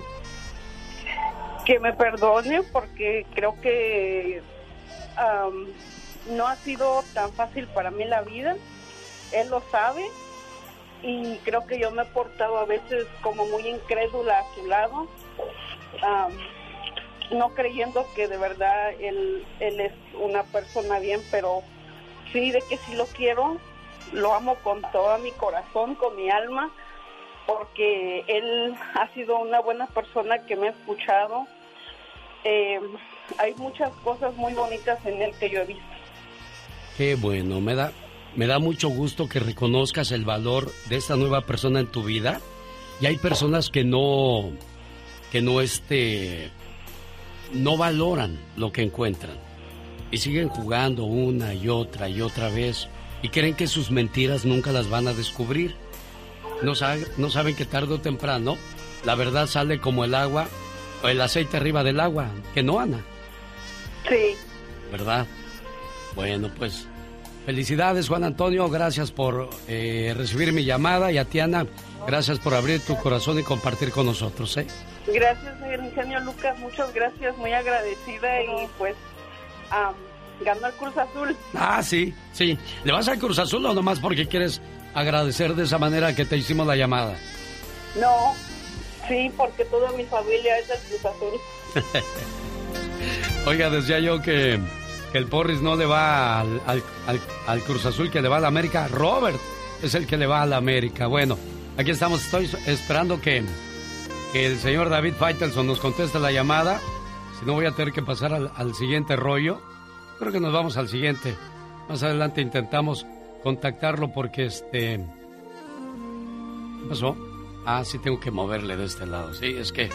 Que me perdone porque creo que am, no ha sido tan fácil para mí la vida. Él lo sabe. Y creo que yo me he portado a veces como muy incrédula a su lado, am, no creyendo que de verdad él, él es una persona bien, pero sí de que sí lo quiero, lo amo con todo mi corazón, con mi alma, porque él ha sido una buena persona que me ha escuchado. Eh, hay muchas cosas muy bonitas en él que yo he visto. Qué bueno, me da, me da mucho gusto que reconozcas el valor de esta nueva persona en tu vida. Y hay personas que no, que no este, no valoran lo que encuentran. Y siguen jugando una y otra y otra vez. Y creen que sus mentiras nunca las van a descubrir. No, sa- no saben que tarde o temprano la verdad sale como el agua o el aceite arriba del agua. Que no, Ana. Sí. ¿verdad? Bueno, pues felicidades Juan Antonio, gracias por eh, recibir mi llamada y a ti Ana, gracias por abrir tu corazón y compartir con nosotros, ¿eh? Gracias, el ingenio Lucas, muchas gracias, muy agradecida y pues am, ganó el Cruz Azul. Ah, sí, sí. ¿Le vas al Cruz Azul o nomás porque quieres agradecer de esa manera que te hicimos la llamada? No, sí, porque toda mi familia es del Cruz Azul. <laughs> Oiga, decía yo que, que el Porris no le va al, al- al- al Cruz Azul, que le va a la América. Robert es el que le va a la América. Bueno, aquí estamos. Estoy esperando que, que el señor David Faitelson nos conteste la llamada. Si no, voy a tener que pasar al, al siguiente rollo. Creo que nos vamos al siguiente. Más adelante intentamos contactarlo porque este... ¿Qué pasó? Ah, sí tengo que moverle de este lado. Sí, es que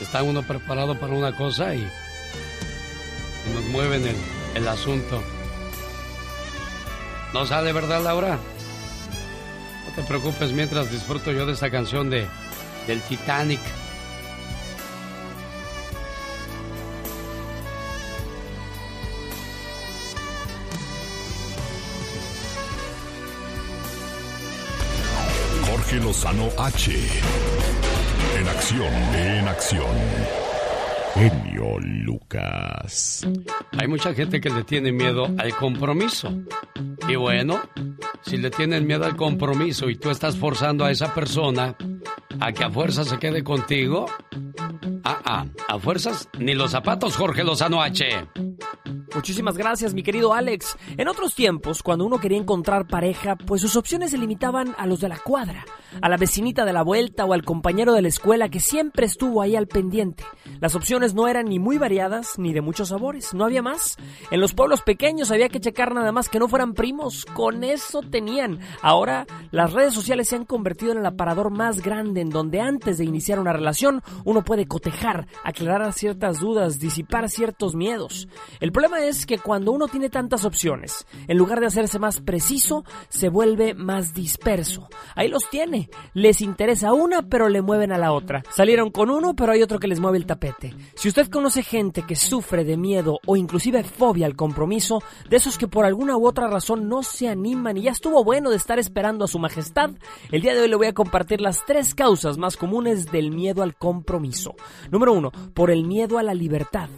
está uno preparado para una cosa y y nos mueven el, el asunto. ¿No sale, verdad, Laura? No te preocupes mientras disfruto yo de esta canción de del Titanic. Jorge Lozano H. En acción, en acción. Genio Lucas. Hay mucha gente que le tiene miedo al compromiso. Y bueno, si le tienen miedo al compromiso y tú estás forzando a esa persona a que a fuerza se quede contigo, ah, ah, a fuerzas ni los zapatos, Jorge Lozano H. Muchísimas gracias, mi querido Alex. En otros tiempos, cuando uno quería encontrar pareja, pues sus opciones se limitaban a los de la cuadra, a la vecinita de la vuelta o al compañero de la escuela que siempre estuvo ahí al pendiente. Las opciones no eran ni muy variadas ni de muchos sabores, no había más. En los pueblos pequeños había que checar nada más que no fueran primos, con eso tenían. Ahora, las redes sociales se han convertido en el aparador más grande en donde antes de iniciar una relación uno puede cotejar, aclarar ciertas dudas, disipar ciertos miedos. El problema es que cuando uno tiene tantas opciones, en lugar de hacerse más preciso, se vuelve más disperso. Ahí los tiene. Les interesa una, pero le mueven a la otra. Salieron con uno, pero hay otro que les mueve el tapete. Si usted conoce gente que sufre de miedo o inclusive fobia al compromiso, de esos que por alguna u otra razón no se animan y ya estuvo bueno de estar esperando a su majestad, el día de hoy le voy a compartir las tres causas más comunes del miedo al compromiso. Número uno, por el miedo a la libertad.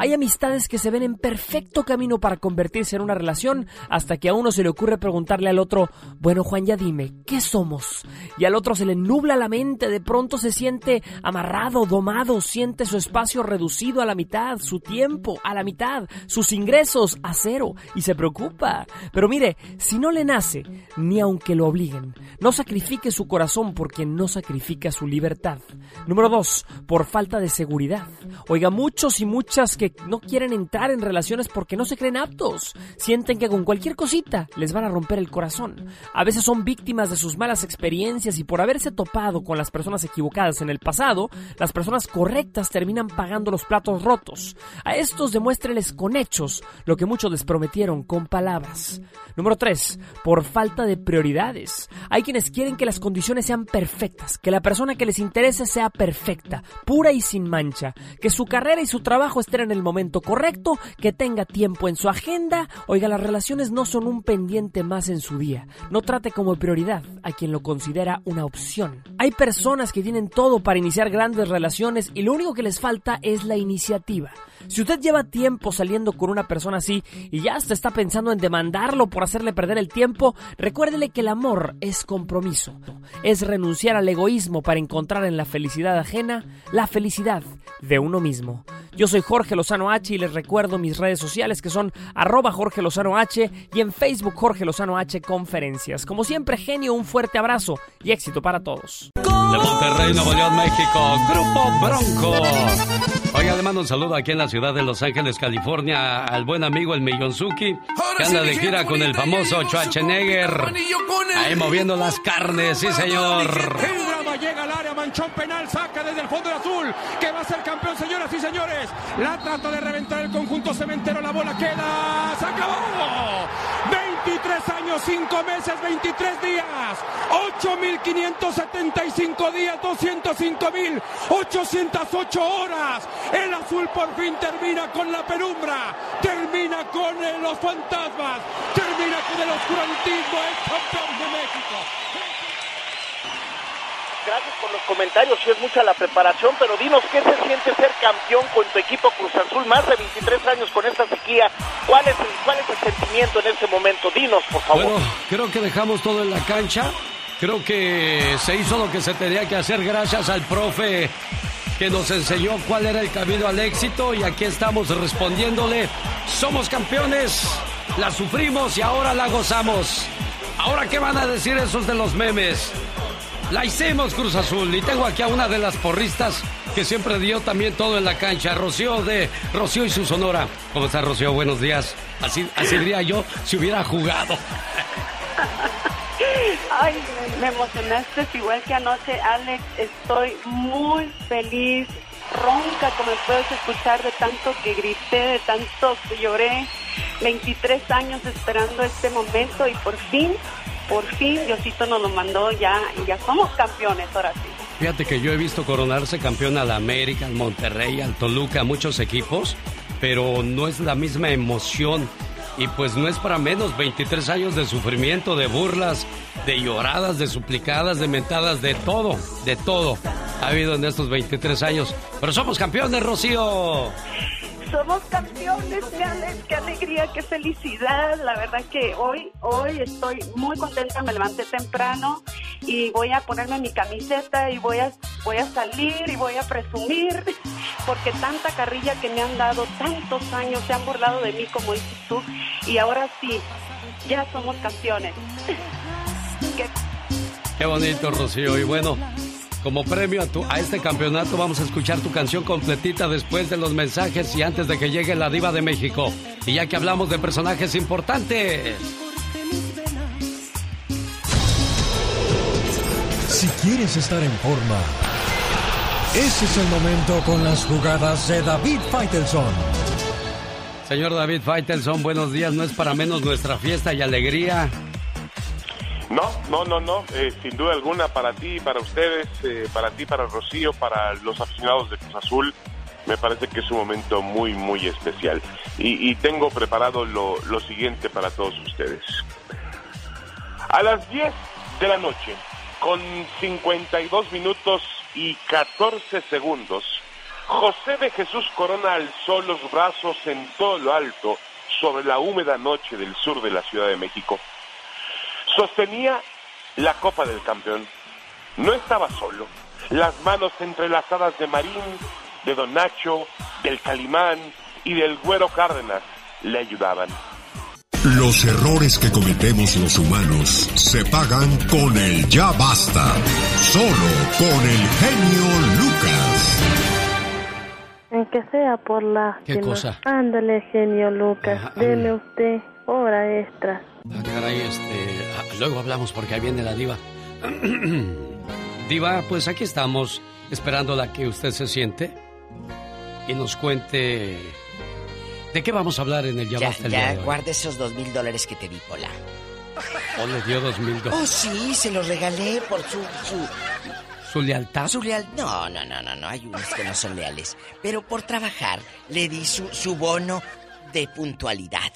Hay amistades que se ven en perfecto camino para convertirse en una relación hasta que a uno se le ocurre preguntarle al otro, bueno Juan, ya dime, ¿qué somos? Y al otro se le nubla la mente, de pronto se siente amarrado, domado, siente su espacio reducido a la mitad, su tiempo a la mitad, sus ingresos a cero y se preocupa. Pero mire, si no le nace, ni aunque lo obliguen, no sacrifique su corazón porque no sacrifica su libertad. Número dos, por falta de seguridad. Oiga, muchos y muchas que no quieren entrar en relaciones porque no se creen aptos. Sienten que con cualquier cosita les van a romper el corazón. A veces son víctimas de sus malas experiencias y por haberse topado con las personas equivocadas en el pasado, las personas correctas terminan pagando los platos rotos. A estos demuéstreles con hechos lo que muchos les prometieron con palabras. Número 3. Por falta de prioridades. Hay quienes quieren que las condiciones sean perfectas, que la persona que les interese sea perfecta, pura y sin mancha, que su carrera y su trabajo estén en el momento correcto, que tenga tiempo en su agenda. Oiga, las relaciones no son un pendiente más en su día. No trate como prioridad a quien lo considera una opción. Hay personas que tienen todo para iniciar grandes relaciones y lo único que les falta es la iniciativa. Si usted lleva tiempo saliendo con una persona así y ya hasta está pensando en demandarlo por hacerle perder el tiempo, recuérdele que el amor es compromiso. Es renunciar al egoísmo para encontrar en la felicidad ajena la felicidad de uno mismo. Yo soy Jorge Lozano H y les recuerdo mis redes sociales que son arroba Jorge Lozano H y en Facebook Jorge Lozano H Conferencias. Como siempre, genio, un fuerte abrazo y éxito para todos. De Monterrey, Nuevo León, México, Grupo Bronco. Oiga, le mando un saludo aquí en la ciudad de Los Ángeles, California, al buen amigo el Millonzuki, que anda de gira con el famoso Schwarzenegger. Ahí moviendo las carnes, sí señor. Llega al área, manchón penal, saca desde el fondo del azul, que va a ser campeón, señoras y señores. La trata de reventar el conjunto cementero, la bola queda, se acabó. 23 años, 5 meses, 23 días, 8.575 días, 205.808 horas. El azul por fin termina con la penumbra, termina con eh, los fantasmas, termina con el oscurantismo, es campeón de México. Gracias por los comentarios, sí es mucha la preparación, pero dinos qué se siente ser campeón con tu equipo Cruz Azul, más de 23 años con esta sequía. ¿Cuál es el, cuál es el sentimiento en este momento? Dinos, por favor. Bueno, creo que dejamos todo en la cancha. Creo que se hizo lo que se tenía que hacer gracias al profe que nos enseñó cuál era el camino al éxito y aquí estamos respondiéndole. Somos campeones, la sufrimos y ahora la gozamos. Ahora, ¿qué van a decir esos de los memes? La hicimos Cruz Azul y tengo aquí a una de las porristas que siempre dio también todo en la cancha, Rocío de Rocío y su Sonora. ¿Cómo está Rocío? Buenos días. Así, así diría yo si hubiera jugado. <laughs> Ay, me emocionaste igual que anoche, Alex. Estoy muy feliz, ronca, como puedes escuchar, de tanto que grité, de tanto que lloré. 23 años esperando este momento y por fin, por fin Diosito nos lo mandó ya y ya somos campeones ahora sí. Fíjate que yo he visto coronarse campeón al América, al Monterrey, al Toluca, muchos equipos, pero no es la misma emoción. Y pues no es para menos, 23 años de sufrimiento, de burlas, de lloradas, de suplicadas, de mentadas, de todo, de todo ha habido en estos 23 años. Pero somos campeones, Rocío. Somos campeones, Alex, qué alegría, qué felicidad. La verdad que hoy, hoy estoy muy contenta, me levanté temprano y voy a ponerme mi camiseta y voy a, voy a salir y voy a presumir porque tanta carrilla que me han dado, tantos años, se han burlado de mí, como dices tú, y ahora sí, ya somos campeones. Qué bonito, Rocío. Y bueno, como premio a, tu, a este campeonato vamos a escuchar tu canción completita después de los mensajes y antes de que llegue la diva de México. Y ya que hablamos de personajes importantes. Si quieres estar en forma, ese es el momento con las jugadas de David Faitelson. Señor David Faitelson, buenos días. No es para menos nuestra fiesta y alegría. No, no, no, no, eh, sin duda alguna para ti, para ustedes, eh, para ti, para Rocío, para los aficionados de Cruz Azul, me parece que es un momento muy, muy especial. Y, y tengo preparado lo, lo siguiente para todos ustedes. A las 10 de la noche, con 52 minutos y 14 segundos, José de Jesús Corona alzó los brazos en todo lo alto sobre la húmeda noche del sur de la Ciudad de México. Sostenía la copa del campeón. No estaba solo. Las manos entrelazadas de Marín, de Don Nacho, del Calimán y del Güero Cárdenas le ayudaban. Los errores que cometemos los humanos se pagan con el ya basta. Solo con el genio Lucas. Que sea por la... ¿Qué cosa? Ándale, genio Lucas, Ajá, deme usted hora extra. Ah, caray, este, ah, luego hablamos porque ahí viene la diva. <clears throat> diva, pues aquí estamos esperando la que usted se siente y nos cuente de qué vamos a hablar en el Ya, Ya, Basta el día ya de hoy. guarda esos dos mil dólares que te di, Pola. ¿O le dio dos mil Oh, dólares? sí, se los regalé por su... su... ¿Su lealtad? Su leal... No, no, no, no, no, hay unos que no son leales. Pero por trabajar le di su, su bono de puntualidad.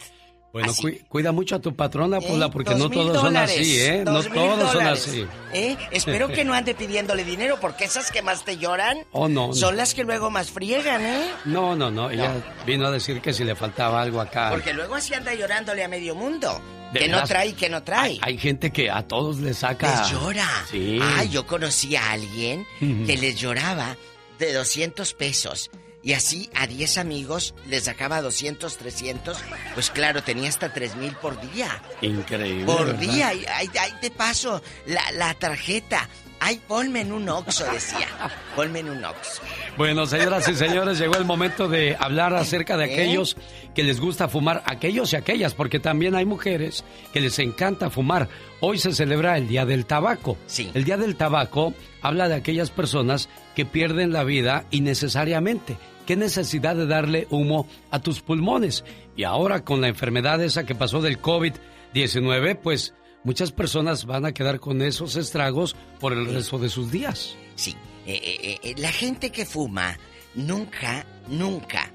Bueno, cui- cuida mucho a tu patrona, Pola, porque Dos no mil todos son así, ¿eh? No todos son así. ¿Eh? Espero que no <laughs> ande pidiéndole dinero, porque esas que más te lloran Oh, no. no. son las que luego más friegan, ¿eh? No, no, no. Ella vino a decir que si le faltaba algo acá. Porque luego así anda llorándole a medio mundo. De que no trae, que no trae. Hay, hay gente que a todos les saca. Les llora. Sí. Ah, yo conocí a alguien que les lloraba de 200 pesos. Y así a 10 amigos les sacaba 200, 300. Pues claro, tenía hasta 3 mil por día. Increíble. Por ¿verdad? día. Ahí, te paso la, la tarjeta. Ay, ponme en un Oxxo, decía. Ponme en un Oxxo. Bueno, señoras y señores, llegó el momento de hablar acerca de ¿Eh? aquellos que les gusta fumar, aquellos y aquellas, porque también hay mujeres que les encanta fumar. Hoy se celebra el Día del Tabaco. Sí. El Día del Tabaco habla de aquellas personas que pierden la vida innecesariamente. ¿Qué necesidad de darle humo a tus pulmones? Y ahora con la enfermedad esa que pasó del COVID-19, pues muchas personas van a quedar con esos estragos por el resto de sus días. Sí, eh, eh, eh, la gente que fuma nunca, nunca,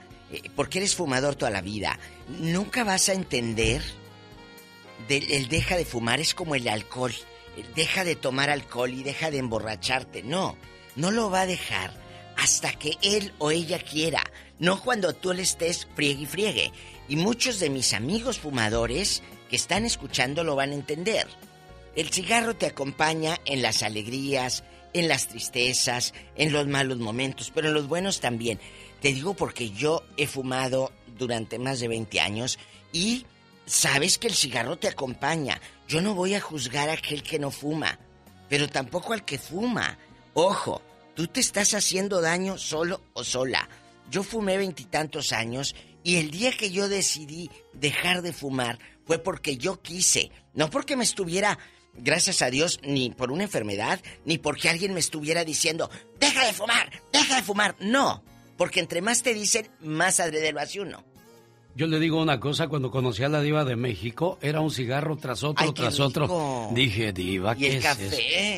porque eres fumador toda la vida, nunca vas a entender el deja de fumar es como el alcohol. Deja de tomar alcohol y deja de emborracharte. No, no lo va a dejar hasta que él o ella quiera. No cuando tú le estés friegue y friegue. Y muchos de mis amigos fumadores que están escuchando lo van a entender. El cigarro te acompaña en las alegrías, en las tristezas, en los malos momentos, pero en los buenos también. Te digo porque yo he fumado durante más de 20 años y sabes que el cigarro te acompaña. Yo no voy a juzgar a aquel que no fuma, pero tampoco al que fuma. Ojo, tú te estás haciendo daño solo o sola. Yo fumé veintitantos años y el día que yo decidí dejar de fumar fue porque yo quise, no porque me estuviera, gracias a Dios, ni por una enfermedad, ni porque alguien me estuviera diciendo, deja de fumar, deja de fumar. No, porque entre más te dicen, más adrede lo hace uno. Yo le digo una cosa, cuando conocí a la diva de México, era un cigarro tras otro, Ay, tras otro. Dije, diva, Y ¿qué el es café.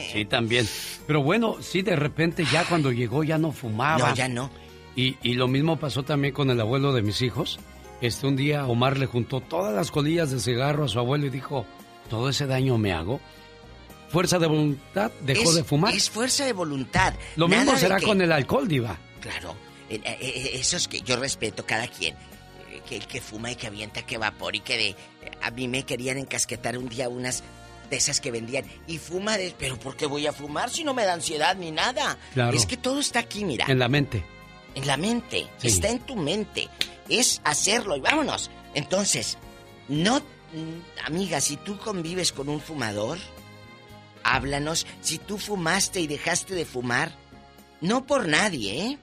eso? Sí, también. Pero bueno, sí, de repente ya cuando llegó ya no fumaba. No, ya no. Y, y lo mismo pasó también con el abuelo de mis hijos. Este, un día Omar le juntó todas las colillas de cigarro a su abuelo y dijo, ¿todo ese daño me hago? Fuerza de voluntad, dejó Es- de fumar. Es fuerza de voluntad. Lo Nada mismo será que- con el alcohol, diva. Claro, eh, eh, eh, eso es que yo respeto cada quien. Que el que fuma y que avienta, que vapor y que de... A mí me querían encasquetar un día unas de esas que vendían. Y fuma de... Pero ¿por qué voy a fumar si no me da ansiedad ni nada? Claro. Es que todo está aquí, mira. En la mente. En la mente. Sí. Está en tu mente. Es hacerlo y vámonos. Entonces, no, mm, amiga, si tú convives con un fumador, háblanos. Si tú fumaste y dejaste de fumar, no por nadie, ¿eh?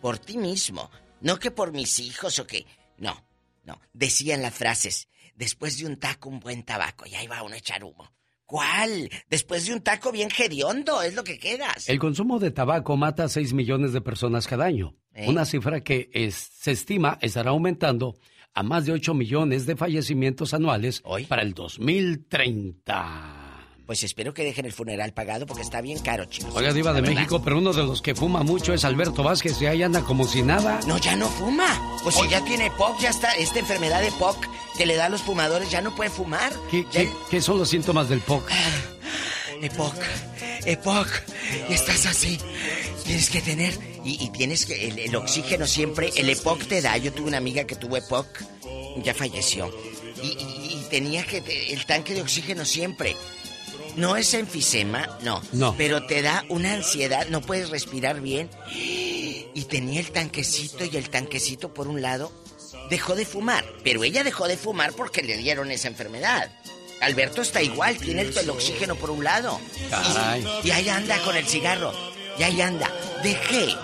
Por ti mismo. No que por mis hijos o que... No, no. Decían las frases, después de un taco un buen tabaco y ahí va uno a echar humo. ¿Cuál? Después de un taco bien hediondo, es lo que quedas. El consumo de tabaco mata a 6 millones de personas cada año. ¿Eh? Una cifra que es- se estima estará aumentando a más de 8 millones de fallecimientos anuales para el 2030. Pues espero que dejen el funeral pagado porque está bien caro, chicos. Oiga, Diva de. México, pero uno de los que fuma mucho es Alberto Vázquez y ahí anda como si nada. No, ya no fuma. Pues si ya tiene POC, ya está, esta enfermedad de POC que le da a los fumadores, ya no puede fumar. ¿Qué, qué- qué son los síntomas del POC? EPOC, EPOC, estás así. Tienes que tener, y, y tienes que, el, el oxígeno siempre, el EPOC te da. Yo tuve una amiga que tuvo EPOC, ya falleció. Y, y- y tenía que, el tanque de oxígeno siempre. No es enfisema, no. No. Pero te da una ansiedad, no puedes respirar bien. Y tenía el tanquecito y el tanquecito por un lado dejó de fumar. Pero ella dejó de fumar porque le dieron esa enfermedad. Alberto está igual, tiene el, el oxígeno por un lado. Caray. Y, y ahí anda con el cigarro. Y ahí anda. Dejé.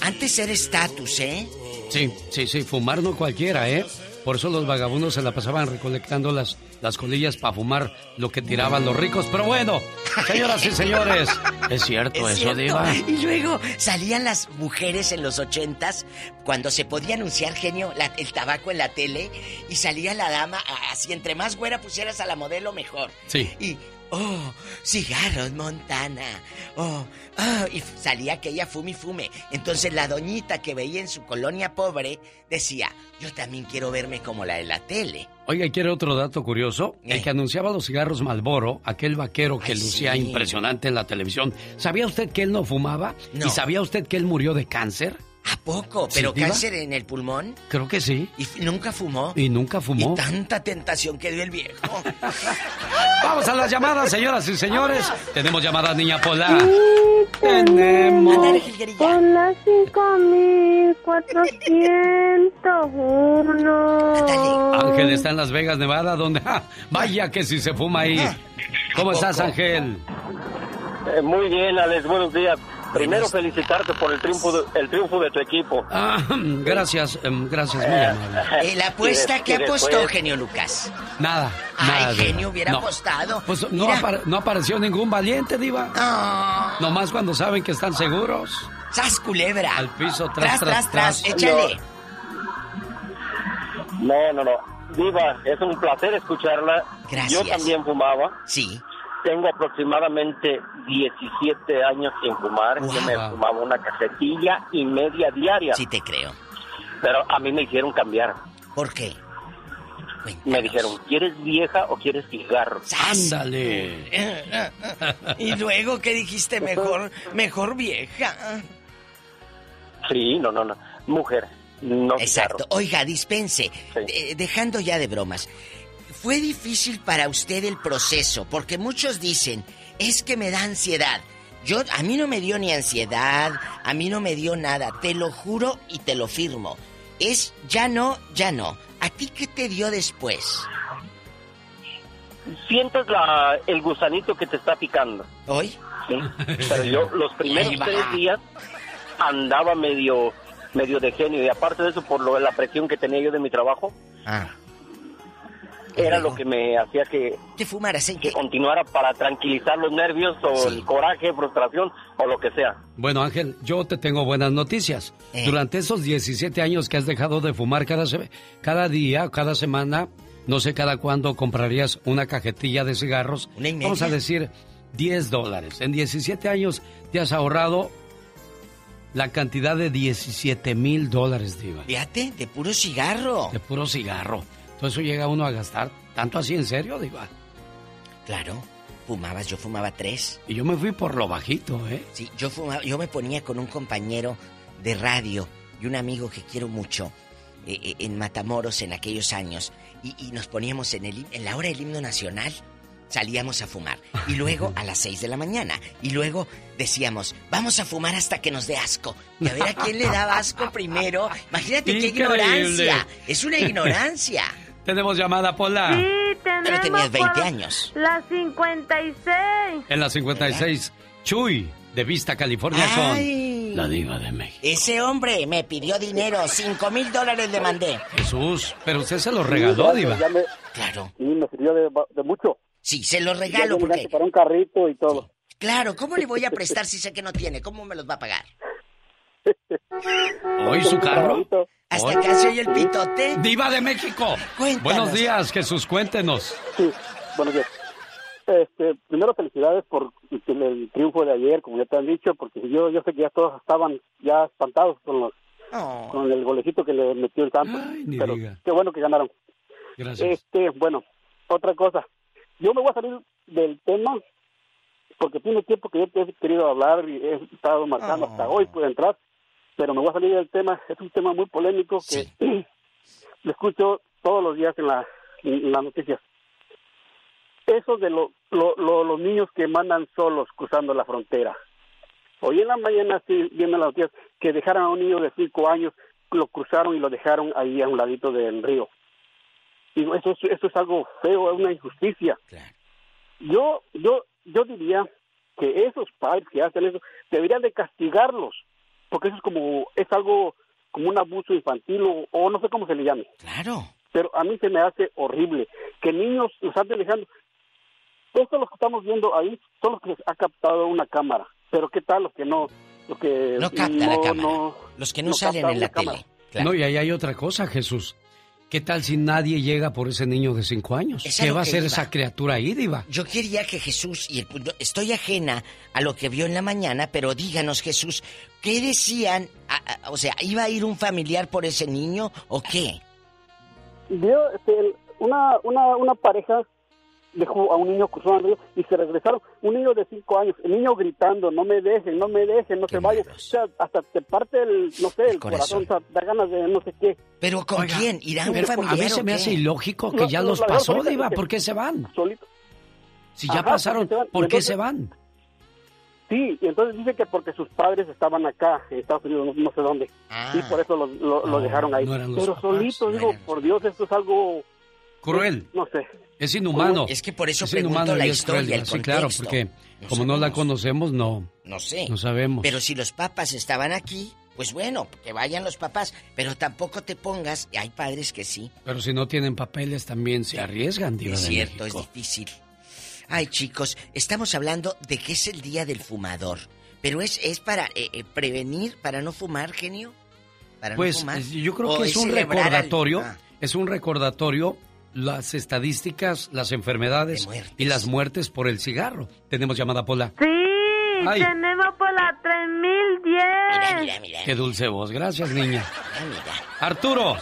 Antes era estatus, ¿eh? Sí, sí, sí, fumar no cualquiera, ¿eh? Por eso los vagabundos se la pasaban recolectando las, las colillas para fumar lo que tiraban los ricos. Pero bueno, señoras y señores, es cierto Es eso, cierto. Diva. Y luego salían las mujeres en los ochentas, cuando se podía anunciar genio la- el tabaco en la tele, y salía la dama, así entre más güera pusieras a la modelo, mejor. Sí. Y, oh, cigarros, Montana. Oh, oh, y salía aquella fume y fume. Entonces la doñita que veía en su colonia pobre decía, yo también quiero verme como la de la tele. Oiga, ¿quiere otro dato curioso? Eh. El que anunciaba los cigarros Malboro, aquel vaquero que Ay, lucía sí. impresionante en la televisión, ¿sabía usted que él no fumaba? No. ¿Y sabía usted que él murió de cáncer? ¿A poco? Sí, ¿Pero cáncer en el pulmón? Creo que sí. ¿Y nunca fumó? Y nunca fumó. Y tanta tentación que dio el viejo. <laughs> Vamos a las llamadas, señoras y señores. Tenemos llamada Niña Pola. Tenemos. Con las 5401. Ángel está en Las Vegas, Nevada, donde ¡ja! vaya que si se fuma ahí. ¿Cómo estás, Ángel? Eh, muy bien, Alex, buenos días. Primero felicitarte por el triunfo de, el triunfo de tu equipo. Ah, gracias, em, gracias, muy amable. <laughs> Eh, la apuesta que apostó, después- genio Lucas. Nada, Ay, nada. Genio, hubiera No. apostado. Pues no, apare- no apareció ningún valiente, Diva. Ah. Nomás cuando saben que están seguros. ¡Sas, culebra! Al piso, tras, Tras, tras, tras, tras, tras. échale. No, no, no. Diva, es un placer escucharla. Gracias. Yo también fumaba. Sí. Tengo aproximadamente 17 años sin fumar. Yo me fumaba una cajetilla y media diaria. Sí te creo. Pero a mí me hicieron cambiar. ¿Por qué? Me dijeron, ¿quieres vieja o quieres cigarro? Ándale. <laughs> Y luego, ¿qué dijiste? Mejor, mejor vieja. Sí, no, no, no. Mujer, no Exacto. Oiga, dispense. eh, dejando ya de bromas. ¿Fue difícil para usted el proceso? Porque muchos dicen, es que me da ansiedad. Yo, a mí no me dio ni ansiedad, a mí no me dio nada. Te lo juro y te lo firmo. Es ya no, ya no. ¿A ti qué te dio después? Sientes la, el gusanito que te está picando. ¿Hoy? Sí. Pero yo los primeros tres días andaba medio medio de genio y aparte de eso por lo la presión que tenía yo de mi trabajo Ah. Era lo que me hacía que que fumaras que continuara para tranquilizar los nervios o el coraje frustración o lo que sea Bueno, Ángel, yo te tengo buenas noticias. Eh. Durante esos 17 años que has dejado de fumar cada, se- cada día, cada semana, no sé cada cuándo comprarías una cajetilla de cigarros. ¿Una y Vamos a decir 10 dólares. En 17 años te has ahorrado la cantidad de 17 mil dólares, Diva. Fíjate, de puro cigarro. De puro cigarro. Todo eso llega uno a gastar. ¿Tanto así en serio, Diva? Claro. Fumabas, yo fumaba tres. Y yo me fui por lo bajito, ¿eh? Sí, yo fumaba, yo me ponía con un compañero de radio y un amigo que quiero mucho eh, eh, en Matamoros en aquellos años y, y nos poníamos en el en la hora del himno nacional. salíamos a fumar. Y luego <laughs> a las 6 de la mañana. Y luego decíamos, vamos a fumar hasta que nos dé asco. Y a ver a quién le daba asco primero. Imagínate qué ignorancia. Es una ignorancia. Tenemos llamada, Pola. Sí, tenemos Pero tenías 20 por años. La 56. En la 56, Chuy, de Vista, California, Ay. con la diva de México. Ese hombre me pidió dinero. 5 mil dólares le mandé. Jesús, pero usted se lo regaló, diva. Ya me, Claro. sí, me sirvió de, de mucho. Sí, se lo regalo porque... para un carrito y todo. Claro, ¿cómo le voy a <laughs> prestar si sé que no tiene? ¿Cómo me los va a pagar? <laughs> ¿Hoy su carro? Hasta Hoy. acá se oye el pitote. Diva de México. Cuéntanos. Buenos días, Jesús, cuéntenos. Sí, buenos días. Este, primero felicidades por el, triunfo de ayer, como ya te han dicho, porque yo yo sé que ya todos estaban ya espantados con los con el golecito que le metió el Santos, ni pero diga. qué bueno que ganaron. Gracias. Este, bueno, otra cosa. Yo me voy a salir del tema porque tiene tiempo que yo te he querido hablar y he estado marcando hasta hoy pude entrar, pero me voy a salir del tema. Es un tema muy polémico que <clears throat> lo escucho todos los días en, la, en las noticias. Eso de lo, lo- lo- los niños que mandan solos cruzando la frontera. Hoy en la mañana sí viendo las noticias que dejaron a un niño de cinco años, lo cruzaron y lo dejaron ahí a un ladito del río. Y eso, es- eso es algo feo, es una injusticia. Yo, yo, yo diría que esos padres que hacen eso deberían de castigarlos, porque eso es como, es algo como un abuso infantil o, o no sé cómo se le llame. Claro. Pero a mí se me hace horrible que niños los anden dejando. Estos los que estamos viendo ahí son los que ha captado una cámara, pero ¿qué tal los que no? Los que No capta la cámara. Los que no salen en la tele. No, y ahí hay otra cosa, Jesús. ¿Qué tal si nadie llega por ese niño de cinco años? ¿Qué va a hacer esa criatura ahí, diva? Yo quería que Jesús, y el punto- estoy ajena a lo que vio en la mañana, pero díganos Jesús, ¿qué decían? A- a- o sea, ¿iba a ir un familiar por ese niño o qué? Vio, este, una, una, una pareja dejó a un niño cruzando el río y se regresaron. Un niño de cinco años, el niño gritando, no me dejen, no me dejen, no se vayan. O sea, hasta te parte el, no sé, el, corazón, o sea, da ganas de no sé qué. ¿Pero con quién? ¿Irá un Pero familiar a mí se me qué? hace ilógico que No, ya no, los pasó, ahorita diva. ¿Por qué se van? Solito. Si ya Ajá, pasaron, porque se van. ¿por qué entonces- se van? Sí, y entonces dice que porque sus padres estaban acá, en Estados Unidos, no, no sé dónde. Ah. Y por eso lo, lo- lo No, dejaron ahí. no eran los Pero solito, no digo, por Dios, esto es algo... Cruel. No sé. Es inhumano. Es que por eso es pregunto la historia, Sí, claro, porque No como no la conocemos, no. No sé. No sabemos. Pero si los papás estaban aquí, pues bueno, que vayan los papás. Pero tampoco te pongas, hay padres que sí. Pero si no tienen papeles también se arriesgan, diva Es de cierto, es difícil. Ay, chicos, estamos hablando de que es el día del fumador. Pero es, es para eh, eh, prevenir, para no fumar, genio. Para no Pues fumar. yo creo ¿O que es un al- recordatorio, Ah, es un recordatorio las estadísticas, las enfermedades y las muertes por el cigarro. Tenemos llamada Pola. Sí, Ay. tenemos por la 3010. Qué dulce voz, gracias niña. Arturo,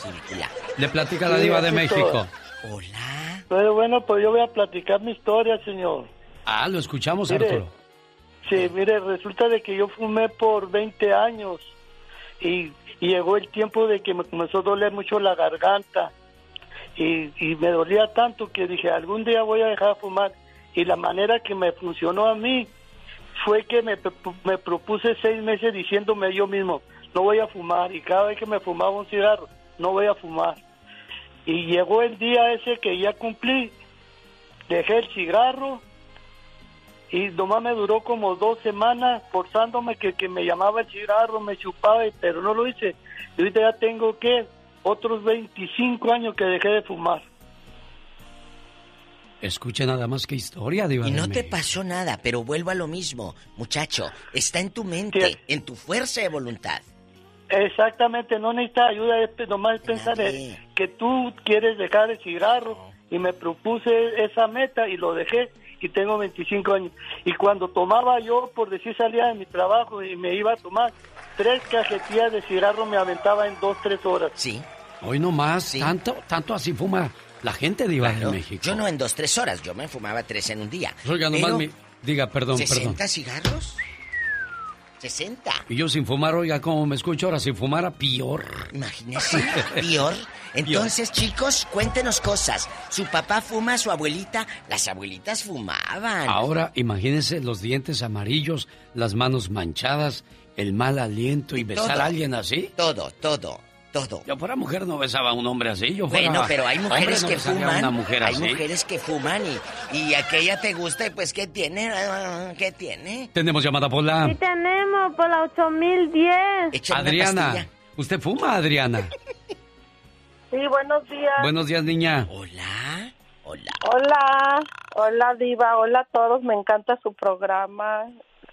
le platica la diva de. México. Pero bueno, pues yo voy a platicar mi historia, señor. Ah, lo escuchamos, Mire, Arturo. Sí, mire, resulta de que yo fumé por 20 años y, y llegó el tiempo de que me comenzó a doler mucho la garganta y, y me dolía tanto que dije, algún día voy a dejar de fumar. Y la manera que me funcionó a mí fue que me, me propuse seis meses diciéndome yo mismo, no voy a fumar. Y cada vez que me fumaba un cigarro, no voy a fumar. Y llegó el día ese que ya cumplí, dejé el cigarro y nomás me duró como dos semanas forzándome que, que me llamaba el cigarro, me chupaba, pero no lo hice. Y ahorita ya tengo que otros 25 años que dejé de fumar. Escuche nada más que historia, diva Y de no te pasó nada, pero vuelvo a lo mismo, muchacho. Está en tu mente, en tu fuerza de voluntad. Exactamente, no necesitas ayuda, nomás es pensar en que tú quieres dejar el cigarro y me propuse esa meta y lo dejé y tengo 25 años. Y cuando tomaba yo, por decir, salía de mi trabajo y me iba a tomar, tres cajetillas de cigarro me aventaba en dos, tres horas. Sí. Hoy no más, tanto, tanto así fuma la gente de México. Yo no en dos, tres horas, yo me fumaba tres en un día. Oiga, nomás mi... Diga, perdón, perdón. ¿60 cigarros? 60. Y yo sin fumar, oiga, cómo me escucho ahora, sin fumar a peor. Imagínese, <laughs> peor. Entonces, chicos, cuéntenos cosas. Su papá fuma, su abuelita. Las abuelitas fumaban. Ahora, imagínense los dientes amarillos, las manos manchadas, el mal aliento y, besar todo. a alguien así. Todo, todo, todo. Yo fuera mujer no besaba a un hombre así. Yo fuera Bueno, pero hay mujeres no que fuman. Una mujer hay así. mujeres que fuman y, y aquella te gusta y pues ¿qué tiene? ¿Qué tiene? Tenemos llamada por la... Sí tenemos por la 8010. Adriana. ¿Usted fuma, Adriana? Sí, buenos días. Buenos días, niña. Hola. Hola. Hola, hola Diva, hola a todos, me encanta su programa.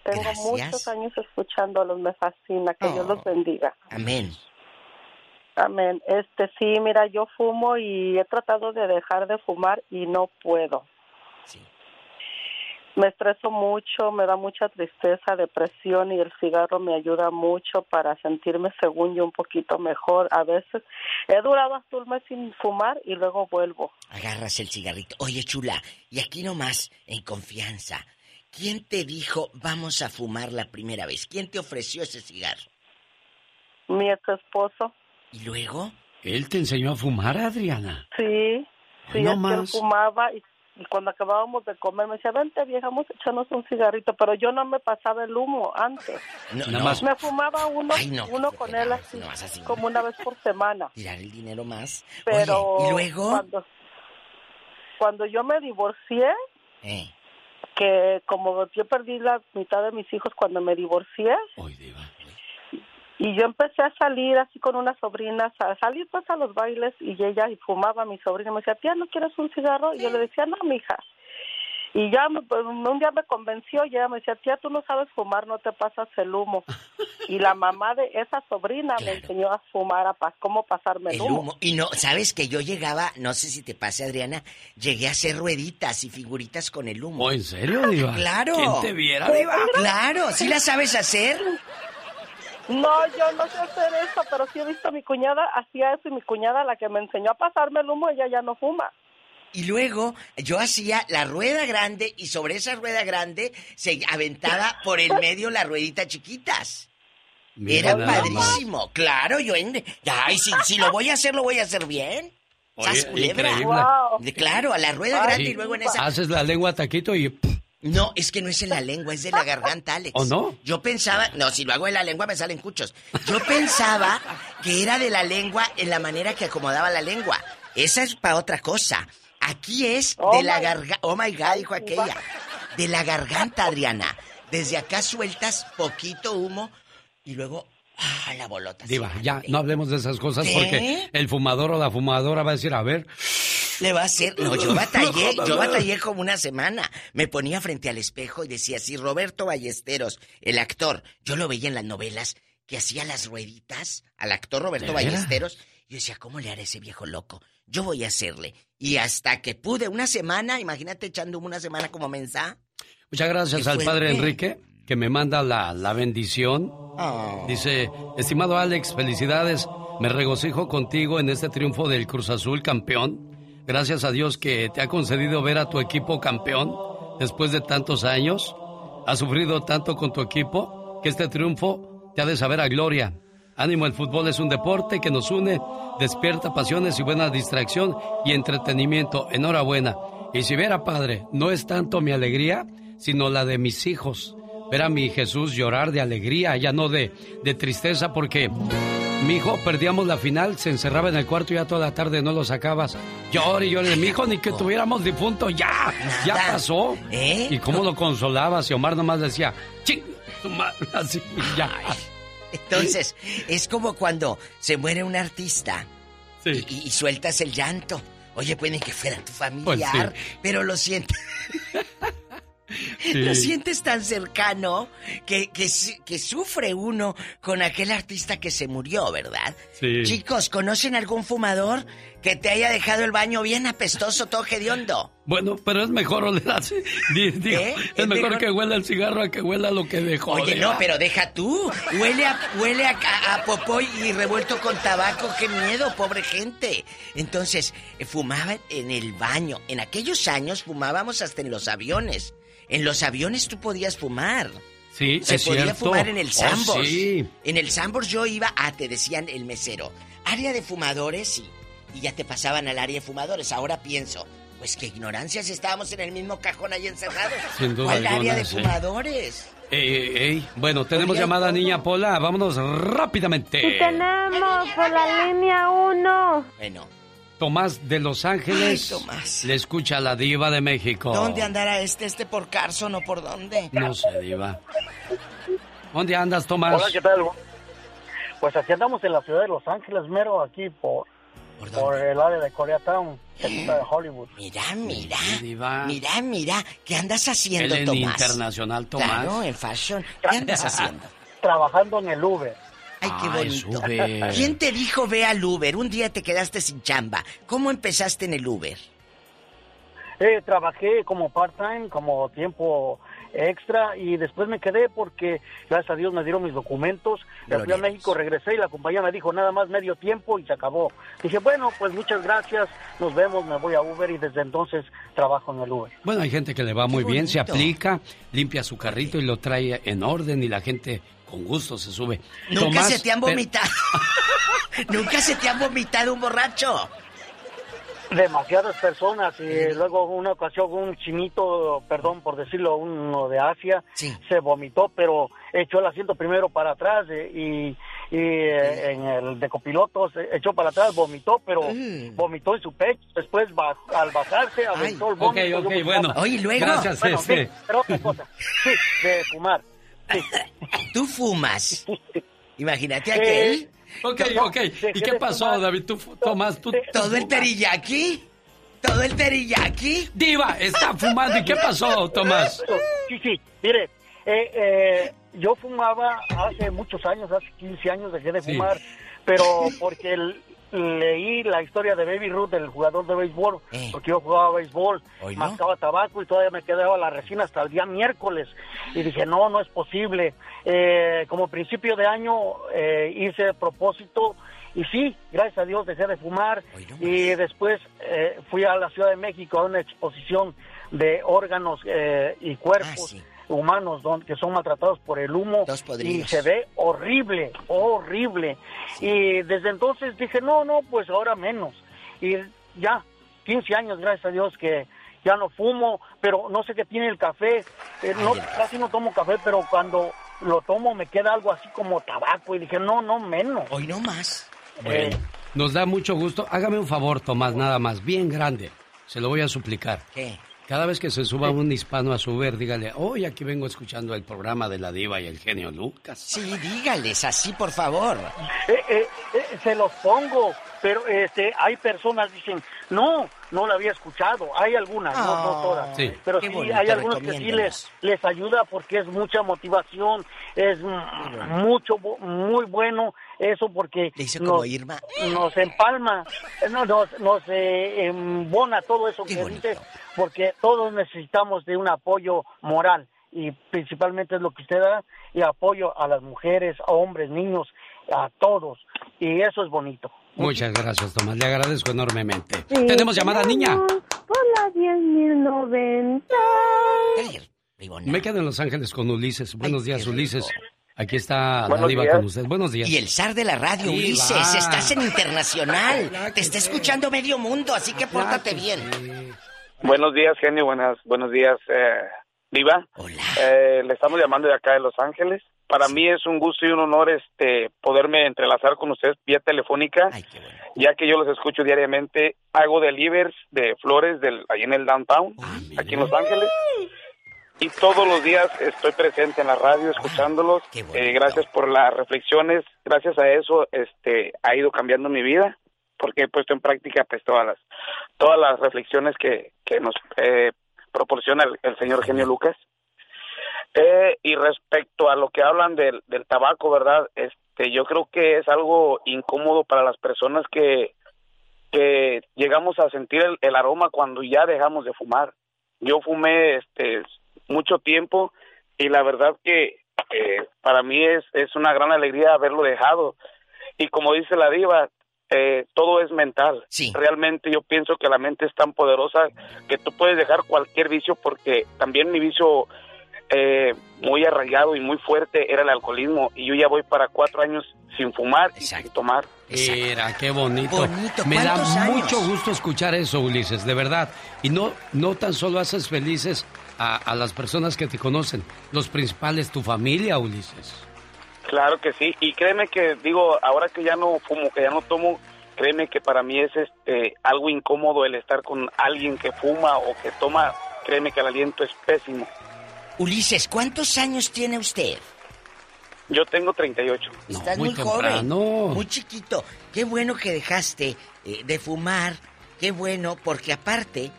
Tengo Gracias. muchos años escuchándolos, me fascina, que Dios los bendiga. Amén. Amén. Este sí, mira, yo fumo y he tratado de dejar de fumar y no puedo. Me estreso mucho, me da mucha tristeza, depresión y el cigarro me ayuda mucho para sentirme según yo un poquito mejor. A veces he durado hasta un mes sin fumar y luego vuelvo. Agarras el cigarrito. Oye, chula, y aquí nomás, en confianza. ¿Quién te dijo vamos a fumar la primera vez? ¿Quién te ofreció ese cigarro? Mi ex esposo. ¿Y luego? ¿Él te enseñó a fumar, Adriana? Sí, sí, no es que él más. fumaba y, y cuando acabábamos de comer me decía, vente vieja, vamos a echarnos un cigarrito, pero yo no me pasaba el humo antes. No, Nada no. más. Me fumaba uno, Ay, no, uno con él así, no vas así. como una vez por semana. Tirar el dinero más. Pero Oye, ¿y luego? Cuando, cuando yo me divorcié, Eh, que como yo perdí la mitad de mis hijos cuando me divorcié, y yo empecé a salir así con unas sobrinas, a salir pues a los bailes y ella y fumaba mi sobrina, me decía, tía, ¿no quieres un cigarro? Y yo le decía, no, mija. Y ya me- pues, un día me convenció y ella me decía, tía, tú no sabes fumar, no te pasas el humo. Y la mamá de esa sobrina me enseñó a fumar, a pa- cómo pasarme el, el humo. Y no, ¿sabes que yo llegaba, no sé si te pase, Adriana, llegué a hacer rueditas y figuritas con el humo? ¿Oh, en serio, Diva? Claro. ¿Quién te viera, Diva? Claro, ¿sí la sabes hacer? No, yo no sé hacer eso, pero sí he visto a mi cuñada, hacía eso y mi cuñada, la que me enseñó a pasarme el humo, ella ya no fuma. Y luego yo hacía la rueda grande y sobre esa rueda grande se aventaba por el medio las rueditas chiquitas. Mira Era padrísimo. Claro, yo en... Ay, si, si lo voy a hacer, lo voy a hacer bien. Oye, ¡Sas, culebra! Claro, a la rueda grande y luego en esa... Haces la lengua taquito y... No, es que no es en la lengua, es de la garganta, Alex. ¿O no? Yo pensaba, no, si lo hago en la lengua me salen cuchos. Yo pensaba que era de la lengua en la manera que acomodaba la lengua. Esa es para otra cosa. Aquí es de la garganta. Oh my God, dijo aquella. De la garganta, Adriana. Desde acá sueltas poquito humo y luego. Ah, la bolota. Diva, ya, no hablemos de esas cosas ¿Qué? porque el fumador o la fumadora va a decir, a ver, Le va a hacer. No, yo <laughs> batallé, yo batallé como una semana. Me ponía frente al espejo y decía, si Roberto Ballesteros, el actor, yo lo veía en las novelas, que hacía las rueditas al actor Roberto. Ballesteros. Yo decía, ¿cómo le haré a ese viejo loco? Yo voy a hacerle. Y hasta que pude, una semana, imagínate echando una semana como mensa. Muchas gracias al padre. Enrique que me manda la, la bendición. Oh. Dice, estimado Alex, felicidades. Me regocijo contigo en este triunfo del Cruz Azul campeón. Gracias a Dios que te ha concedido ver a tu equipo campeón después de tantos años. Has sufrido tanto con tu equipo que este triunfo te ha de saber a gloria. Ánimo, el fútbol es un deporte que nos une, despierta pasiones y buena distracción y entretenimiento. Enhorabuena. Y si viera, padre, no es tanto mi alegría, sino la de mis hijos. Ver a mi Jesús llorar de alegría, ya no de, de tristeza, porque mi hijo perdíamos la final, se encerraba en el cuarto y ya toda la tarde no lo sacabas. Llore y llore, mi hijo, ni que tuviéramos difunto, ya, ya pasó. ¿Eh? ¿Y cómo lo consolabas? Y Omar nomás decía, ching, tu madre", así, ya. Entonces, es como cuando se muere un artista Sí. y, sueltas el llanto. Oye, puede que fuera tu familiar, Pues pero lo sientes. <laughs> Sí. Lo sientes tan cercano que, que, su- que sufre uno con aquel artista que se murió, ¿verdad? Sí. Chicos, ¿conocen algún fumador que te haya dejado el baño bien apestoso, todo hediondo? Bueno, pero es mejor oler así. Digo, ¿Eh? Es, Es mejor, mejor- que huela el cigarro a que huela lo que dejó. Oye, no, pero deja tú. Huele a, huele a, a- a popoy y revuelto con tabaco. ¡Qué miedo, pobre gente! Entonces, eh, fumaban en el baño. En aquellos años fumábamos hasta en los aviones. En los aviones tú podías fumar. Sí, Se es podía cierto. fumar en el Oh, Sambors. sí. En el Sambors yo iba, ah, te decían el mesero. Área de fumadores, sí. Y ya te pasaban al área de fumadores. Ahora pienso, pues qué ignorancia si estábamos en el mismo cajón ahí encerrados. <laughs> Sin duda ¿Cuál alguna, área de sí. fumadores? Ey, ey, ey. Bueno, tenemos llamada ¿cómo? niña Pola. Vámonos rápidamente. Sí tenemos por la línea 1. Bueno. Tomás de Los Ángeles. Ay, Tomás. Le escucha a la diva de México. ¿Dónde andará este? ¿Este por Carson o por dónde? No sé, diva. ¿Dónde andas, Tomás? Hola, ¿qué tal? Pues aquí andamos en la ciudad de Los Ángeles, mero aquí por, por, el área de Koreatown, cerquita de Hollywood. Mira, mira. diva. Mira, mira. ¿Qué andas haciendo, Él en Tomás? internacional, Tomás. Claro, en fashion. ¿Qué andas haciendo? <laughs> Trabajando en el Uber. Ay, qué Ay, bonito. Uber. ¿Quién te dijo ve al Uber? Un día te quedaste sin chamba. ¿Cómo empezaste en el Uber? Eh, trabajé como part-time, como tiempo extra y después me quedé porque gracias a Dios me dieron mis documentos. Me fui a México, regresé y la compañía me dijo nada más medio tiempo y se acabó. Dije, bueno, pues muchas gracias, nos vemos, me voy a Uber y desde entonces trabajo en el Uber. Bueno, hay gente que le va muy bien, se aplica, limpia su carrito y lo trae en orden y la gente con gusto se sube. Nunca Tomás, se te han pero- vomitado. <laughs> Nunca se te han vomitado un borracho. demasiadas personas y luego una ocasión un chinito, perdón por decirlo, uno de Asia, se vomitó, pero echó el asiento primero para atrás eh, y, y, eh, en el de copilotos eh, echó para atrás, vomitó, pero vomitó en su pecho, después baj- al bajarse aventó el Ok, vómito. ok, luego bueno. fumaba. Oye, ¿y luego? Gracias, Bueno, este. sí, pero otra cosa, sí, de fumar. ¿Tú fumas? Imagínate aquel. Ok, ok. ¿Y qué pasó. David? Tú, Tomás, tú... ¿Todo el teriyaki? ¿Todo el teriyaki? Diva, está fumando. ¿Y qué pasó, Tomás? Sí, sí, mire, eh, eh, yo fumaba hace muchos años, hace 15 años dejé de Sí. fumar, pero <laughs> porque el- leí la historia de Baby Ruth, el jugador de béisbol, Eh. porque yo jugaba béisbol, mascaba tabaco y todavía me quedaba la resina hasta el día miércoles. Y dije, no, no es posible. Eh, como principio de año eh, hice propósito y sí, gracias a Dios dejé de fumar y después eh, fui a la Ciudad de México a una exposición de órganos eh, y cuerpos humanos don- que son maltratados por el humo y se ve horrible, horrible. Y desde entonces dije, no, no, pues ahora menos. Y ya, 15 años, gracias a Dios, que ya no fumo, pero no sé qué tiene el café. Eh, no, casi no tomo café, pero cuando lo tomo me queda algo así como tabaco. Y dije, no, no, menos. Hoy no más. Bueno, nos da mucho gusto. Hágame un favor, Tomás, nada más, bien grande. Se lo voy a suplicar. ¿Qué? Cada vez que se suba un hispano a su Uber, dígale, hoy aquí vengo escuchando el programa de la diva y el genio Lucas. Sí, dígales así, por favor. Eh, eh, eh, se los pongo, pero este, hay personas dicen, no, no lo había escuchado. Hay algunas, no, no todas. Sí. Pero Qué sí, bonito, hay algunos que sí les, les ayuda porque es mucha motivación, es mucho, muy bueno eso porque hizo como nos, Irma. nos empalma, no, nos, nos eh, embona todo eso que dice, porque todos necesitamos de un apoyo moral y principalmente es lo que usted da y apoyo a las mujeres, a hombres, niños, a todos y eso es bonito. Muchas gracias, Tomás. Le agradezco enormemente. Tenemos llamada, niña. Por la 10.090. Me quedo en Los Ángeles con Ulises. Buenos días, Ulises. Aquí está la Buenos diva días. con usted. Buenos días. Y el zar de la radio. Ulises, estás en internacional. Te está escuchando medio mundo, así que pórtate bien. Buenos días, genio. Buenas, buenos días, eh, Diva. Hola. Eh, le estamos llamando de acá de Los Ángeles. Para mí es un gusto y un honor este poderme entrelazar con ustedes vía telefónica, ya que yo los escucho diariamente. Hago deliveries de flores del, ahí en el downtown, aquí en Los Ángeles. Y todos los días estoy presente en la radio escuchándolos. Eh, gracias por las reflexiones. Gracias a eso este ha ido cambiando mi vida porque he puesto en práctica pues todas las todas las reflexiones que, que nos eh, proporciona el, el señor genio Lucas. Eh, y respecto a lo que hablan del, del tabaco, ¿verdad? Este, yo creo que es algo incómodo para las personas que, que llegamos a sentir el, el aroma cuando ya dejamos de fumar. Yo fumé este, mucho tiempo y la verdad que eh, para mí es, es una gran alegría haberlo dejado. Y como dice la diva, eh, todo es mental. Realmente yo pienso que la mente es tan poderosa que tú puedes dejar cualquier vicio porque también mi vicio eh, muy arraigado y muy fuerte era el alcoholismo y yo ya voy para cuatro años sin fumar y sin tomar. Mira, qué bonito. Me da mucho gusto escuchar eso, Ulises, de verdad. Y no, no tan solo haces felices a, a las personas que te conocen, los principales, tu familia, Ulises. Claro que sí, y créeme que digo, ahora que ya no fumo, que ya no tomo, créeme que para mí es este algo incómodo el estar con alguien que fuma o que toma, créeme que el aliento es pésimo. Ulises, ¿cuántos años tiene usted? Yo tengo 38. Estás muy, joven, muy chiquito. Qué bueno que dejaste eh, de fumar, qué bueno, porque aparte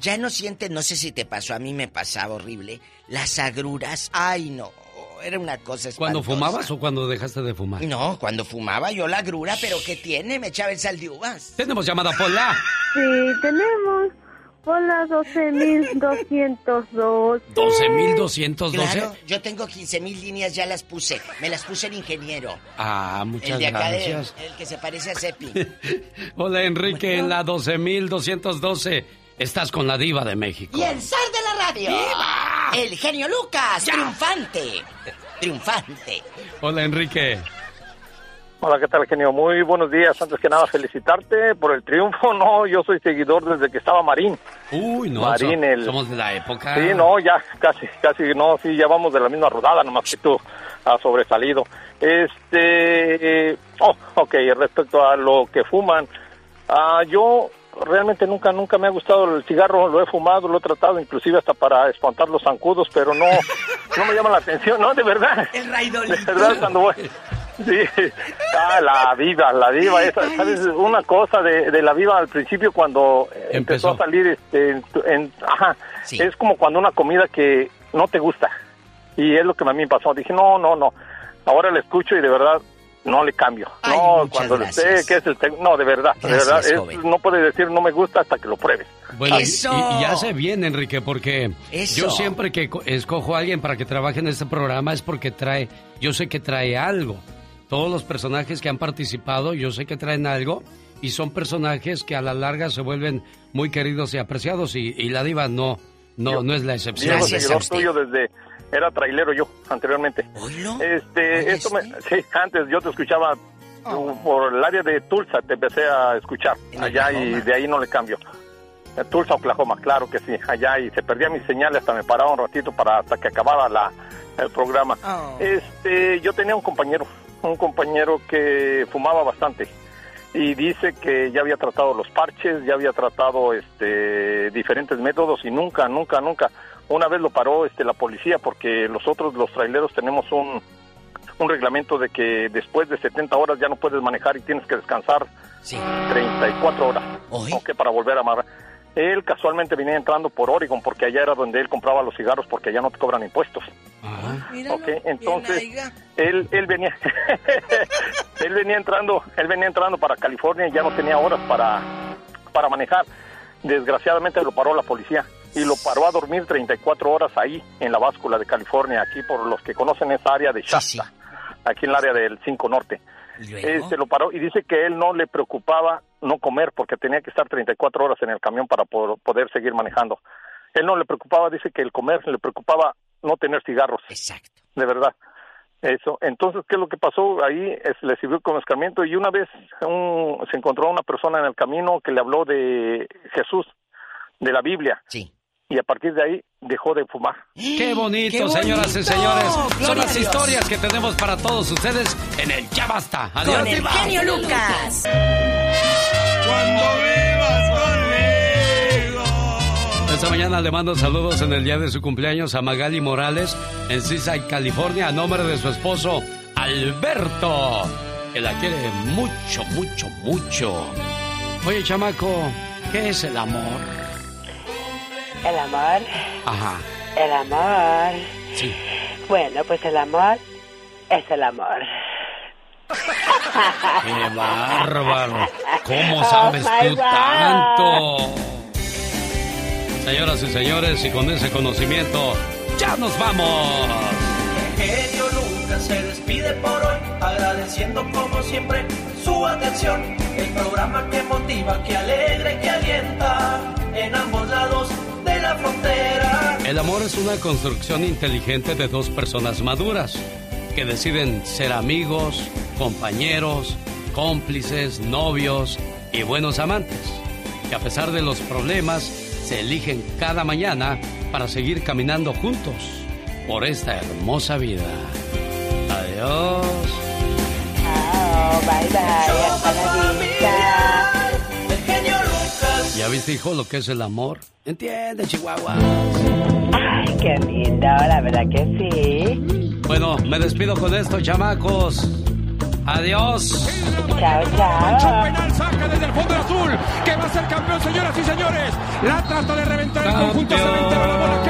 ya no sientes, no sé si te pasó, a mí me pasaba horrible, las agruras. Ay, no, era una cosa espantosa. ¿Cuando fumabas o cuando dejaste de fumar? No, cuando fumaba yo la agrura, pero ¿qué tiene? Me echaba el sal de uvas. Tenemos llamada Pola. Sí, tenemos. Pola 12.212. 12.212. Claro, yo tengo 15.000 líneas, ya las puse. Me las puse el ingeniero. Ah, muchas el de acá gracias. el que se parece a Cepi. <laughs> Hola, Enrique, en la 12.212. Estás con la diva de México. Y el zar de la radio. ¡Viva! El genio Lucas, triunfante. Triunfante. Hola, Enrique. Hola, ¿qué tal, genio? Muy buenos días. Antes que nada, felicitarte por el triunfo. <laughs> No, yo soy seguidor desde que estaba Marín. Uy, no, Marín, so- el... somos de la época. Sí, no, ya, casi, casi, no, sí, ya vamos de la misma rodada, nomás que tú has sobresalido. Este, oh, ok, respecto a lo que fuman, ah, yo realmente nunca, nunca me ha gustado el cigarro, lo he fumado, lo he tratado inclusive hasta para espantar los zancudos, pero no, no me llama la atención, no, de verdad. El De verdad, cuando voy... Sí, ah, la viva, la viva, esa, ¿sabes? Una cosa de, de la viva al principio cuando empezó, a salir, este, en, en- ajá, es como cuando una comida que no te gusta, y es lo que a mí me pasó, dije, no, no, no, ahora la escucho y de verdad no le cambio, no, cuando le sé gracias. que es el, no, de verdad, de Gracias, verdad, es- no puedes decir no me gusta hasta que lo pruebes. Bueno, y, y- y hace bien, Enrique, porque Eso. yo siempre que co- escojo a alguien para que trabaje en este programa es porque trae, yo sé que trae algo. Todos los personajes que han participado, yo sé que traen algo y son personajes que a la larga se vuelven muy queridos y apreciados y, y la diva no, no, no es la excepción. Seguidor tuyo desde era trailero yo anteriormente. Este, esto me, sí, antes yo te escuchaba tú, por el área de Tulsa, te empecé a escuchar allá y de ahí no le cambio. Eh, Tulsa, Oklahoma, claro que sí, allá y se perdía mi señal hasta me paraba un ratito para hasta que acabara la, el programa. Este, yo tenía un compañero, un compañero que fumaba bastante y dice que ya había tratado los parches, ya había tratado este diferentes métodos y nunca, nunca, nunca. Una vez lo paró este la policía porque nosotros los traileros tenemos un un reglamento de que después de 70 horas ya no puedes manejar y tienes que descansar 34 horas. Ok, para volver a amarrar. Él casualmente venía entrando por Oregon porque allá era donde él compraba los cigarros porque allá no te cobran impuestos. Ok, entonces él él venía <laughs> él venía entrando él venía entrando para California y ya no tenía horas para para manejar. Desgraciadamente lo paró la policía y lo paró a dormir 34 horas ahí en la báscula de California, aquí por los que conocen esa área de Shasta, aquí en el área del 5 Norte. Este lo paró y dice que él no le preocupaba no comer porque tenía que estar 34 horas en el camión para po- poder seguir manejando. Él no le preocupaba, dice que el comer le preocupaba no tener cigarros. Exacto. De verdad. Eso. Entonces, ¿qué es lo que pasó? Ahí es- le sirvió como escarmiento y una vez un- se encontró una persona en el camino que le habló de Jesús, de la Biblia. Sí. Y a partir de ahí dejó de fumar. Qué bonito, señoras y señores. Son las historias que tenemos para todos ustedes en el Ya Basta. Adiós, Con el genio Lucas. Cuando vivas conmigo. Esta mañana le mando saludos en el día de su cumpleaños a Magali Morales en Seaside, California, a nombre de su esposo Alberto, que la quiere mucho, mucho, mucho. Oye, chamaco, ¿qué es el amor? El amor, Ajá, el amor. sí. Bueno, pues el amor es el amor. ¡Qué bárbaro! ¿Cómo Oh, sabes tú God. tanto? Señoras y señores, y con ese conocimiento, ¡ya nos vamos! genio Lucas se despide por hoy, agradeciendo como siempre su atención. El programa que motiva, que alegra y que alienta en ambos lados la frontera. El amor es una construcción inteligente de dos personas maduras que deciden ser amigos, compañeros, cómplices, novios y buenos amantes. Que a pesar de los problemas, se eligen cada mañana para seguir caminando juntos por esta hermosa vida. Adiós. bye bye. Hasta la vista. ¿Ya viste, hijo, lo que es el amor? Entiende, Chihuahua. Ay, qué lindo, la verdad que sí. Bueno, me despido con esto, chamacos. Adiós. Chao, chao. penal saca desde el fondo azul, que va a ser campeón, señoras y señores. La trata de reventar el conjunto cementero, la bola